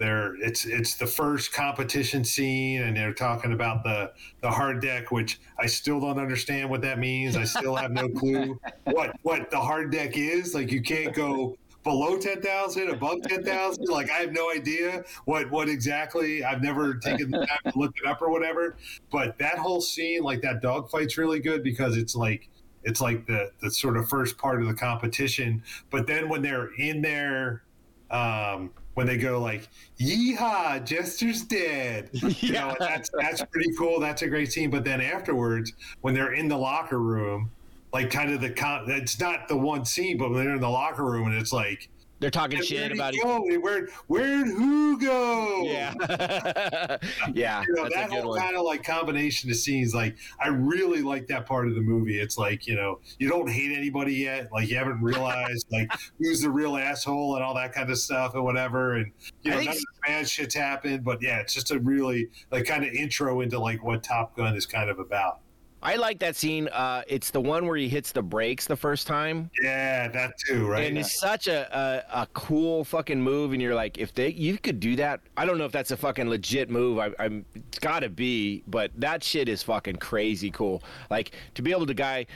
they're it's it's the first competition scene, and they're talking about the the hard deck, which I still don't understand what that means. I still have no clue [LAUGHS] what what the hard deck is. Like you can't go below 10,000, above 10,000. Like I have no idea what what exactly. I've never taken the time to look it up or whatever. But that whole scene, like that dogfight's really good because it's like it's like the the sort of first part of the competition. But then when they're in there, um, when they go like, "Yeehaw, Jester's dead," [LAUGHS] you know, that's that's pretty cool. That's a great scene. But then afterwards, when they're in the locker room, like kind of the con- it's not the one scene, but when they're in the locker room and it's like. They're talking Where'd shit about each. go? Where where'd who go? Yeah, [LAUGHS] yeah. You know, that's a that whole kind of like combination of scenes, like I really like that part of the movie. It's like you know, you don't hate anybody yet, like you haven't realized like [LAUGHS] who's the real asshole and all that kind of stuff and whatever, and you know, think none of the bad shit's happened, but yeah, it's just a really like kind of intro into like what Top Gun is kind of about. I like that scene. Uh, it's the one where he hits the brakes the first time, Yeah, that too, right? and it's such a, a a cool fucking move. And you're like, if they you could do that, I don't know if that's a fucking legit move. I, I'm it's got to be, but that shit is fucking crazy cool. Like to be able to guy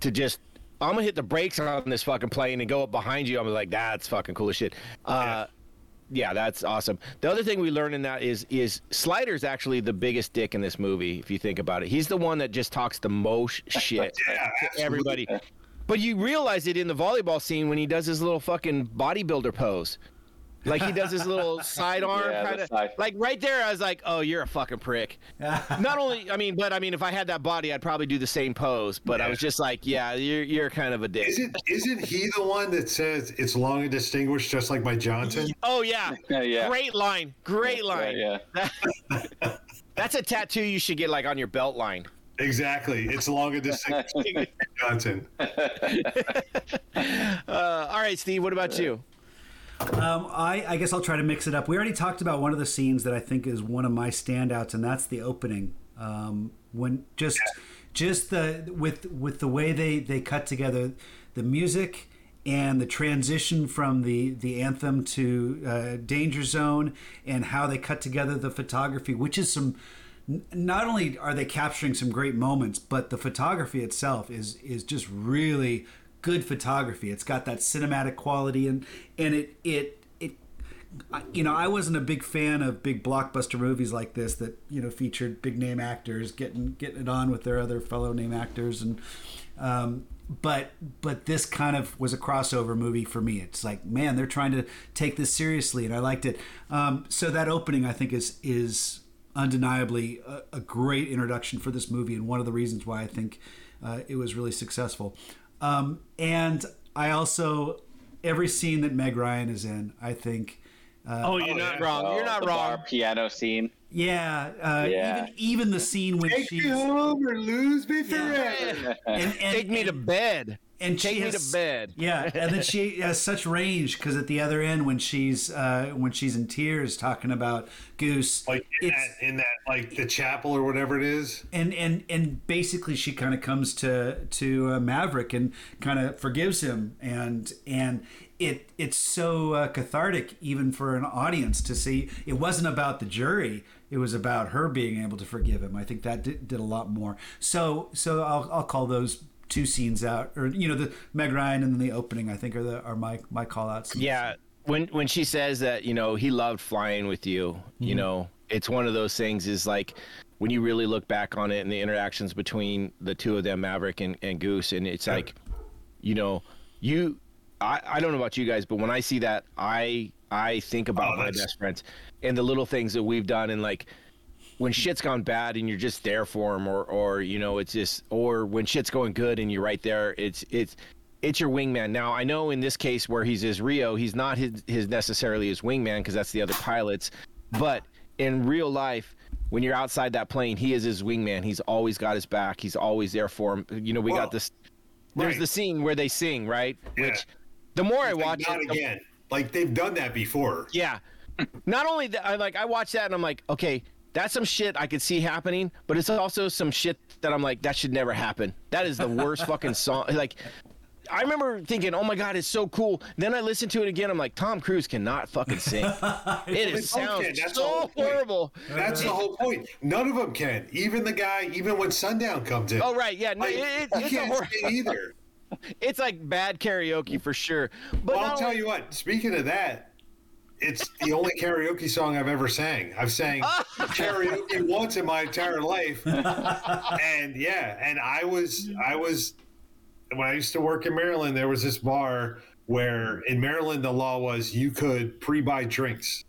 to just. I'm gonna hit the brakes on this fucking plane and go up behind you. I'm like, that's fucking cool as shit. Uh, yeah, that's awesome. The other thing we learn in that is is Slider's actually the biggest dick in this movie. If you think about it, he's the one that just talks the most [LAUGHS] shit yeah, to absolutely. everybody. But you realize it in the volleyball scene when he does his little fucking bodybuilder pose. Like he does his little [LAUGHS] sidearm Yeah, kind of side- like right there. I was like, "Oh, you're a fucking prick." [LAUGHS] Not only, I mean, but I mean, if I had that body, I'd probably do the same pose. But I was just like, "Yeah, you're you're kind of a dick." Isn't isn't he the one that says it's long and distinguished, just like my Johnson? [LAUGHS] Oh yeah, Yeah, yeah. great line, great line. Yeah, That's a tattoo you should get like on your belt line. Exactly. It's long and distinguished Johnson. Uh, all right, Steve. What about you? Um, I, I guess I'll try to mix it up. We already talked about one of the scenes that I think is one of my standouts, and that's the opening. Um, when just just the with with the way they they cut together the music and the transition from the the anthem to uh, Danger Zone, and how they cut together the photography, which is some. Not only are they capturing some great moments, but the photography itself is is just really good photography. It's got that cinematic quality, and and it it it. You know, I wasn't a big fan of big blockbuster movies like this that you know featured big name actors getting getting it on with their other fellow name actors, and um, but but this kind of was a crossover movie for me. It's like, man, they're trying to take this seriously, and I liked it. Um, so that opening, I think, is is undeniably a, a great introduction for this movie, and one of the reasons why I think uh, it was really successful. Um, and I also every scene that Meg Ryan is in, I think. oh, you're oh, not yeah. wrong. Oh, You're not the wrong. Bar piano scene. Yeah, uh, Yeah. even even the scene when Take she's me home or lose me Yeah. forever. and, and, Take me to bed. And Take she me has, to bed. Yeah, and then she [LAUGHS] has such range because at the other end, when she's uh, when she's in tears talking about Goose, Like in it's that, in that, like the chapel or whatever it is. and and and basically she kind of comes to to uh, Maverick and kind of forgives him, and and it it's so uh, cathartic even for an audience to see. It wasn't about the jury; it was about her being able to forgive him. I think that did, did a lot more. So so I'll I'll call those two scenes out, or you know the Meg Ryan and then the opening. I think are the are my my call outs. Yeah, when when she says that, you know, he loved flying with you, you mm-hmm. know, it's one of those things is like when you really look back on it and the interactions between the two of them, Maverick and, and Goose, and it's like, you know, you I, I don't know about you guys, but when I see that I I think about Oh, my best friends and the little things that we've done and like when shit's gone bad and you're just there for them or or you know it's just or when shit's going good and you're right there it's it's it's your wingman now i know in this case where he's his rio he's not his, his necessarily his wingman because that's the other pilots but in real life when you're outside that plane he is his wingman he's always got his back he's always there for him you know we Well- got this there's Right. the scene where they sing, right? Yeah. Which the more I Like, watch not it, the- again. Like they've done that before. yeah. Not only that, I like I watch that and I'm like, okay, that's some shit I could see happening, but it's also some shit that I'm like, that should never happen. That is the worst [LAUGHS] fucking song. Like, I remember thinking, oh my god, it's so cool. Then I listened to it again. I'm like, Tom Cruise cannot fucking sing. [LAUGHS] it is, sounds. That's so horrible. That's the whole point. None of them can. Even the guy, even when Sundown comes in. Oh right, yeah, no, Like, it, it, can't hor- sing either. [LAUGHS] it's like bad karaoke for sure. But Well, I'll tell you what. Speaking of that, it's the only karaoke song I've ever sang. I've sang karaoke once in my entire life, and yeah, and I was I was when I used to work in Maryland. There was this bar where in Maryland the law was you could pre-buy drinks.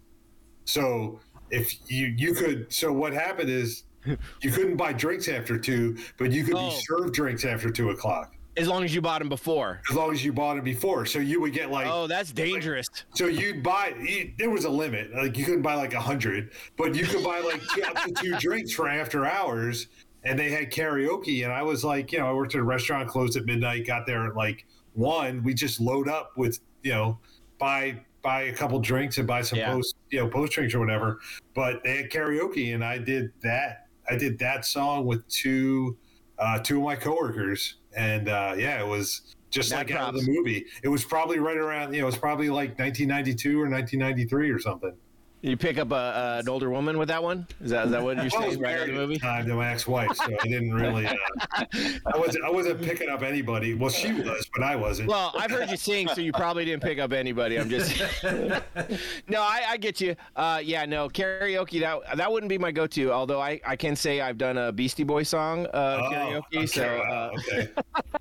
So if you you could, so what happened is you couldn't buy drinks after two, but you could Oh. be served drinks after two o'clock as long as you bought them before. as long as you bought them before. So you would get like Oh, that's dangerous. so you'd buy. You, there was a limit. Like you couldn't buy like a hundred, but you could buy like two, up to two [LAUGHS] drinks for after hours. And they had karaoke, and I was like, you know, I worked at a restaurant, closed at midnight, got there at like one. We just load up with, you know, buy buy a couple drinks and buy some Yeah. post, you know, post drinks or whatever. But they had karaoke, and I did that. I did that song with two uh, two of my coworkers, and uh, yeah, it was just like out of the movie. It was probably right around, you know, it was probably like 1992 or 1993 or something. You pick up a, uh, an older woman with that one? Is that is that what you're saying right married the movie? the time to my ex-wife, so I didn't really. Uh, I wasn't. I wasn't picking up anybody. Well, she was, but I wasn't. Well, I've heard you sing, so you probably didn't pick up anybody. I'm just. [LAUGHS] no, I, I get you. Uh, yeah, no karaoke. That that wouldn't be my go-to. Although I, I can say I've done a Beastie Boy song uh, Oh, karaoke. okay, So, wow, uh, okay. [LAUGHS]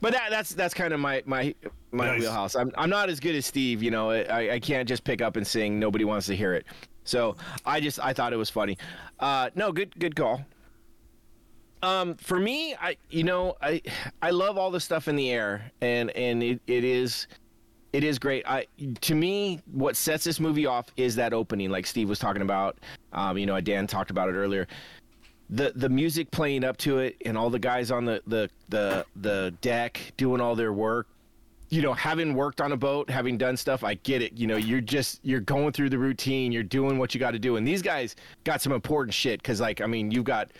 but that that's that's kind of my my my Nice. wheelhouse. I'm I'm not as good as Steve. You know, I I can't just pick up and sing. Nobody wants to hear it. So I just I thought it was funny. Uh, no, good good call. Um, for me, I you know I I love all the stuff in the air, and and it, it is it is great. I to me, what sets this movie off is that opening, like Steve was talking about. Um, you know, Dan talked about it earlier. The the music playing up to it, and all the guys on the the the the deck doing all their work. You know, having worked on a boat, having done stuff, I get it. You know, you're just you're going through the routine, you're doing what you got to do, and these guys got some important shit. Because, like, I mean, you've got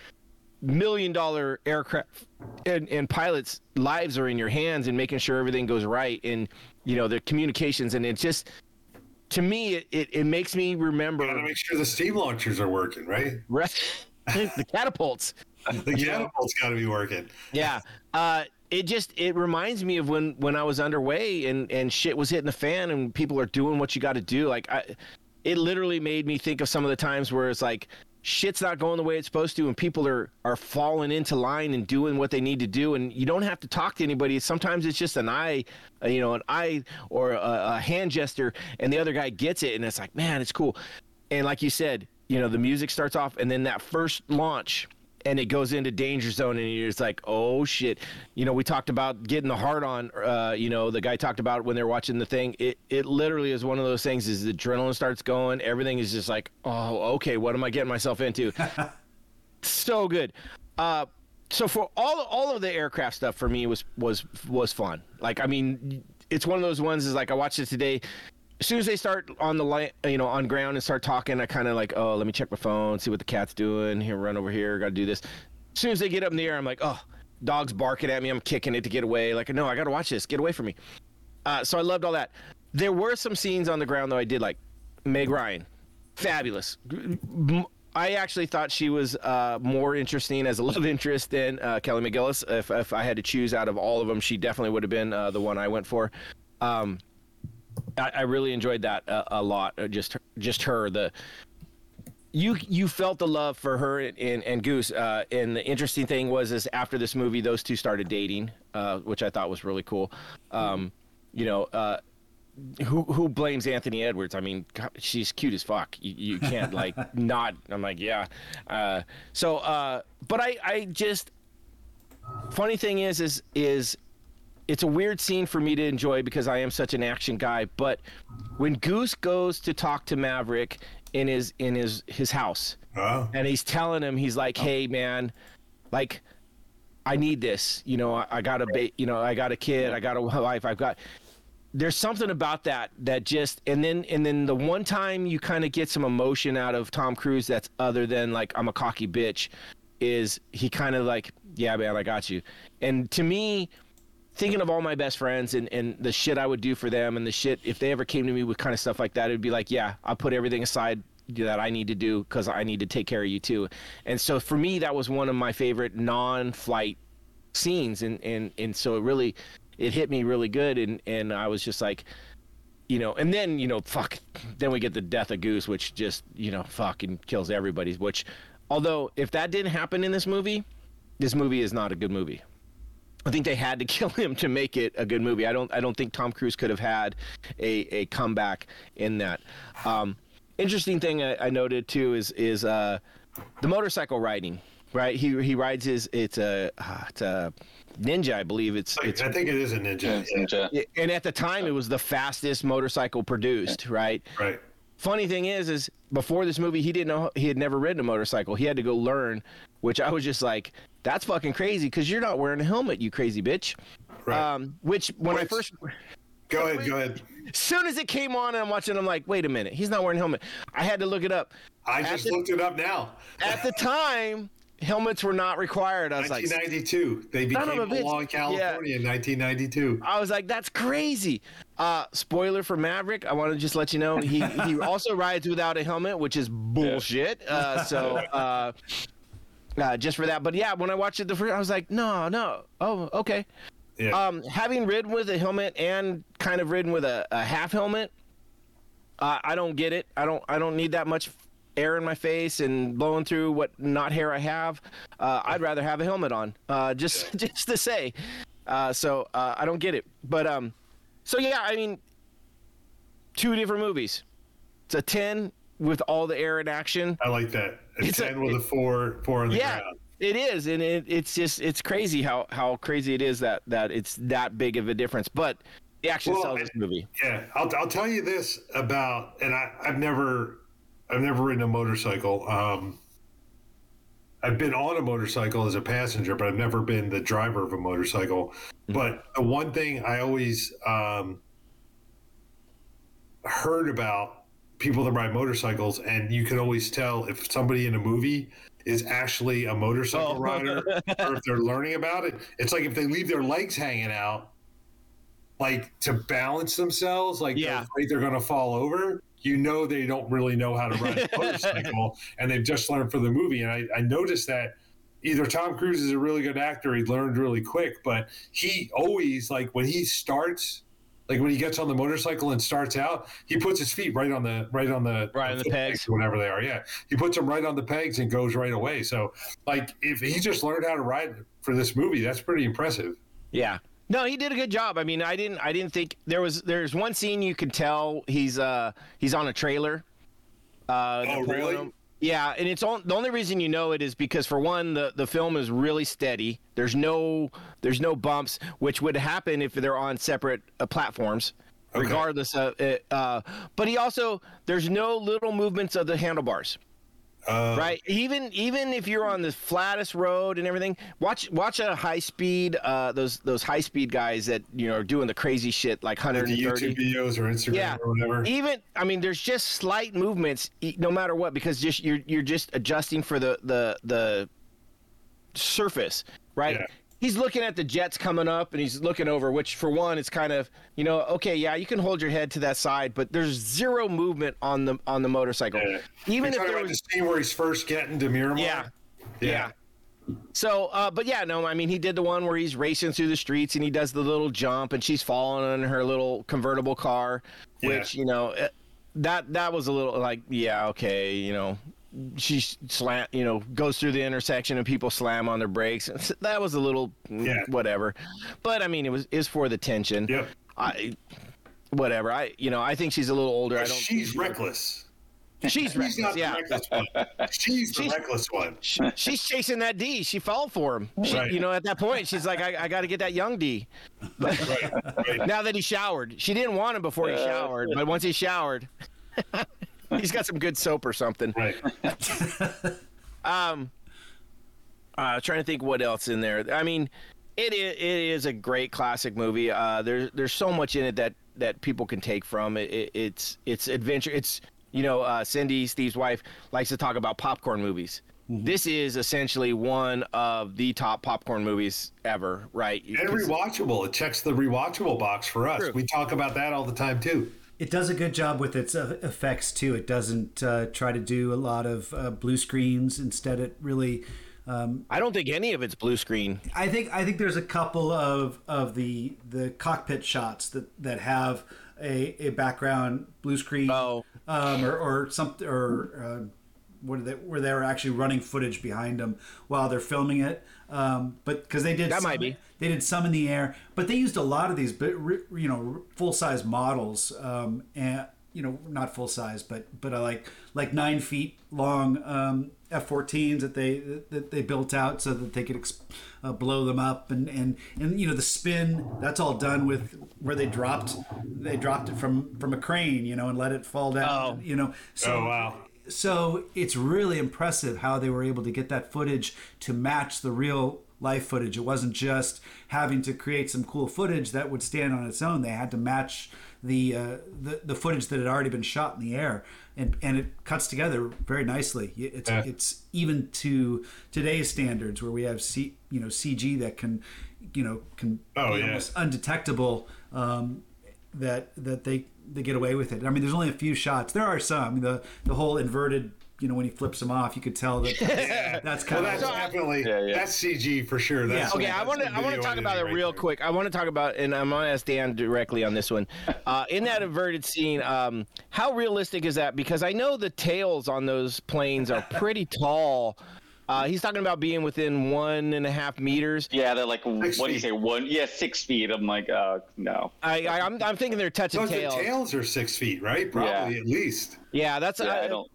million dollar aircraft and, and pilots lives are in your hands and making sure everything goes right and you know the communications and it's just to me it, it, it makes me remember Got to make sure the steam launchers are working, right? rest, [LAUGHS] [LAUGHS] the catapults. The catapult's got to be working. yeah. Uh it just it reminds me of when when i was underway and and shit was hitting the fan and people are doing what you got to do. Like i it literally made me think of some of the times where it's like shit's not going the way it's supposed to and people are are falling into line and doing what they need to do and you don't have to talk to anybody. Sometimes it's just an eye uh, you know an eye or a, a hand gesture and the other guy gets it and it's like man it's cool. And like you said you know the music starts off and then that first launch and it goes into danger zone and you're just like oh shit. You know we talked about getting the heart on uh, you know the guy talked about when they're watching the thing. It, it literally is one of those things is the adrenaline starts going. Everything is just like oh okay what am i getting myself into? [LAUGHS] So good. Uh, so for all all of the aircraft stuff for me was was was fun. Like i mean it's one of those ones is like i watched it today as soon as they start on the light, you know, on ground and start talking, I kind of like, oh, let me check my phone, see what the cat's doing. Here, run over here, got to do this. As soon as they get up in the air, I'm like, oh, dog's barking at me. I'm kicking it to get away. Like, no, I got to watch this. Get away from me. Uh, so I loved all that. There were some scenes on the ground though I did like. Meg Ryan, fabulous. I actually thought she was uh, more interesting as a [LAUGHS] love interest than uh, Kelly McGillis. If, if I had to choose out of all of them, she definitely would have been uh, the one I went for. Um, I, I really enjoyed that a, a lot. uh, Just just her the you you felt the love for her and, and, and Goose. Uh, and the interesting thing was is after this movie, those two started dating, uh, which I thought was really cool. Um, you know, uh, who who blames Anthony Edwards? I mean, God, she's cute as fuck. You, you can't like [LAUGHS] not. I'm like, yeah. Uh, so, uh, but I I just funny thing is is is it's a weird scene for me to enjoy because I am such an action guy. But when Goose goes to talk to Maverick in his in his his house, Oh, and he's telling him he's like, "Hey, man, like." I need this. You know, I, I got a ba- you know, I got a kid, I got a wife, I've got. There's something about that that just and then and then the one time you kind of get some emotion out of Tom Cruise that's other than like I'm a cocky bitch, is he kind of like yeah man I got you, and to me, thinking of all my best friends and and the shit I would do for them and the shit if they ever came to me with kind of stuff like that it'd be like yeah I'll put everything aside that I need to do because I need to take care of you too. And so for me, that was one of my favorite non-flight scenes, and and and so it really, it hit me really good, and and I was just like, you know, and then you know, fuck, then we get the death of Goose, which just you know, fucking kills everybody. Which, although if that didn't happen in this movie, this movie is not a good movie. I think they had to [LAUGHS] kill him to make it a good movie. I don't. I don't think Tom Cruise could have had a, a comeback in that. Um, interesting thing I, I noted too is is uh, the motorcycle riding. Right, he he rides his it's a uh, it's a ninja, I believe. It's it's I think it is a ninja. Yeah, ninja. and at the time it was the fastest motorcycle produced. Right. Right. Funny thing is, is before this movie, he didn't know he had never ridden a motorcycle. He had to go learn, which I was just like, that's fucking crazy because you're not wearing a helmet, you crazy bitch. Right. Um, which when I first go ahead. Go ahead. as soon as it came on and I'm watching, I'm like, wait a minute, he's not wearing a helmet. I had to look it up. I At just the- looked it up now. At the time, helmets were not required. I was like, 1992. They became a law in California in 1992. I was like, that's crazy. Uh, spoiler for Maverick. I want to just let you know he he [LAUGHS] also rides without a helmet, which is bullshit. Uh, so. [LAUGHS] Uh, uh, just for that, but yeah, when I watched it the first, I was like, no, no, oh, okay. Yeah. Um, having ridden with a helmet and kind of ridden with a, a half helmet, uh, I don't get it. I don't. I don't need that much air in my face and blowing through what not hair I have. Uh, I'd rather have a helmet on. Uh, [LAUGHS] just just to say. Uh, so uh, I don't get it. But um, so yeah, I mean, two different movies. It's a ten with all the air in action. I like that. A It's a- 10 with a four, four on the Yeah, ground. it is, and it, it's just it's crazy how how crazy it is that that it's that big of a difference. But the action Well, sells this movie. Yeah, I'll, I'll tell you this about, and I, I've never, I've never ridden a motorcycle. Um, I've been on a motorcycle as a passenger, but I've never been the driver of a motorcycle. But the one thing I always um, heard about people that ride motorcycles, and you can always tell if somebody in a movie is actually a motorcycle Oh. rider or if they're learning about it. It's like if they leave their legs hanging out, like to balance themselves, like Yeah. they're afraid they're going to fall over. You know they don't really know how to ride a [LAUGHS] motorcycle, and they've just learned for the movie. And I, I noticed that either Tom Cruise is a really good actor, he learned really quick, but he always like when he starts, like when he gets on the motorcycle and starts out, he puts his feet right on the right on the Right on the pegs. whatever they are. Yeah, he puts them right on the pegs and goes right away. So like if he just learned how to ride for this movie, that's pretty impressive. Yeah. No, he did a good job. I mean, I didn't I didn't think there was there's one scene you could tell he's uh he's on a trailer. Uh Oh, really? him. Yeah, and it's on, the only reason you know it is because for one, the, the film is really steady. There's no there's no bumps, which would happen if they're on separate uh, platforms, Okay. regardless of it. Uh, but he also there's no little movements of the handlebars. Uh, right even even if you're on the flattest road and everything watch watch a high speed uh those those high speed guys that you know are doing the crazy shit like Like the 130 YouTube videos or Instagram Yeah. or whatever. even i mean there's just slight movements no matter what because just you're you're just adjusting for the the the surface right Yeah. He's looking at the jets coming up and he's looking over which for one it's kind of you know okay yeah you can hold your head to that side but there's zero movement on the on the motorcycle Yeah. even You're if there was the scene where he's first getting to Miramar. yeah. Yeah. So, uh, but yeah, no, I mean, he did the one where he's racing through the streets and he does the little jump and she's falling in her little convertible car, Yeah. which, you know, eh, that, that was a little like, yeah, okay, you know, she slam, you know, goes through the intersection and people slam on their brakes. [LAUGHS] That was a little, mm, Yeah. whatever. But I mean, it was, is for the tension. Yep. I, whatever. I, you know, I think she's a little older. I don't, She's reckless. she's She's reckless. not Yeah. the reckless one. She's the She's- reckless one. She- she's chasing that D. She fell for him. She, Right. You know, at that point, she's like, I, I got to get that young D. Right. right. [LAUGHS] Now that he showered, she didn't want him before he showered, but once he showered, [LAUGHS] he's got some good soap or something. Right. [LAUGHS] Um, Uh, trying to think what else in there. I mean, it is, it is a great classic movie. Uh, there's there's so much in it that that people can take from it. it it's it's adventure. It's you know, uh, Cindy, Steve's wife, likes to talk about popcorn movies. This is essentially one of the top popcorn movies ever, right? And rewatchable. It checks the rewatchable box for us. True. We talk about that all the time too. It does a good job with its uh, effects too. It doesn't uh, try to do a lot of uh, blue screens. Instead, it really. Um, I don't think any of it's blue screen. I think I think there's a couple of, of the the cockpit shots that, that have a, a background blue screen Oh. um, or or something or uh, what are they, where they were actually running footage behind them while they're filming it. Um, but because they did That some- might be. They did some in the air, but they used a lot of these, but you know, full size models, um, and you know, not full size, but but uh, like like nine feet long um, F-14s that they that they built out so that they could ex- uh, blow them up, and and and you know the spin that's all done with where they dropped they dropped it from from a crane, you know, and let it fall down, Oh. you know. So, Oh, wow. so it's really impressive how they were able to get that footage to match the real life footage. It wasn't just having to create some cool footage that would stand on its own. They had to match the uh, the, the footage that had already been shot in the air, and and it cuts together very nicely. It's Yeah. it's even to today's standards where we have C, you know CG that can you know can Oh, be yeah. almost undetectable. Um, that that they they get away with it. I mean, there's only a few shots. There are some. The the whole inverted, you know, when he flips them off, you could tell that yeah. that's Well, kind that's of definitely Yeah, yeah. that's CG for sure. That's, Okay, that's I want to I want to talk about it right real there. quick. I want to talk about, and I'm gonna ask Dan directly on this one. Uh, in that inverted scene, um, how realistic is that? Because I know the tails on those planes are pretty tall. Uh, he's talking about being within one and a half meters. Yeah, they're like Six what do you feet. say? One, yeah, six feet. I'm like, uh, no. I, I I'm, I'm thinking they're touching Those the tails. tails are six feet, right? Probably Yeah. at least. Yeah, that's Yeah, I, I don't.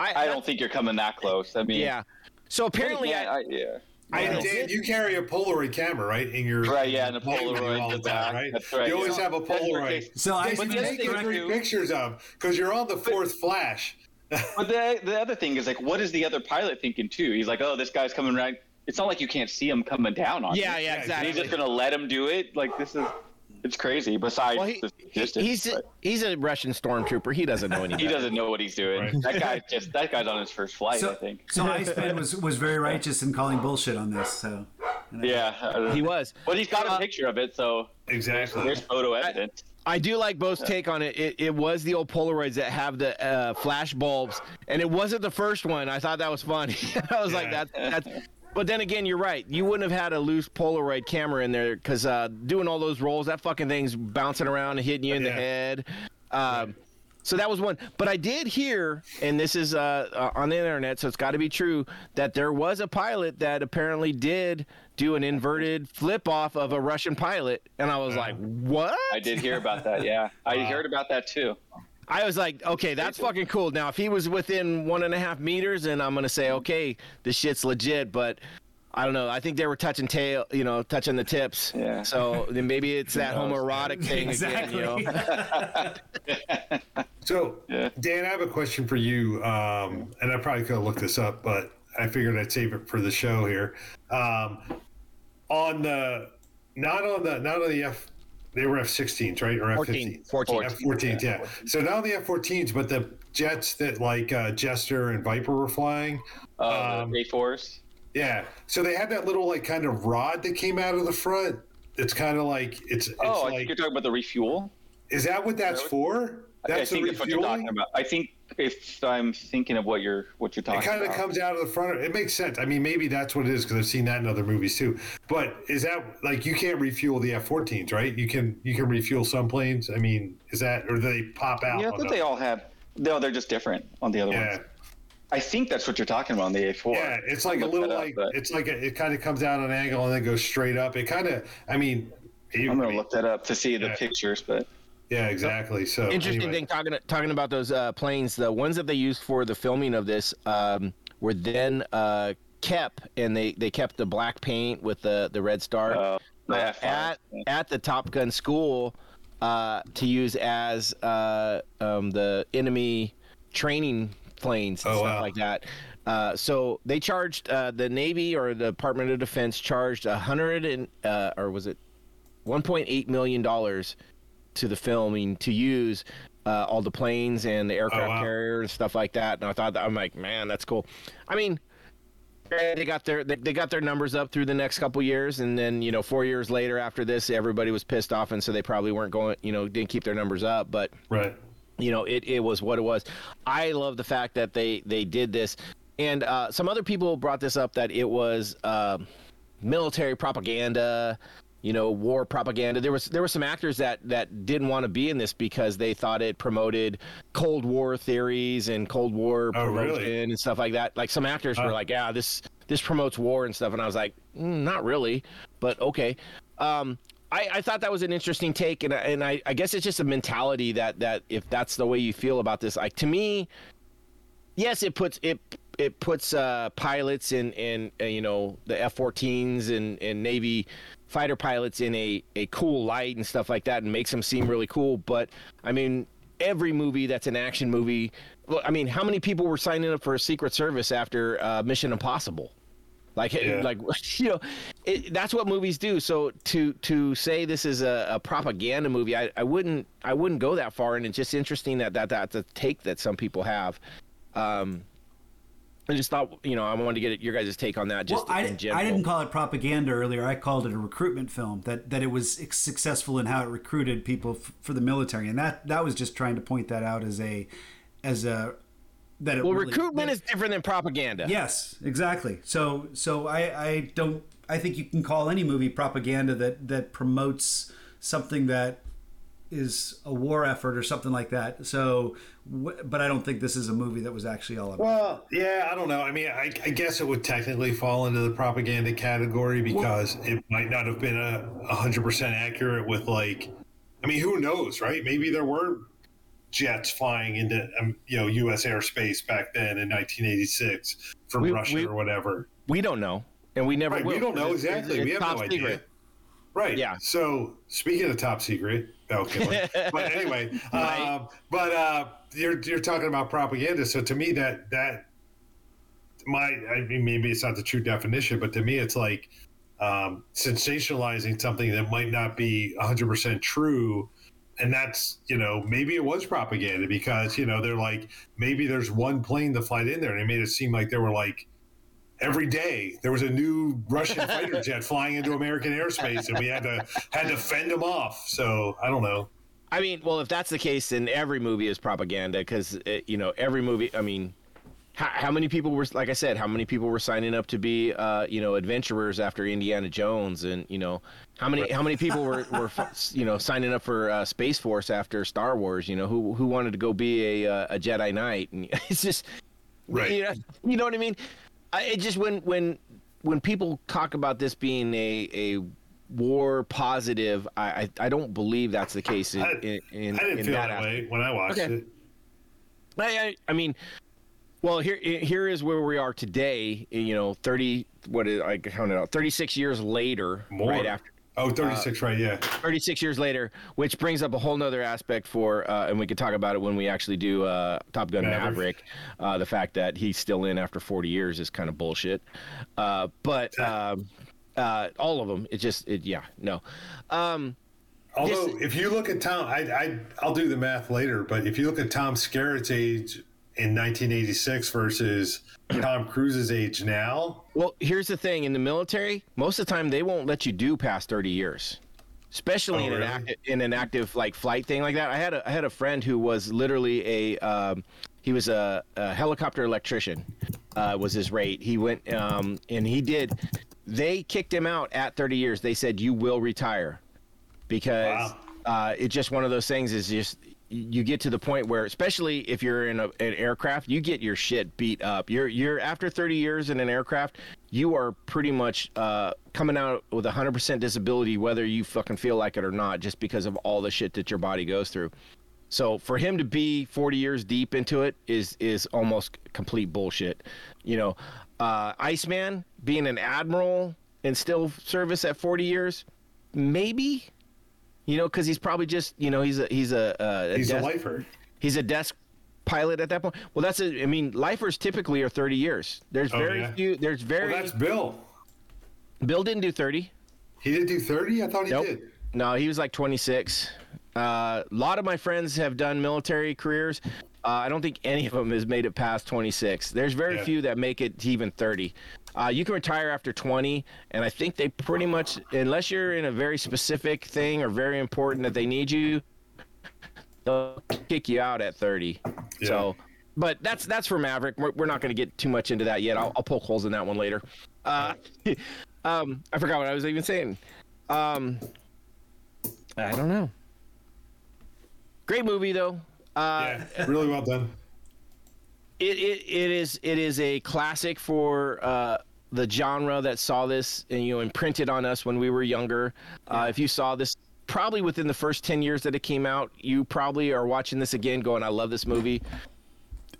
I, I don't think you're coming that close. I mean, Yeah. So apparently, yeah, I, I, yeah. I And. Dan, you carry a Polaroid camera, right? In your Right, yeah, and a plane when you're Polaroid all the the time, back. right? That's right, You always yeah. have a That's what they- Polaroid. So I Yes, But you the other take thing the three too- pictures of because you're on the fourth flash. [LAUGHS] But the the other thing is like, what is the other pilot thinking too? He's like, oh, this guy's coming right. It's not like you can't see him coming down on. yeah, you. yeah, Yeah, And exactly. he's just gonna let him do it. Like this is, it's crazy. Besides, Well, he, the distance, he's but he's a Russian stormtrooper. He doesn't know any [LAUGHS] he better. doesn't know what he's doing. Right. That guy just that guy's on his first flight. I think. So Iceman was was very righteous in calling bullshit on this. So Yeah, I don't. He was. But he's got Uh, a picture of it, so Exactly. there's photo evidence. I do like Bo's take on it. it. It was the old Polaroids that have the uh, flash bulbs, and it wasn't the first one. I thought that was funny. [LAUGHS] I was like, Yeah. that, that's. But then again, you're right. You wouldn't have had a loose Polaroid camera in there because uh, doing all those rolls, that fucking thing's bouncing around and hitting you in the head. Um, So that was one. But I did hear, and this is uh, uh, on the internet, so it's got to be true, that there was a pilot that apparently did do an inverted flip off of a Russian pilot, and I was like, what? I did hear about that. Yeah, I heard about that too. I was like, okay, that's fucking cool. Now, if he was within one and a half meters, then I'm gonna say, okay, this shit's legit. But I don't know. I think they were touching tail, you know, touching the tips. Yeah. So then maybe it's that homoerotic [LAUGHS] thing Exactly. again. You know. So, Yeah. Dan, I have a question for you, um, and I probably could have looked this up, but I figured I'd save it for the show here. Um, on the not on the not on the F, they were F-16s, right, or 14, F-15s? 14. F-14s, yeah. So now on the F-14s, but the jets that like uh, Jester and Viper were flying. Uh, Um, the A4s. Yeah. So they had that little like kind of rod that came out of the front. It's kind of like it's. it's Oh, I like, think you're talking about the refuel. is that what that's Is that for? I That's think the that's what you're talking about. I think if I'm thinking of what you're what you're talking about, It kind of about. comes out of the front. It makes sense. I mean, maybe that's what it is because I've seen that in other movies too. But is that like you can't refuel the F-14s, right? You can you can refuel some planes. I mean, is that or do they pop out? yeah, I thought they all have. No, they're just different on the other yeah, ones. I think that's what you're talking about on the A4. yeah. It's like a little up, like it's like a, it kind of comes out on an angle and then goes straight up. It kind of. I mean, I'm gonna mean, look that up to see the pictures, but Yeah, exactly. So Interesting anyway. thing talking talking about those uh, planes. The ones that they used for the filming of this um, were then uh, kept, and they, they kept the black paint with the the red star. uh, uh, at at the Top Gun school uh, to use as uh, um, the enemy training planes and Oh, stuff wow. like that. Uh, so they charged uh, the Navy or the Department of Defense charged a hundred and uh, or was it 1.8 million dollars to the filming to use uh, all the planes and the aircraft wow. carrier and stuff like that. And I thought that I'm like, man, that's cool. I mean, they got their they, they got their numbers up through the next couple years, and then you know four years later after this, everybody was pissed off, and so they probably weren't going, you know, didn't keep their numbers up, but Right. you know it, it was what it was i love the fact that they they did this and uh, some other people brought this up that it was uh, military propaganda you know war propaganda. There was there were some actors that that didn't want to be in this because they thought it promoted cold war theories and cold war Oh, promotion really? and stuff like that. Like some actors were like yeah this this promotes war and stuff. And i was like mm, not really but okay. Um I, I thought that was an interesting take, and I- and I, I guess it's just a mentality that that if that's the way you feel about this, like to me, yes, it puts it it puts uh, pilots in in uh, you know the F-14s and and Navy fighter pilots in a a cool light and stuff like that, and makes them seem really cool. But I mean, every movie that's an action movie. Well, I mean, how many people were signing up for a Secret Service after uh, Mission Impossible? Like, [LAUGHS] Yeah. like [LAUGHS] you know, it, that's what movies do. So to to say this is a, a propaganda movie, I, I wouldn't I wouldn't go that far. And it's just interesting that that that's the take that some people have. Um, I just thought you know I wanted to get your guys' take on that. Just well, I, in general. I didn't call it propaganda earlier. I called it a recruitment film. That that it was successful in how it recruited people f- for the military, and that that was just trying to point that out as a as a that it well, really- recruitment that- is different than propaganda. Yes, exactly. So so I I don't I think you can call any movie propaganda that that promotes something that is a war effort or something like that. So wh- but I don't think this is a movie that was actually all about. Well, yeah, I don't know. I mean, I, I guess it would technically fall into the propaganda category because it might not have been a hundred percent accurate with like, I mean, who knows, right? Maybe there were jets flying into um, you know U.S. airspace back then in 1986 from We- Russia we- or whatever. We don't know, and we never Right, will. we don't know exactly. it's we have top no secret. idea. Right. Yeah. So speaking of top secret, Kilmer. [LAUGHS] but anyway, Right. um, but uh, you're you're talking about propaganda. So to me, that that my I mean maybe it's not the true definition, but to me it's like um, sensationalizing something that might not be 100 percent true. And that's, you know, maybe it was propaganda because, you know, they're like, maybe there's one plane that flight in there and it made it seem like there were like every day there was a new Russian fighter jet [LAUGHS] flying into American airspace, and we had to had to fend them off. So I don't know. I mean, well, if that's the case, then every movie is propaganda because you know every movie. I mean, how, how many people were, like I said, how many people were signing up to be, uh, you know, adventurers after Indiana Jones, and you know, how many how many people were were [LAUGHS] you know signing up for uh, Space Force after Star Wars? You know, who who wanted to go be a uh, a Jedi Knight? And [LAUGHS] it's just, Right. You know, you know what I mean? I, it just when when when people talk about this being a a war positive, I I, I don't believe that's the case in I- in, in, I didn't feel that that way when I watched Okay. it. I, I, I mean, well, here here is where we are today. You know, thirty what is I counted out thirty six years later, More. right after. Oh, 36, right? Yeah. 36 years later, which brings up a whole nother aspect for, uh, and we could talk about it when we actually do uh, Top Gun Maverick. Maverick. Uh, the fact that he's still in after 40 years is kind of bullshit. Uh, but um, uh, all of them, it just, it, yeah, no. Um, Although, This- if you look at Tom, I, I I'll do the math later. But if you look at Tom Skerritt's age in 1986 versus Tom Cruise's age now, well, here's the thing in the military, most of the time they won't let you do past 30 years. Especially Oh, in an really? active, in an active like flight thing like that. I had a I had a friend who was literally a um, he was a, a helicopter electrician uh, was his rate. He went um, and he did. They kicked him out at 30 years. They said you will retire because Wow. uh, it's just one of those things. Is just you get to the point where, especially if you're in a, an aircraft, you get your shit beat up. You're you're after 30 years in an aircraft, you are pretty much uh, coming out with 100% disability, whether you fucking feel like it or not, just because of all the shit that your body goes through. So for him to be 40 years deep into it is is almost complete bullshit. You know, uh, Iceman being an admiral and still service at 40 years, maybe. You know, because he's probably just you know he's a he's a, uh, a he's a desk- lifer. he's a desk pilot at that point. Well, that's a, I mean, lifers typically are 30 years. There's Oh, very yeah? few. There's very. Well, that's Bill. Bill didn't do 30. He didn't do 30? I thought he Nope. did. No, he was like 26. Uh, a lot of my friends have done military careers. Uh, I don't think any of them has made it past 26. There's very Yeah. few that make it to even 30. Uh, you can retire after 20, and I think they pretty much, unless you're in a very specific thing or very important that they need you, they'll kick you out at 30. Yeah. So, but that's that's for Maverick. We're, we're not going to get too much into that yet. I'll, I'll poke holes in that one later. Uh, [LAUGHS] um, I forgot what I was even saying. Um, I don't know. Great movie though. Uh, Yeah, really well done. It, it it is it is a classic for uh, the genre that saw this and you know imprinted on us when we were younger. Uh, if you saw this probably within the first 10 years that it came out, you probably are watching this again going I love this movie.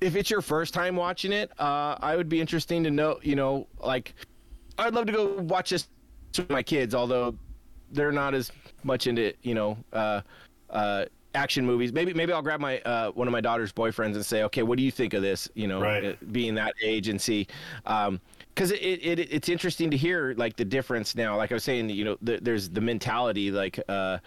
If it's your first time watching it, uh, I would be interesting to know, you know, like I'd love to go watch this with my kids, although they're not as much into, you know, uh, uh, action movies. Maybe maybe I'll grab my uh, one of my daughter's boyfriends and say, okay, what do you think of this? You know, Right. uh, being that age and see, because it, it, it it's interesting to hear like the difference now. Like I was saying, you know, the, there's the mentality like. Uh,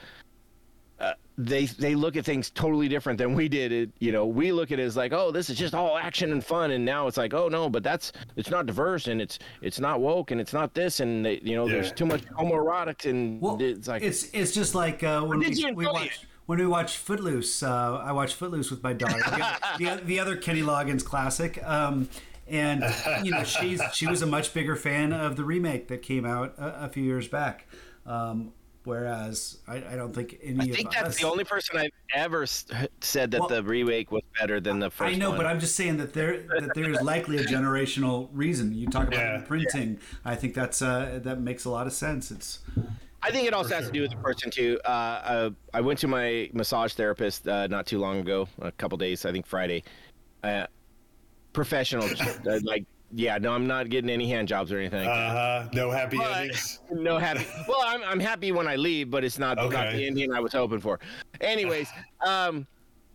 uh, they they look at things totally different than we did. It, you know, we look at it as like, oh, this is just all action and fun, and now it's like, oh no, but that's it's not diverse and it's it's not woke and it's not this and they, you know, there's too much homoerotic and Well, it's like it's it's just like uh, when we, you we enjoy watched it? When we watch Footloose. Uh, I watch Footloose with my daughter. The, the, the other Kenny Loggins classic. Um, and you know she's she was a much bigger fan of the remake that came out a, a few years back. Um, whereas I, I don't think any of the I of think that's us. the only person I've ever said that Well, the remake was better than the first. I know, one. but I'm just saying that there that there's likely a generational reason. You talk about Yeah. imprinting. I think that's uh, that makes a lot of sense. It's I think it also has to do with the person too. Uh, uh, I went to my massage therapist uh, not too long ago, a couple days, I think Friday. Uh, professional, uh, [LAUGHS] like yeah, no, I'm not getting any hand jobs or anything. like that. Uh, no happy But- endings. no happy. Well, I'm I'm happy when I leave, but it's not not the ending I was hoping for. Anyways, [SIGHS] um,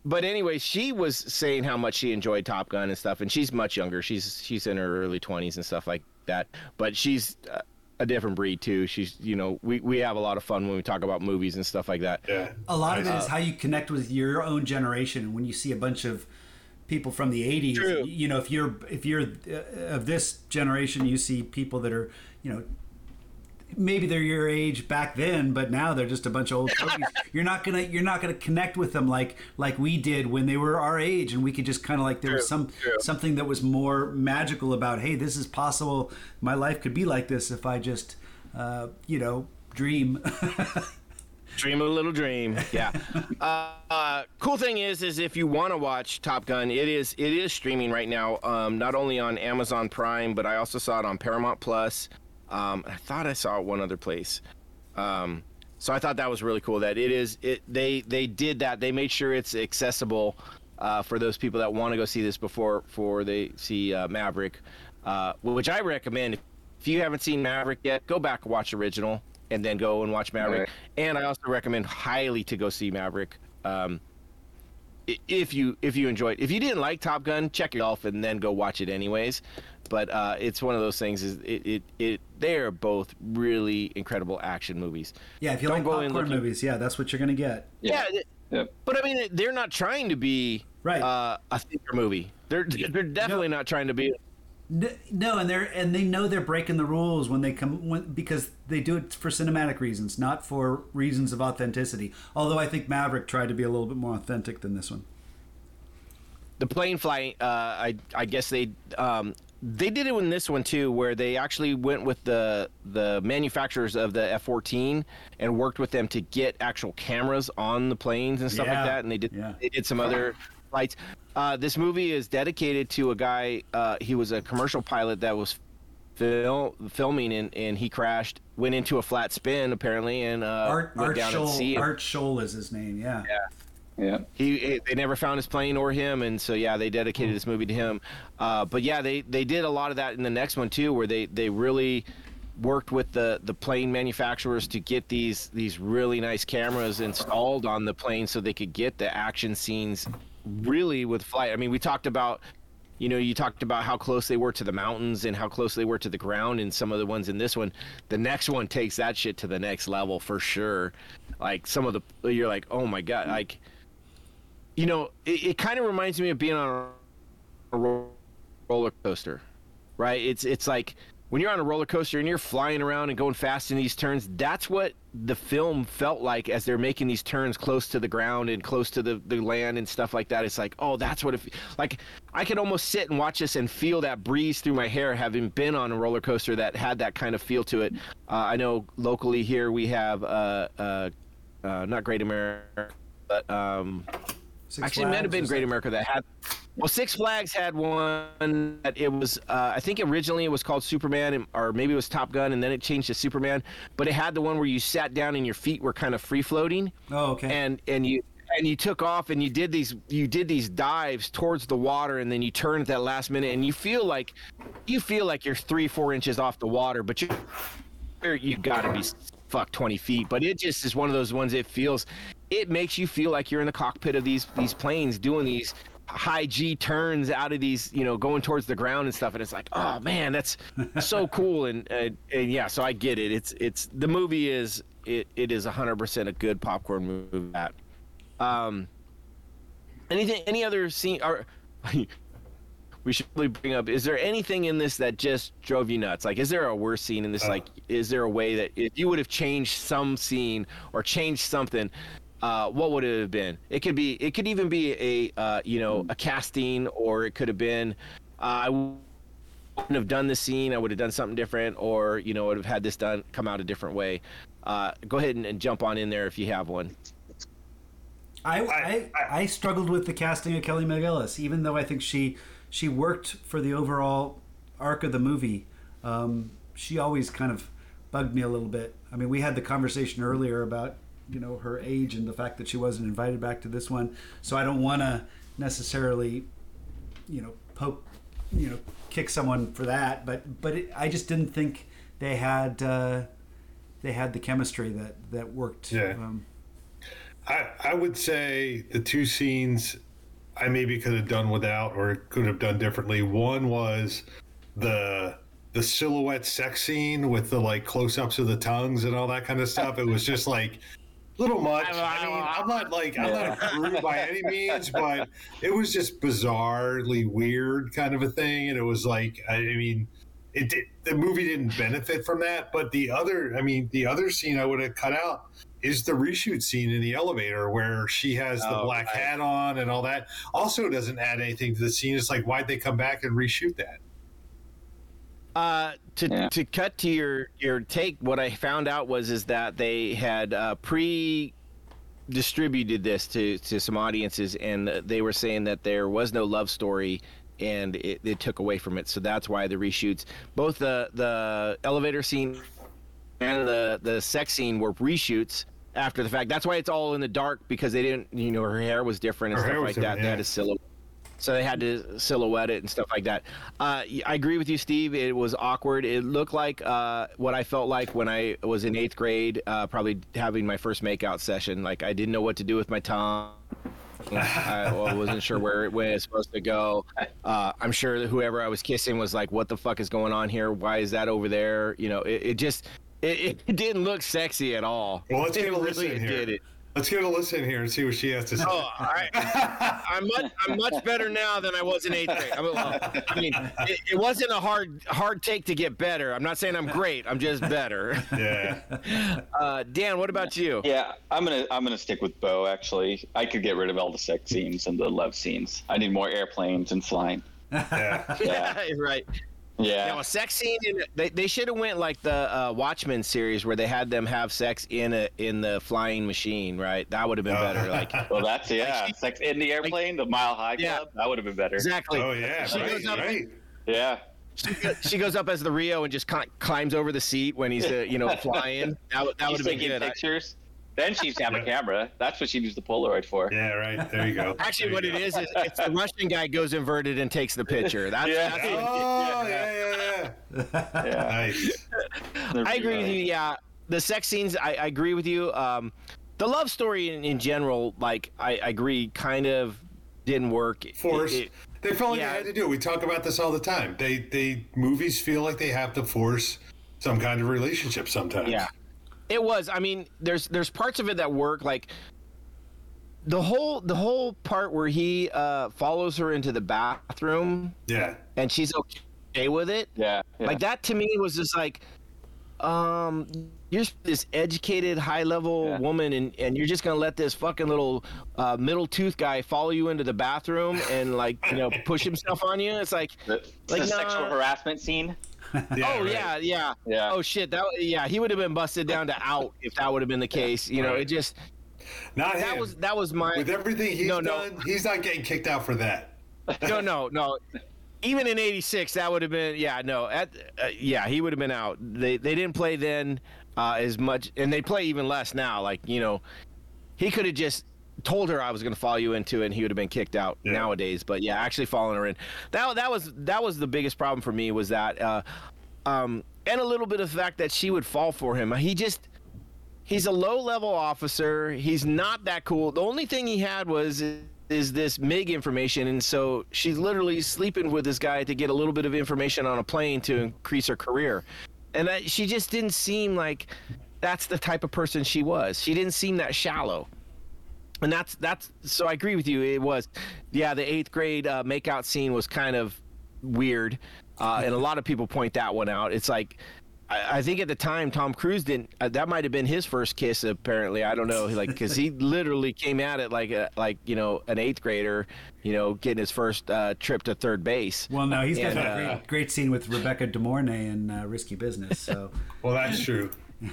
but anyway, she was saying how much she enjoyed Top Gun and stuff, and she's much younger. She's she's in her early 20s and stuff like that. But she's uh, a different breed too. She's you know we we have a lot of fun when we talk about movies and stuff like that. Yeah. a lot of it Nice. is how you connect with your own generation. When you see a bunch of people from the 80s, True. you know, if you're if you're uh, of this generation, you see people that are, you know, maybe they're your age back then, but now they're just a bunch of old fogies. [LAUGHS] You're not gonna you're not gonna connect with them like like we did when they were our age, and we could just kind of like there was some something that was more magical about hey, this is possible. My life could be like this if I just, uh, you know, dream. [LAUGHS] Dream a little dream. Yeah. [LAUGHS] uh, uh, cool thing is, is if you want to watch Top Gun, it is it is streaming right now. Um, not only on Amazon Prime, but I also saw it on Paramount Plus. Um, I thought I saw it one other place. Um, so I thought that was really cool. That it is it they they did that. They made sure it's accessible uh, for those people that want to go see this before before they see uh, Maverick, uh, which I recommend. If you haven't seen Maverick yet, go back and watch original, and then go and watch Maverick. Right. And I also recommend highly to go see Maverick. Um, if you if you enjoyed, if you didn't like Top Gun, check yourself and then go watch it anyways. But uh, it's one of those things. Is it, it it they are both really incredible action movies. Yeah, if you Don't like popcorn looking- movies, yeah, that's what you're gonna get. Yeah, Yep. but I mean, they're not trying to be Right. uh, a theater movie. They're they're definitely not trying to be. No, and they're and they know they're breaking the rules when they come when, because they do it for cinematic reasons, not for reasons of authenticity. Although I think Maverick tried to be a little bit more authentic than this one. the plane flight uh, I, I guess they um, they did it in this one too where they actually went with the the manufacturers of the F-14 and worked with them to get actual cameras on the planes and stuff Yeah. like that and they did Yeah. they did some other flights uh, this movie is dedicated to a guy uh, he was a commercial pilot that was fil- filming and, and he crashed went into a flat spin apparently and uh, Art went Art down at sea Scholl, Art Scholl is his name. Yeah. Yeah. He he- they never found his plane or him and so yeah they dedicated this movie to him uh, but yeah they they did a lot of that in the next one too where they they really worked with the the plane manufacturers to get these these really nice cameras installed on the plane so they could get the action scenes really with flight. I mean, we talked about, you know, you talked about how close they were to the mountains and how close they were to the ground and some of the ones in this one. The next one takes that shit to the next level for sure. Like some of the, you're like, oh my god, like, you know, it, it kind of reminds me of being on a roller coaster, right? It's it's like when you're on a roller coaster and you're flying around and going fast in these turns, that's what the film felt like as they're making these turns close to the ground and close to the, the land and stuff like that. It's like, oh, that's what it like. I could almost sit and watch this and feel that breeze through my hair, having been on a roller coaster that had that kind of feel to it. Uh, I know locally here we have uh, uh, uh not Great America, but um, Six actually, it might have been Great America that had well, Six Flags had one. That it was, uh, I think originally it was called Superman, or maybe it was Top Gun, and then it changed to Superman. But it had the one where you sat down and your feet were kind of free floating. Oh, okay. And and you and you took off and you did these you did these dives towards the water, and then you turned at that last minute, and you feel like you feel like you're three four inches off the water, but you you got to be fuck 20 feet but it just is one of those ones it feels it makes you feel like you're in the cockpit of these these planes doing these high G turns out of these, you know, going towards the ground and stuff. And it's like, oh man, that's [LAUGHS] so cool. And, and, and yeah, so I get it. It's it's the movie is it it is hundred percent a good popcorn movie. That. Um. Anything? Any other scene? Or [LAUGHS] we should really bring up. Is there anything in this that just drove you nuts? Like, is there a worse scene in this? Uh, like, is there a way that if you would have changed some scene or changed something, uh, what would it have been? It could be. It could even be a uh, you know a casting, or it could have been. Uh, I wouldn't have done the scene. I would have done something different, or you know, would have had this done come out a different way. Uh, go ahead and, and, jump on in there if you have one. I, I, I struggled with the casting of Kelly McGillis, even though I think she she worked for the overall arc of the movie. Um, she always kind of bugged me a little bit. I mean, we had the conversation earlier about you know her age and the fact that she wasn't invited back to this one. So I don't want to necessarily, you know, poke, you know, kick someone for that. But but it, I just didn't think they had uh, they had the chemistry that that worked. Yeah. Um, I I would say the two scenes I maybe could have done without or could have done differently. One was the the silhouette sex scene with the like close ups of the tongues and all that kind of stuff. It was just like little much. I mean, I'm not like I'm not a guru by any means, [LAUGHS] but it was just bizarrely weird kind of a thing, and it was like I mean, it did, the movie didn't benefit from that, but the other, I mean, the other scene I would have cut out is the reshoot scene in the elevator where she has the oh, black right. hat on and all that. Also, doesn't add anything to the scene. It's like why'd they come back and reshoot that? Uh, to yeah. to cut to your your take, what I found out was is that they had uh, pre distributed this to to some audiences, and they were saying that there was no love story, and it, it took away from it. So that's why the reshoots, both the the elevator scene and the the sex scene, were reshoots after the fact. That's why it's all in the dark because they didn't, you know, her hair was different and her stuff like that. Yeah. They had a silhouette so they had to silhouette it and stuff like that. Uh, I agree with you, Steve. It was awkward. It looked like uh, what I felt like when I was in eighth grade, uh, probably having my first makeout session. Like I didn't know what to do with my tongue. [LAUGHS] I wasn't sure where it was supposed to go. Uh, I'm sure that whoever I was kissing was like, "What the fuck is going on here? Why is that over there?" You know, it, it just it, it, didn't look sexy at all. Well, let's it listen here. Did it. Let's give it a listen here and see what she has to say. Oh, I, am much, I'm much better now than I was in eighth grade. I mean, well, I mean it, it, wasn't a hard hard take to get better. I'm not saying I'm great. I'm just better. [LAUGHS] Yeah. [LAUGHS] Uh, Dan, what about you? Yeah, I'm gonna I'm gonna stick with Bo. Actually, I could get rid of all the sex scenes and the love scenes. I need more airplanes and flying. Yeah. [LAUGHS] yeah. right. Yeah. Now a sex scene in they, they should have went like the uh, Watchmen series where they had them have sex in a in the flying machine, right? That would have been better. Like [LAUGHS] Well that's yeah. Like sex in the airplane, like, the mile high yeah. club, that would have been better. Exactly. Oh yeah. She right, goes up right. Yeah. She, she, goes up as the RIO and just climbs over the seat when he's uh, you know flying. That, that would have been good. Pictures. Then she's have a camera. That's what she used the Polaroid for. Yeah, right. There you go. [LAUGHS] Actually, there what it go. is is it's the Russian guy goes inverted and takes the picture. That's, yeah. That's oh, yeah, yeah, yeah. yeah. [LAUGHS] Nice. I agree with you. Yeah, the sex scenes. I, I agree with you. Um, the love story in, in general, like I, I agree, kind of didn't work. It- Force. it- they felt like yeah. they had to do. it. We talk about this all the time. They they movies feel like they have to force some kind of relationship sometimes. Yeah, it was. I mean, there's there's parts of it that work. Like the whole the whole part where he uh, follows her into the bathroom Yeah. and she's okay with it. Yeah. yeah. Like that to me was just like, um, you're this educated, high level Yeah. woman, and and you're just gonna let this fucking little uh, middle tooth guy follow you into the bathroom and like you know push himself on you. It's like, The, like, the nah. sexual harassment scene. [LAUGHS] Yeah, oh right. yeah, yeah, Yeah. Oh shit, that yeah, he would have been busted down to out if that would have been the case. You know, it just Not that him. was that was my With everything he's No, no. done, he's not getting kicked out for that. no, [LAUGHS] no, no. Even in '86, that would have been yeah, no, at, uh, yeah, he would have been out. They they didn't play then uh, as much, and they play even less now. Like you know, he could have just told her I was going to follow you into it, and he would have been kicked out Yeah. nowadays. But yeah, actually following her in that that was that was the biggest problem for me was that, uh, um, and a little bit of the fact that she would fall for him. He just he's a low level officer. He's not that cool. The only thing he had was is this MIG information, and so she's literally sleeping with this guy to get a little bit of information on a plane to increase her career, and that, she just didn't seem like that's the type of person she was. She didn't seem that shallow. And that's that's so I agree with you. It was, yeah. The eighth grade uh, makeout scene was kind of weird, uh, and a lot of people point that one out. It's like I, I think at the time Tom Cruise didn't. Uh, that might have been his first kiss. Apparently, I don't know. Like because he [LAUGHS] literally came at it like a like you know an eighth grader, you know, getting his first uh, trip to third base. Well, no, he's got And, that uh, great, great scene with Rebecca De Mornay in uh, Risky Business. So, Well, that's true. [LAUGHS]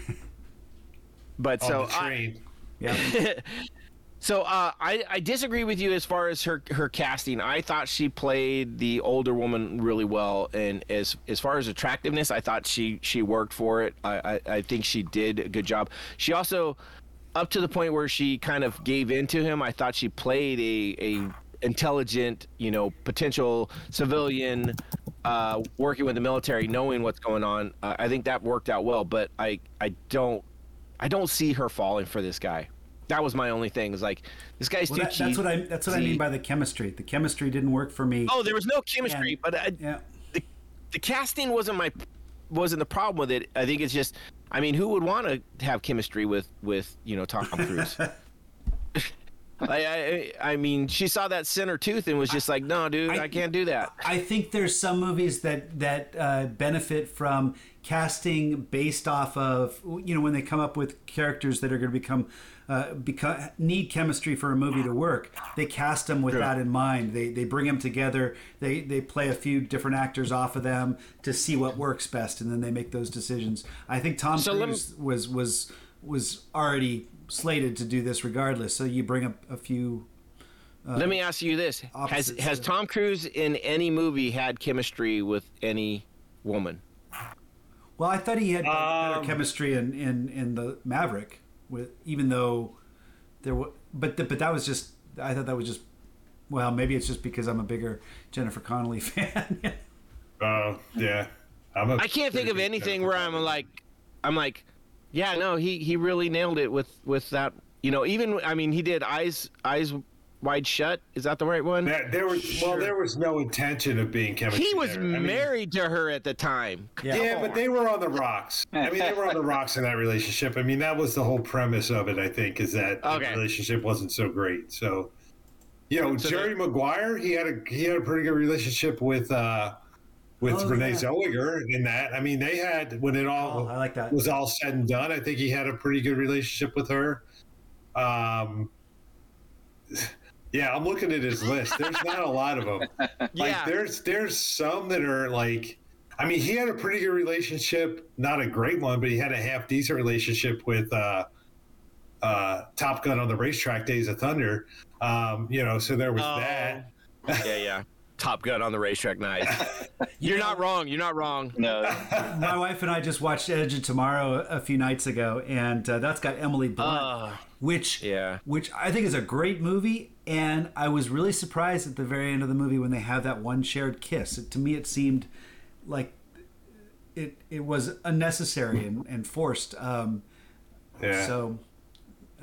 But On so the I, yeah, [LAUGHS] So uh, I, I disagree with you as far as her her casting. I thought she played the older woman really well, and as as far as attractiveness, I thought she she worked for it. I I, I think she did a good job. She also, up to the point where she kind of gave in to him, I thought she played a a intelligent, you know, potential civilian uh, working with the military, knowing what's going on. Uh, I think that worked out well, but I I don't I don't see her falling for this guy. That was my only thing. Is like this guy's well, too that, cheap. that's what I that's what I mean by the chemistry. The chemistry didn't work for me. Oh, there was no chemistry, And- but I, yeah, the the casting wasn't my wasn't the problem with it. I think it's just, I mean, who would want to have chemistry with with you know Tom Cruise? [LAUGHS] I, I I mean, she saw that center tooth and was just like, no, dude, I, I- can't do that. I think there's some movies that that uh, benefit from casting based off of you know when they come up with characters that are going to become uh, become need chemistry for a movie to work. They cast them with that in mind. They they bring them together. They they play a few different actors off of them to see what works best, and then they make those decisions. I think Tom So let me- Cruise was was was already slated to do this regardless. So you bring up a few. Let me ask you this: Has has uh, Tom Cruise in any movie had chemistry with any woman? Well, I thought he had better Um, chemistry in, in, in the Maverick, with even though there was, but th- but that was just I thought that was just well maybe it's just because I'm a bigger Jennifer Connelly [LAUGHS] fan. Uh, yeah. I'm a I can't think of anything where I'm like, I'm like, yeah, no, he he really nailed it with with that. You know, even I mean, he did eyes eyes wide shut. Is that the right one? There, there was well, there was no intention of being chemistry. He was. I mean, married to her at the time. Yeah, but they were on the rocks. I mean, they were on the rocks in that relationship. I mean, that was the whole premise of it. I think is that Okay. the relationship wasn't so great. So, you know, So Jerry Maguire, he had a he had a pretty good relationship with uh with Oh, Renee yeah. Zellweger in that. I mean, they had when it all Oh, I like that. was all said and done. I think he had a pretty good relationship with her. Um, yeah, I'm looking at his list. There's not a lot of them. [LAUGHS] Like Yeah. there's there's some that are like I mean he had a pretty good relationship, not a great one, but he had a half decent relationship with uh uh Top Gun on the racetrack Days of Thunder. Um, you know, so there was Oh. that. yeah, yeah. [LAUGHS] Top Gun on the racetrack, night. [LAUGHS] You're not wrong. You're not wrong. No, My wife and I just watched Edge of Tomorrow a few nights ago, and uh, that's got Emily Blunt, Uh, which yeah. which I think is a great movie. And I was really surprised at the very end of the movie when they have that one shared kiss. It, to me, it seemed like it it was unnecessary and, and forced. Um, Yeah. So,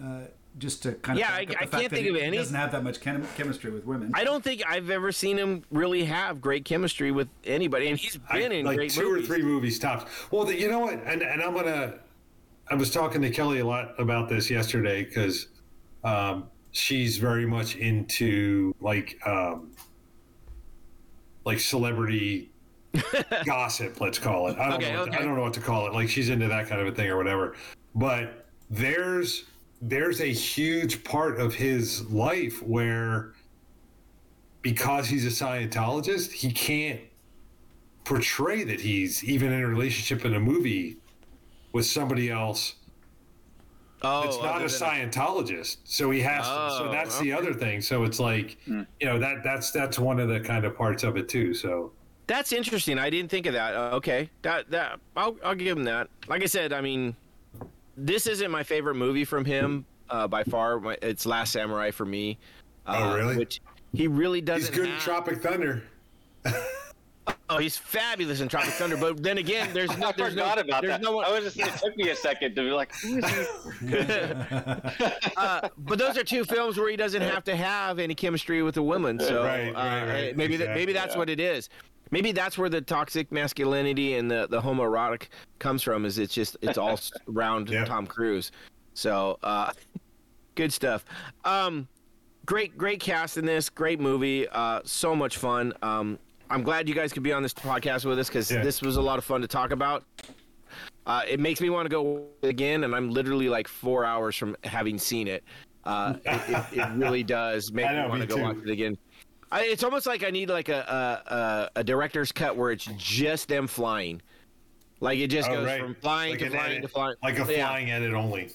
uh, just to kind of Yeah, back I- up the I fact can't think of any- Doesn't have that much chem- chemistry with women. I don't think I've ever seen him really have great chemistry with anybody, and he's been in like great two movies. or three movies tops. Well, the, you know what? And and I'm gonna. I was talking to Kelly a lot about this yesterday because um, she's very much into like um, like celebrity [LAUGHS] gossip. Let's call it. I don't Okay, know. What okay. I don't know what to call it. Like she's into that kind of a thing or whatever. But there's there's a huge part of his life where because he's a Scientologist, he can't portray that he's even in a relationship in a movie with somebody else oh, that's not a than- Scientologist. So he has to. So Oh, that's the other thing. So it's like, you know, that that's that's one of the kind of parts of it too. So That's interesting. I didn't think of that. Uh, okay, that that I'll I'll give him that. Like I said, I mean, this isn't my favorite movie from him uh, by far. It's Last Samurai for me. Uh, Oh, really? Which he really doesn't. he's good in Tropic Thunder. [LAUGHS] Oh, he's fabulous in Tropic Thunder. But then again, there's [LAUGHS] no, I there's no, about there's that. no one. I was just. It took me a second to be like, who is he? [LAUGHS] uh, but those are two films where he doesn't have to have any chemistry with a woman. So Right, uh, right, right. maybe that maybe that's yeah. what it is. Maybe that's where the toxic masculinity and the the homoerotic comes from. Is it's just it's all [LAUGHS] around Yeah. Tom Cruise. So uh, [LAUGHS] good stuff. Um, great great cast in this. Great movie. Uh, so much fun. Um, I'm glad you guys could be on this podcast with us because Yeah. this was a lot of fun to talk about. Uh, it makes me want to go again, and I'm literally like four hours from having seen it. Uh, it, it, it really [LAUGHS] does make me want to go too. watch it again. I, it's almost like I need like a, a a a director's cut where it's just them flying, like it just Oh, goes right. from flying Like to flying edit. to flying, like a Yeah. flying edit only.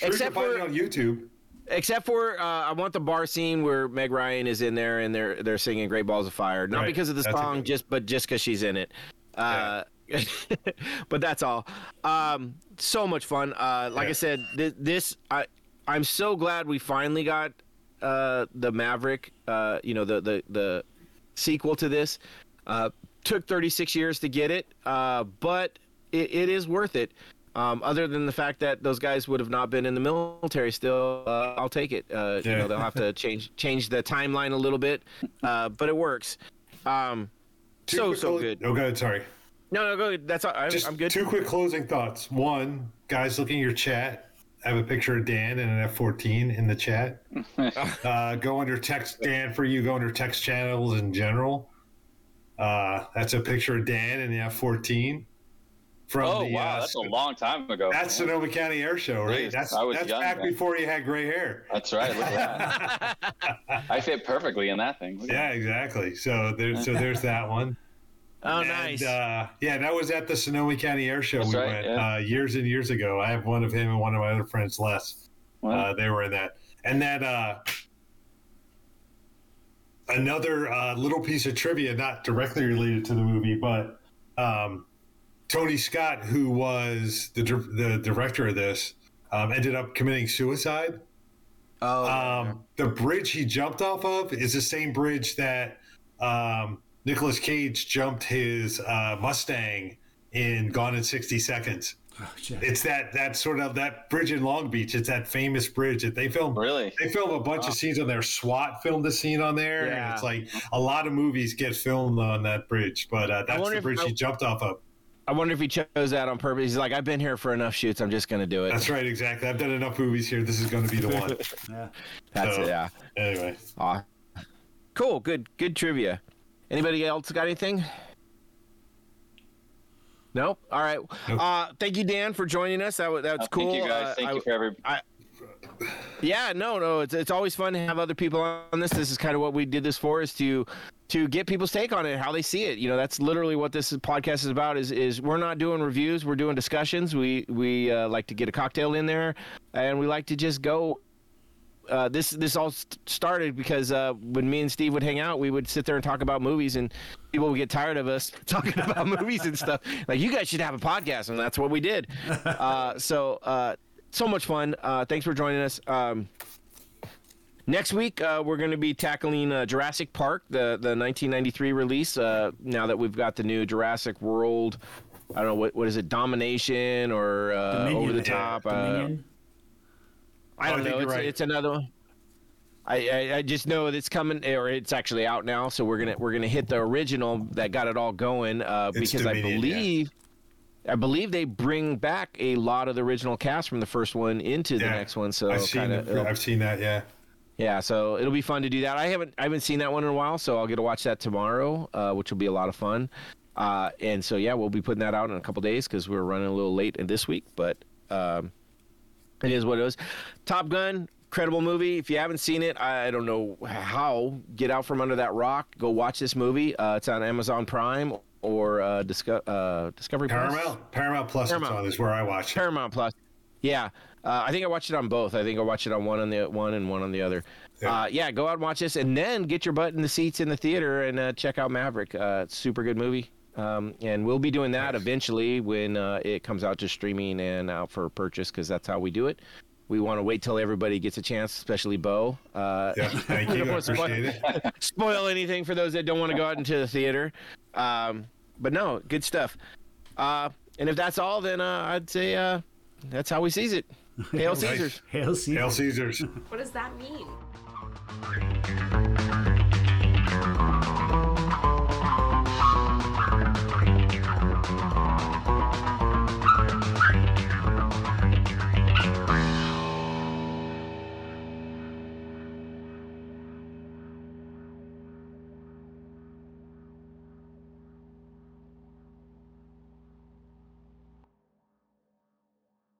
Sure, Except for- on YouTube. Except for uh, I want the bar scene where Meg Ryan is in there and they're they're singing "Great Balls of Fire," not Right. because of the That's song, just but just because she's in it. Uh, [LAUGHS] but that's all. Um, so much fun. Uh, like I said, th- this I I'm so glad we finally got uh, the Maverick. Uh, you know the the the sequel to this. Uh, took 36 years to get it, uh, but it, it is worth it. Um, other than the fact that those guys would have not been in the military still, uh, I'll take it. Uh, You Yeah. know, they'll have to [LAUGHS] change change the timeline a little bit, uh, but it works. Um, Two so so clo- good. No, good. Sorry. No, no, go. That's all. I'm, Just I'm good. two quick closing thoughts. One, guys, looking at your chat. I have a picture of Dan and an F-14 in the chat. [LAUGHS] uh, go under text Dan for you. Go under text channels in general. Uh, that's a picture of Dan and the F-14 from Oh the. wow, uh, that's a long time ago. that's Sonoma County Air Show, right? Jeez, That's I was that's young back then. before you had gray hair. That's right. Look at that. [LAUGHS] I fit perfectly in that thing. Look Yeah, exactly. So there's so there's that one. Oh, And, nice. uh, yeah, that was at the Sonoma County Air Show. That's we right, went yeah. uh, years and years ago. I have one of him and one of my other friends, Les. Wow. Uh, they were in that. And that uh, another uh, little piece of trivia, not directly related to the movie, but um, Tony Scott, who was the the director of this, um, ended up committing suicide. oh, Um, the bridge he jumped off of is the same bridge that um, Nicolas Cage jumped his uh, Mustang in Gone in 60 Seconds. Oh. It's that that sort of that bridge in Long Beach. It's that famous bridge that they filmed. Really? They filmed a bunch Wow. of scenes on there. SWAT filmed a scene on there. Yeah. And it's like a lot of movies get filmed on that bridge, but uh, that's the bridge I- he jumped off of. I wonder if he chose that on purpose. He's like, I've been here for enough shoots. I'm just gonna do it. That's right, exactly. I've done enough movies here. This is going to be the one. [LAUGHS] Yeah. That's So- it. Yeah. anyway, Aw. Cool. Good. Good trivia. Anybody else got anything? Nope. All right. Nope. Uh, thank you, Dan, for joining us. That was that's Uh, cool. Thank you guys. Uh, Thank I- you for every. Yeah, no, no, it's it's always fun to have other people on this. This is kind of what we did this for, is to to get people's take on it, how they see it. You know, that's literally what this podcast is about. Is is we're not doing reviews, we're doing discussions. We we uh, like to get a cocktail in there, and we like to just go. Uh, this this all st- started because uh, when me and Steve would hang out, we would sit there and talk about movies, and people would get tired of us [LAUGHS] talking about movies and stuff. Like you guys should have a podcast, and that's what we did. [LAUGHS] Uh, so uh, so much fun. Uh, thanks for joining us. Um, next week, uh, we're going to be tackling uh, Jurassic Park, the the 1993 release. Uh, now that we've got the new Jurassic World, I don't know what what is it, Domination or uh, Over the Top. I Oh, I don't think know. It's, right. it's another one. I, I I just know it's coming or it's actually out now. So we're gonna we're gonna hit the original that got it all going uh, because I Dominion, yeah. believe. I believe they bring back a lot of the original cast from the first one into the next one. So I've seen kind it. of I've seen that. Yeah. yeah, so it'll be fun to do that. I haven't I haven't seen that one in a while, so I'll get to watch that tomorrow, uh, which will be a lot of fun. Uh, and so yeah, we'll be putting that out in a couple days because we're running a little late in this week, but um, it is what it is. Top Gun, incredible movie. If you haven't seen it, I don't know how. Get out from under that rock. Go watch this movie. Uh, it's on Amazon Prime or uh, Disco- uh, Discovery Plus? Paramount. Paramount Plus. Paramount. Is where I watch it. Paramount Plus. Yeah, uh, I think I watched it on both. I think I watched it on one on the one and one on the other. Yeah. Uh, yeah, go out and watch this, and then get your butt in the seats in the theater and uh, check out Maverick. Uh, it's a super good movie, um, and we'll be doing that eventually when uh, it comes out to streaming and out for purchase because that's how we do it. We want to wait till everybody gets a chance, especially Bo. Uh, Yeah. Thank [LAUGHS] you. don't I wanna spoil- it. [LAUGHS] spoil anything for those that don't want to go out into the theater. Um, but no, good stuff. Uh, and if that's all, then uh, I'd say uh, that's how we seize it. [LAUGHS] Hail Caesars. Hail Caesars. Hail Caesars. What does that mean?